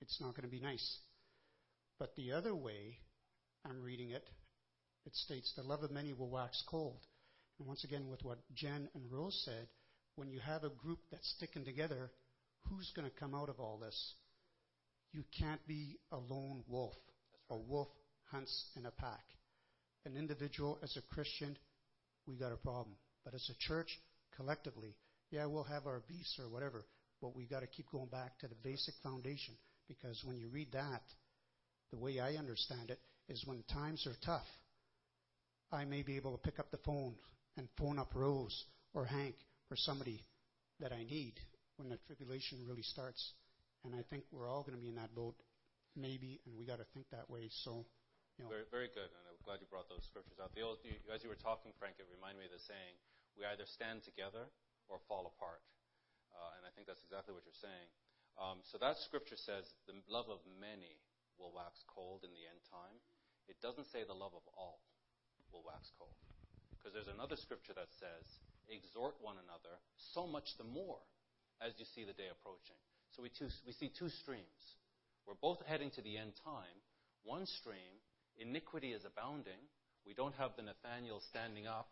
It's not going to be nice. But the other way, I'm reading it, it states, The love of many will wax cold. And once again, with what Jen and Rose said, when you have a group that's sticking together, who's going to come out of all this? You can't be a lone wolf. A wolf hunts in a pack. An individual, as a Christian, we got a problem. But as a church, collectively, yeah, we'll have our beasts or whatever, but we got to keep going back to the basic foundation because when you read that, the way I understand it is when times are tough, I may be able to pick up the phone and phone up Rose or Hank or somebody that I need when the tribulation really starts. And I think we're all going to be in that boat, maybe, and we got to think that way. So, you know. Very, very good, and I'm glad you brought those scriptures out. The old, you, as you were talking, Frank, it reminded me of the saying, "We either stand together or fall apart." Uh, and I think that's exactly what you're saying. Um, so that scripture says, "The love of many will wax cold in the end time." It doesn't say the love of all will wax cold. Because there's another scripture that says, exhort one another so much the more as you see the day approaching. So we, two, we see two streams. We're both heading to the end time. One stream, iniquity is abounding. We don't have the Nathaniel standing up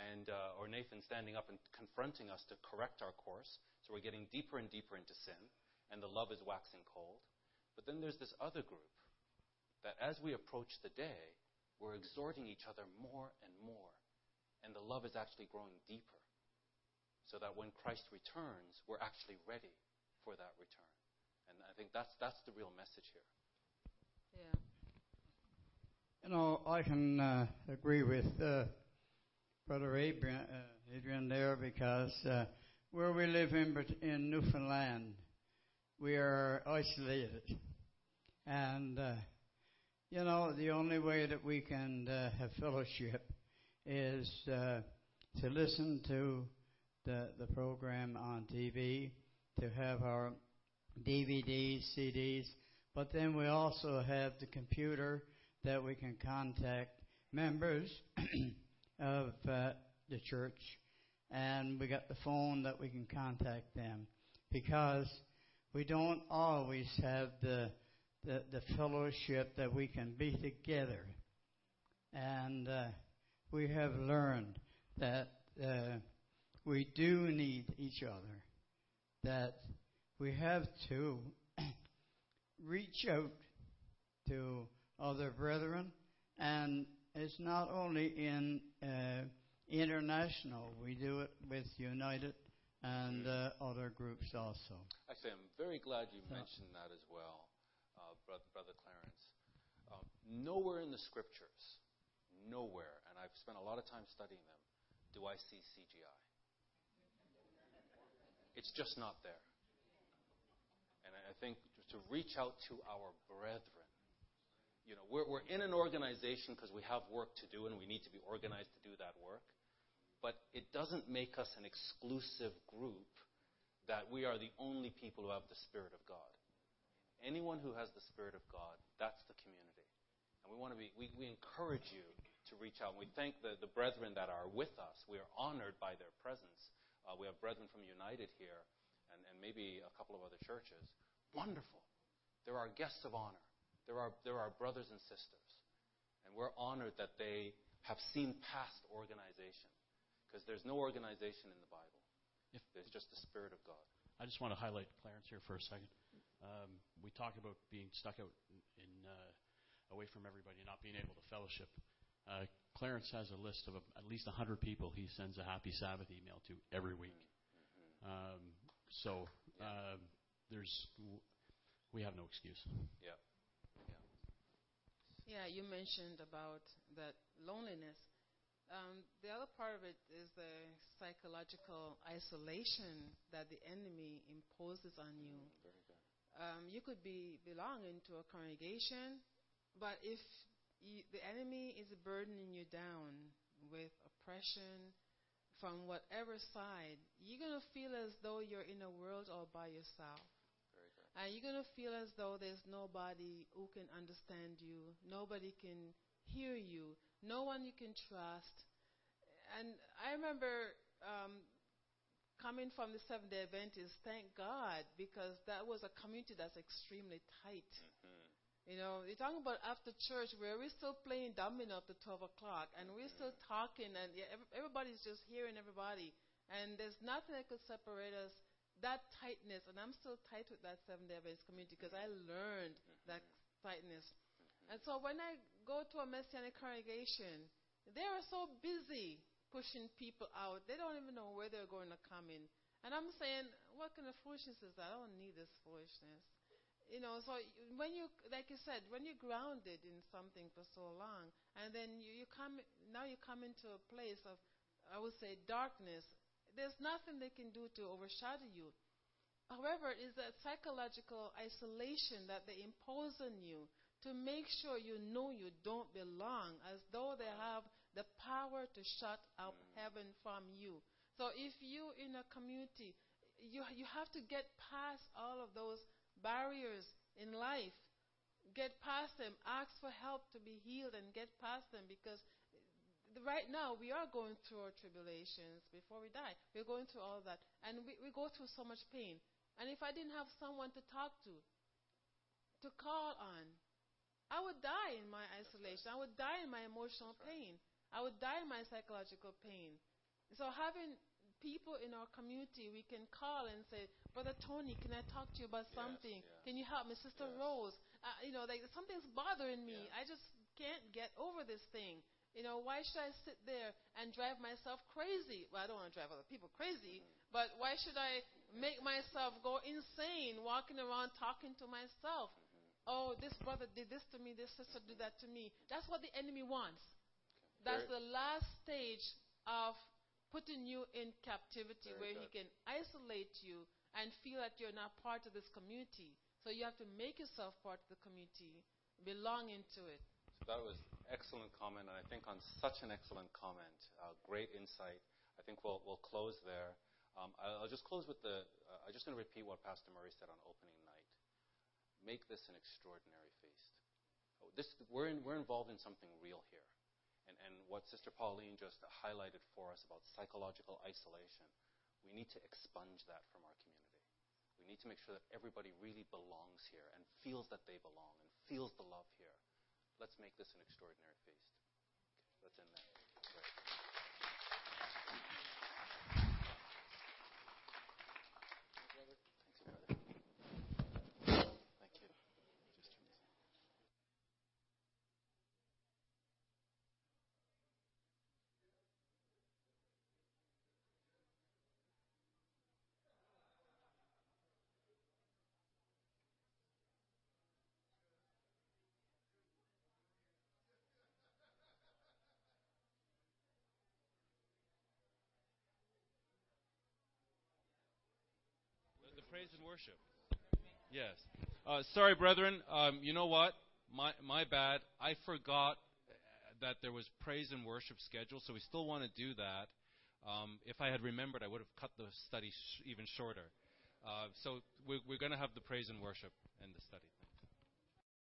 and, uh, or Nathan standing up and confronting us to correct our course. So we're getting deeper and deeper into sin, and the love is waxing cold. But then there's this other group that as we approach the day, we're exhorting each other more and more. And the love is actually growing deeper. So that when Christ returns, we're actually ready for that return. And I think that's, that's the real message here. Yeah. You know, I can uh, agree with uh, Brother Adrian, uh, Adrian there because uh, where we live in, in Newfoundland, we are isolated. And uh, you know, the only way that we can uh, have fellowship is uh, to listen to the, the program on TV, to have our DVDs, CDs, but then we also have the computer that we can contact members [CLEARS THROAT] of uh, the church, and we got the phone that we can contact them because we don't always have the the, the fellowship that we can be together. And uh, we have learned that uh, we do need each other, that we have to [CLEARS THROAT] reach out to other brethren, and it's not only in uh, international, we do it with United and uh, other groups also. Actually, I'm very glad you mentioned that as well brother, brother Clarence. Um, nowhere in the scriptures, nowhere, I've spent a lot of time studying them, do I see CGI. It's just not there. And I think to reach out to our brethren, you know, we're, we're in an organization because we have work to do and we need to be organized to do that work. But it doesn't make us an exclusive group that we are the only people who have the Spirit of God. Anyone who has the Spirit of God, that's the community. And we want to be, we, we encourage you to reach out. And we thank the, the brethren that are with us. We are honored by their presence. Uh, we have brethren from United here and, and maybe a couple of other churches. Wonderful. There are guests of honor. There are, there are brothers and sisters. And we're honored that they have seen past organization. Because there's no organization in the Bible. If there's just the Spirit of God. I just want to highlight Clarence here for a second. Um, we talk about being stuck out in, in uh, away from everybody, and not being able to fellowship. Uh, Clarence has a list of a, at least 100 people he sends a Happy Sabbath email to every week. Um, so uh, there's we have no excuse. Yeah. Yeah, you mentioned about that loneliness. Um, the other part of it is the psychological isolation that the enemy imposes on you. Um, you could be belonging to a congregation, but if you, the enemy is burdening you down with oppression from whatever side, you're going to feel as though you're in a world all by yourself. And you're going to feel as though there's nobody who can understand you, nobody can hear you, no one you can trust. And I remember um, coming from the Seventh day Adventists, thank God, because that was a community that's extremely tight. Mm-hmm. You know, you're talking about after church where we're still playing domino up to 12 o'clock and we're still talking and everybody's just hearing everybody. And there's nothing that could separate us that tightness, and I'm still tight with that Seven Day Adventist community because I learned that tightness. And so when I go to a Messianic congregation, they are so busy pushing people out, they don't even know where they're going to come in. And I'm saying, what kind of foolishness is that? I don't need this foolishness. You know, so when you, like you said, when you're grounded in something for so long, and then you, you come, now you come into a place of, I would say, darkness, there's nothing they can do to overshadow you. However, it is that psychological isolation that they impose on you to make sure you know you don't belong, as though they have the power to shut up mm. heaven from you. So if you in a community, you, you have to get past all of those barriers in life. Get past them. Ask for help to be healed and get past them because right now we are going through our tribulations before we die. We're going through all that. And we, we go through so much pain. And if I didn't have someone to talk to, to call on, I would die in my isolation. I would die in my emotional pain. I would die in my psychological pain. So having people in our community we can call and say, Brother Tony, can I talk to you about something? yes. Can you help me? Sister Rose, uh, you know, like something's bothering me. I just can't get over this thing. You know, why should I sit there and drive myself crazy? Well, I don't want to drive other people crazy, but why should I make myself go insane walking around talking to myself? Oh, this brother did this to me, this sister did that to me. That's what the enemy wants. That's the last stage of putting you in captivity Very where he can isolate you and feel that you're not part of this community. So you have to make yourself part of the community, belong into it. So that was excellent comment, and I think on such an excellent comment, uh, great insight. I think we'll we'll close there. Um, I'll, I'll just close with the. Uh, I'm just going to repeat what Pastor Murray said on opening night. Make this an extraordinary feast. Oh, This we're in, we're involved in something real here, and and what Sister Pauline just highlighted for us about psychological isolation. We need to expunge that from our community. We need to make sure that everybody really belongs here and feels that they belong and feels the love here. Let's make this an extraordinary feast. Okay, let's end there. Great. Thanks, brother. Thank you. Just turn this on. The, the praise and worship. Yes. Uh, sorry, brethren. Um, you know what? My my bad. I forgot that there was praise and worship scheduled, so we still want to do that. Um, if I had remembered, I would have cut the study sh- even shorter. Uh, so we're, we're going to have the praise and worship and the study.